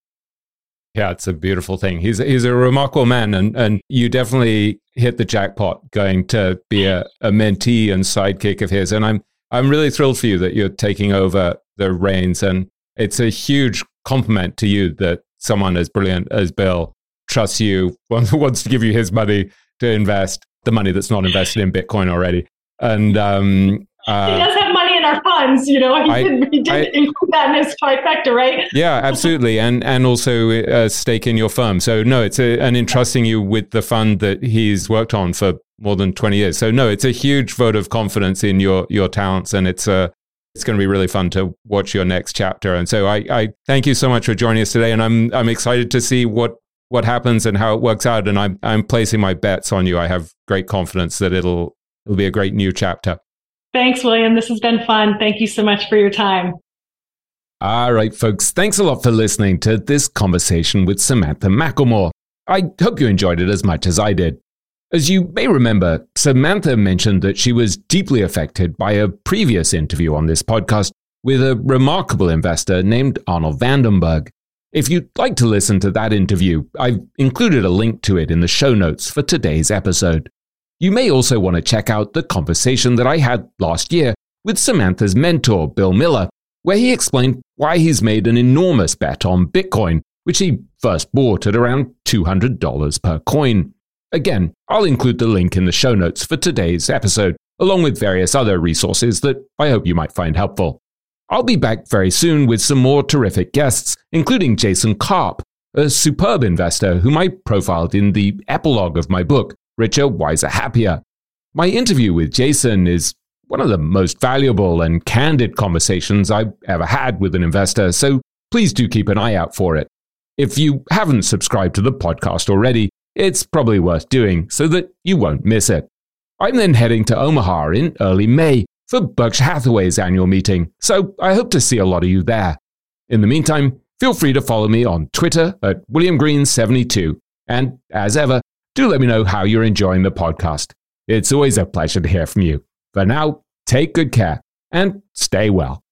Yeah, it's a beautiful thing. He's he's a remarkable man, and and you definitely hit the jackpot going to be a, a mentee and sidekick of his. And I'm I'm really thrilled for you that you're taking over the reins, and it's a huge compliment to you that someone as brilliant as Bill trusts you, *laughs* wants to give you his money to invest the money that's not invested in Bitcoin already. And um, uh, our funds, you know. He I, did, he did I, include that in his trifecta, right? Yeah, absolutely, and and also a stake in your firm. So no, it's a, an entrusting you with the fund that he's worked on for more than twenty years. So no, it's a huge vote of confidence in your your talents, and it's a it's going to be really fun to watch your next chapter. And so I, I thank you so much for joining us today, and I'm I'm excited to see what what happens and how it works out. And I'm I'm placing my bets on you. I have great confidence that it'll it'll be a great new chapter. Thanks, William. This has been fun. Thank you so much for your time. All right, folks. Thanks a lot for listening to this conversation with Samantha McLemore. I hope you enjoyed it as much as I did. As you may remember, Samantha mentioned that she was deeply affected by a previous interview on this podcast with a remarkable investor named Arnold van den Berg. If you'd like to listen to that interview, I've included a link to it in the show notes for today's episode. You may also want to check out the conversation that I had last year with Samantha's mentor, Bill Miller, where he explained why he's made an enormous bet on Bitcoin, which he first bought at around $200 per coin. Again, I'll include the link in the show notes for today's episode, along with various other resources that I hope you might find helpful. I'll be back very soon with some more terrific guests, including Jason Karp, a superb investor whom I profiled in the epilogue of my book, richer, wiser, happier. My interview with Jason is one of the most valuable and candid conversations I've ever had with an investor, so please do keep an eye out for it. If you haven't subscribed to the podcast already, it's probably worth doing so that you won't miss it. I'm then heading to Omaha in early May for Berkshire Hathaway's annual meeting, so I hope to see a lot of you there. In the meantime, feel free to follow me on Twitter at WilliamGreen72. And as ever, do let me know how you're enjoying the podcast. It's always a pleasure to hear from you. For now, take good care and stay well.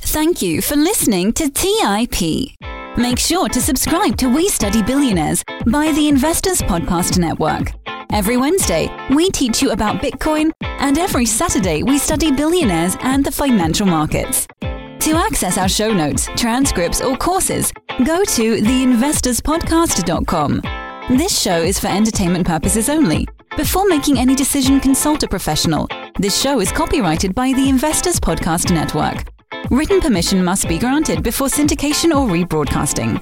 Thank you for listening to TIP. Make sure to subscribe to We Study Billionaires by the Investors Podcast Network. Every Wednesday, we teach you about Bitcoin, and every Saturday, we study billionaires and the financial markets. To access our show notes, transcripts, or courses, go to theinvestorspodcast.com. This show is for entertainment purposes only. Before making any decision, consult a professional. This show is copyrighted by the Investors Podcast Network. Written permission must be granted before syndication or rebroadcasting.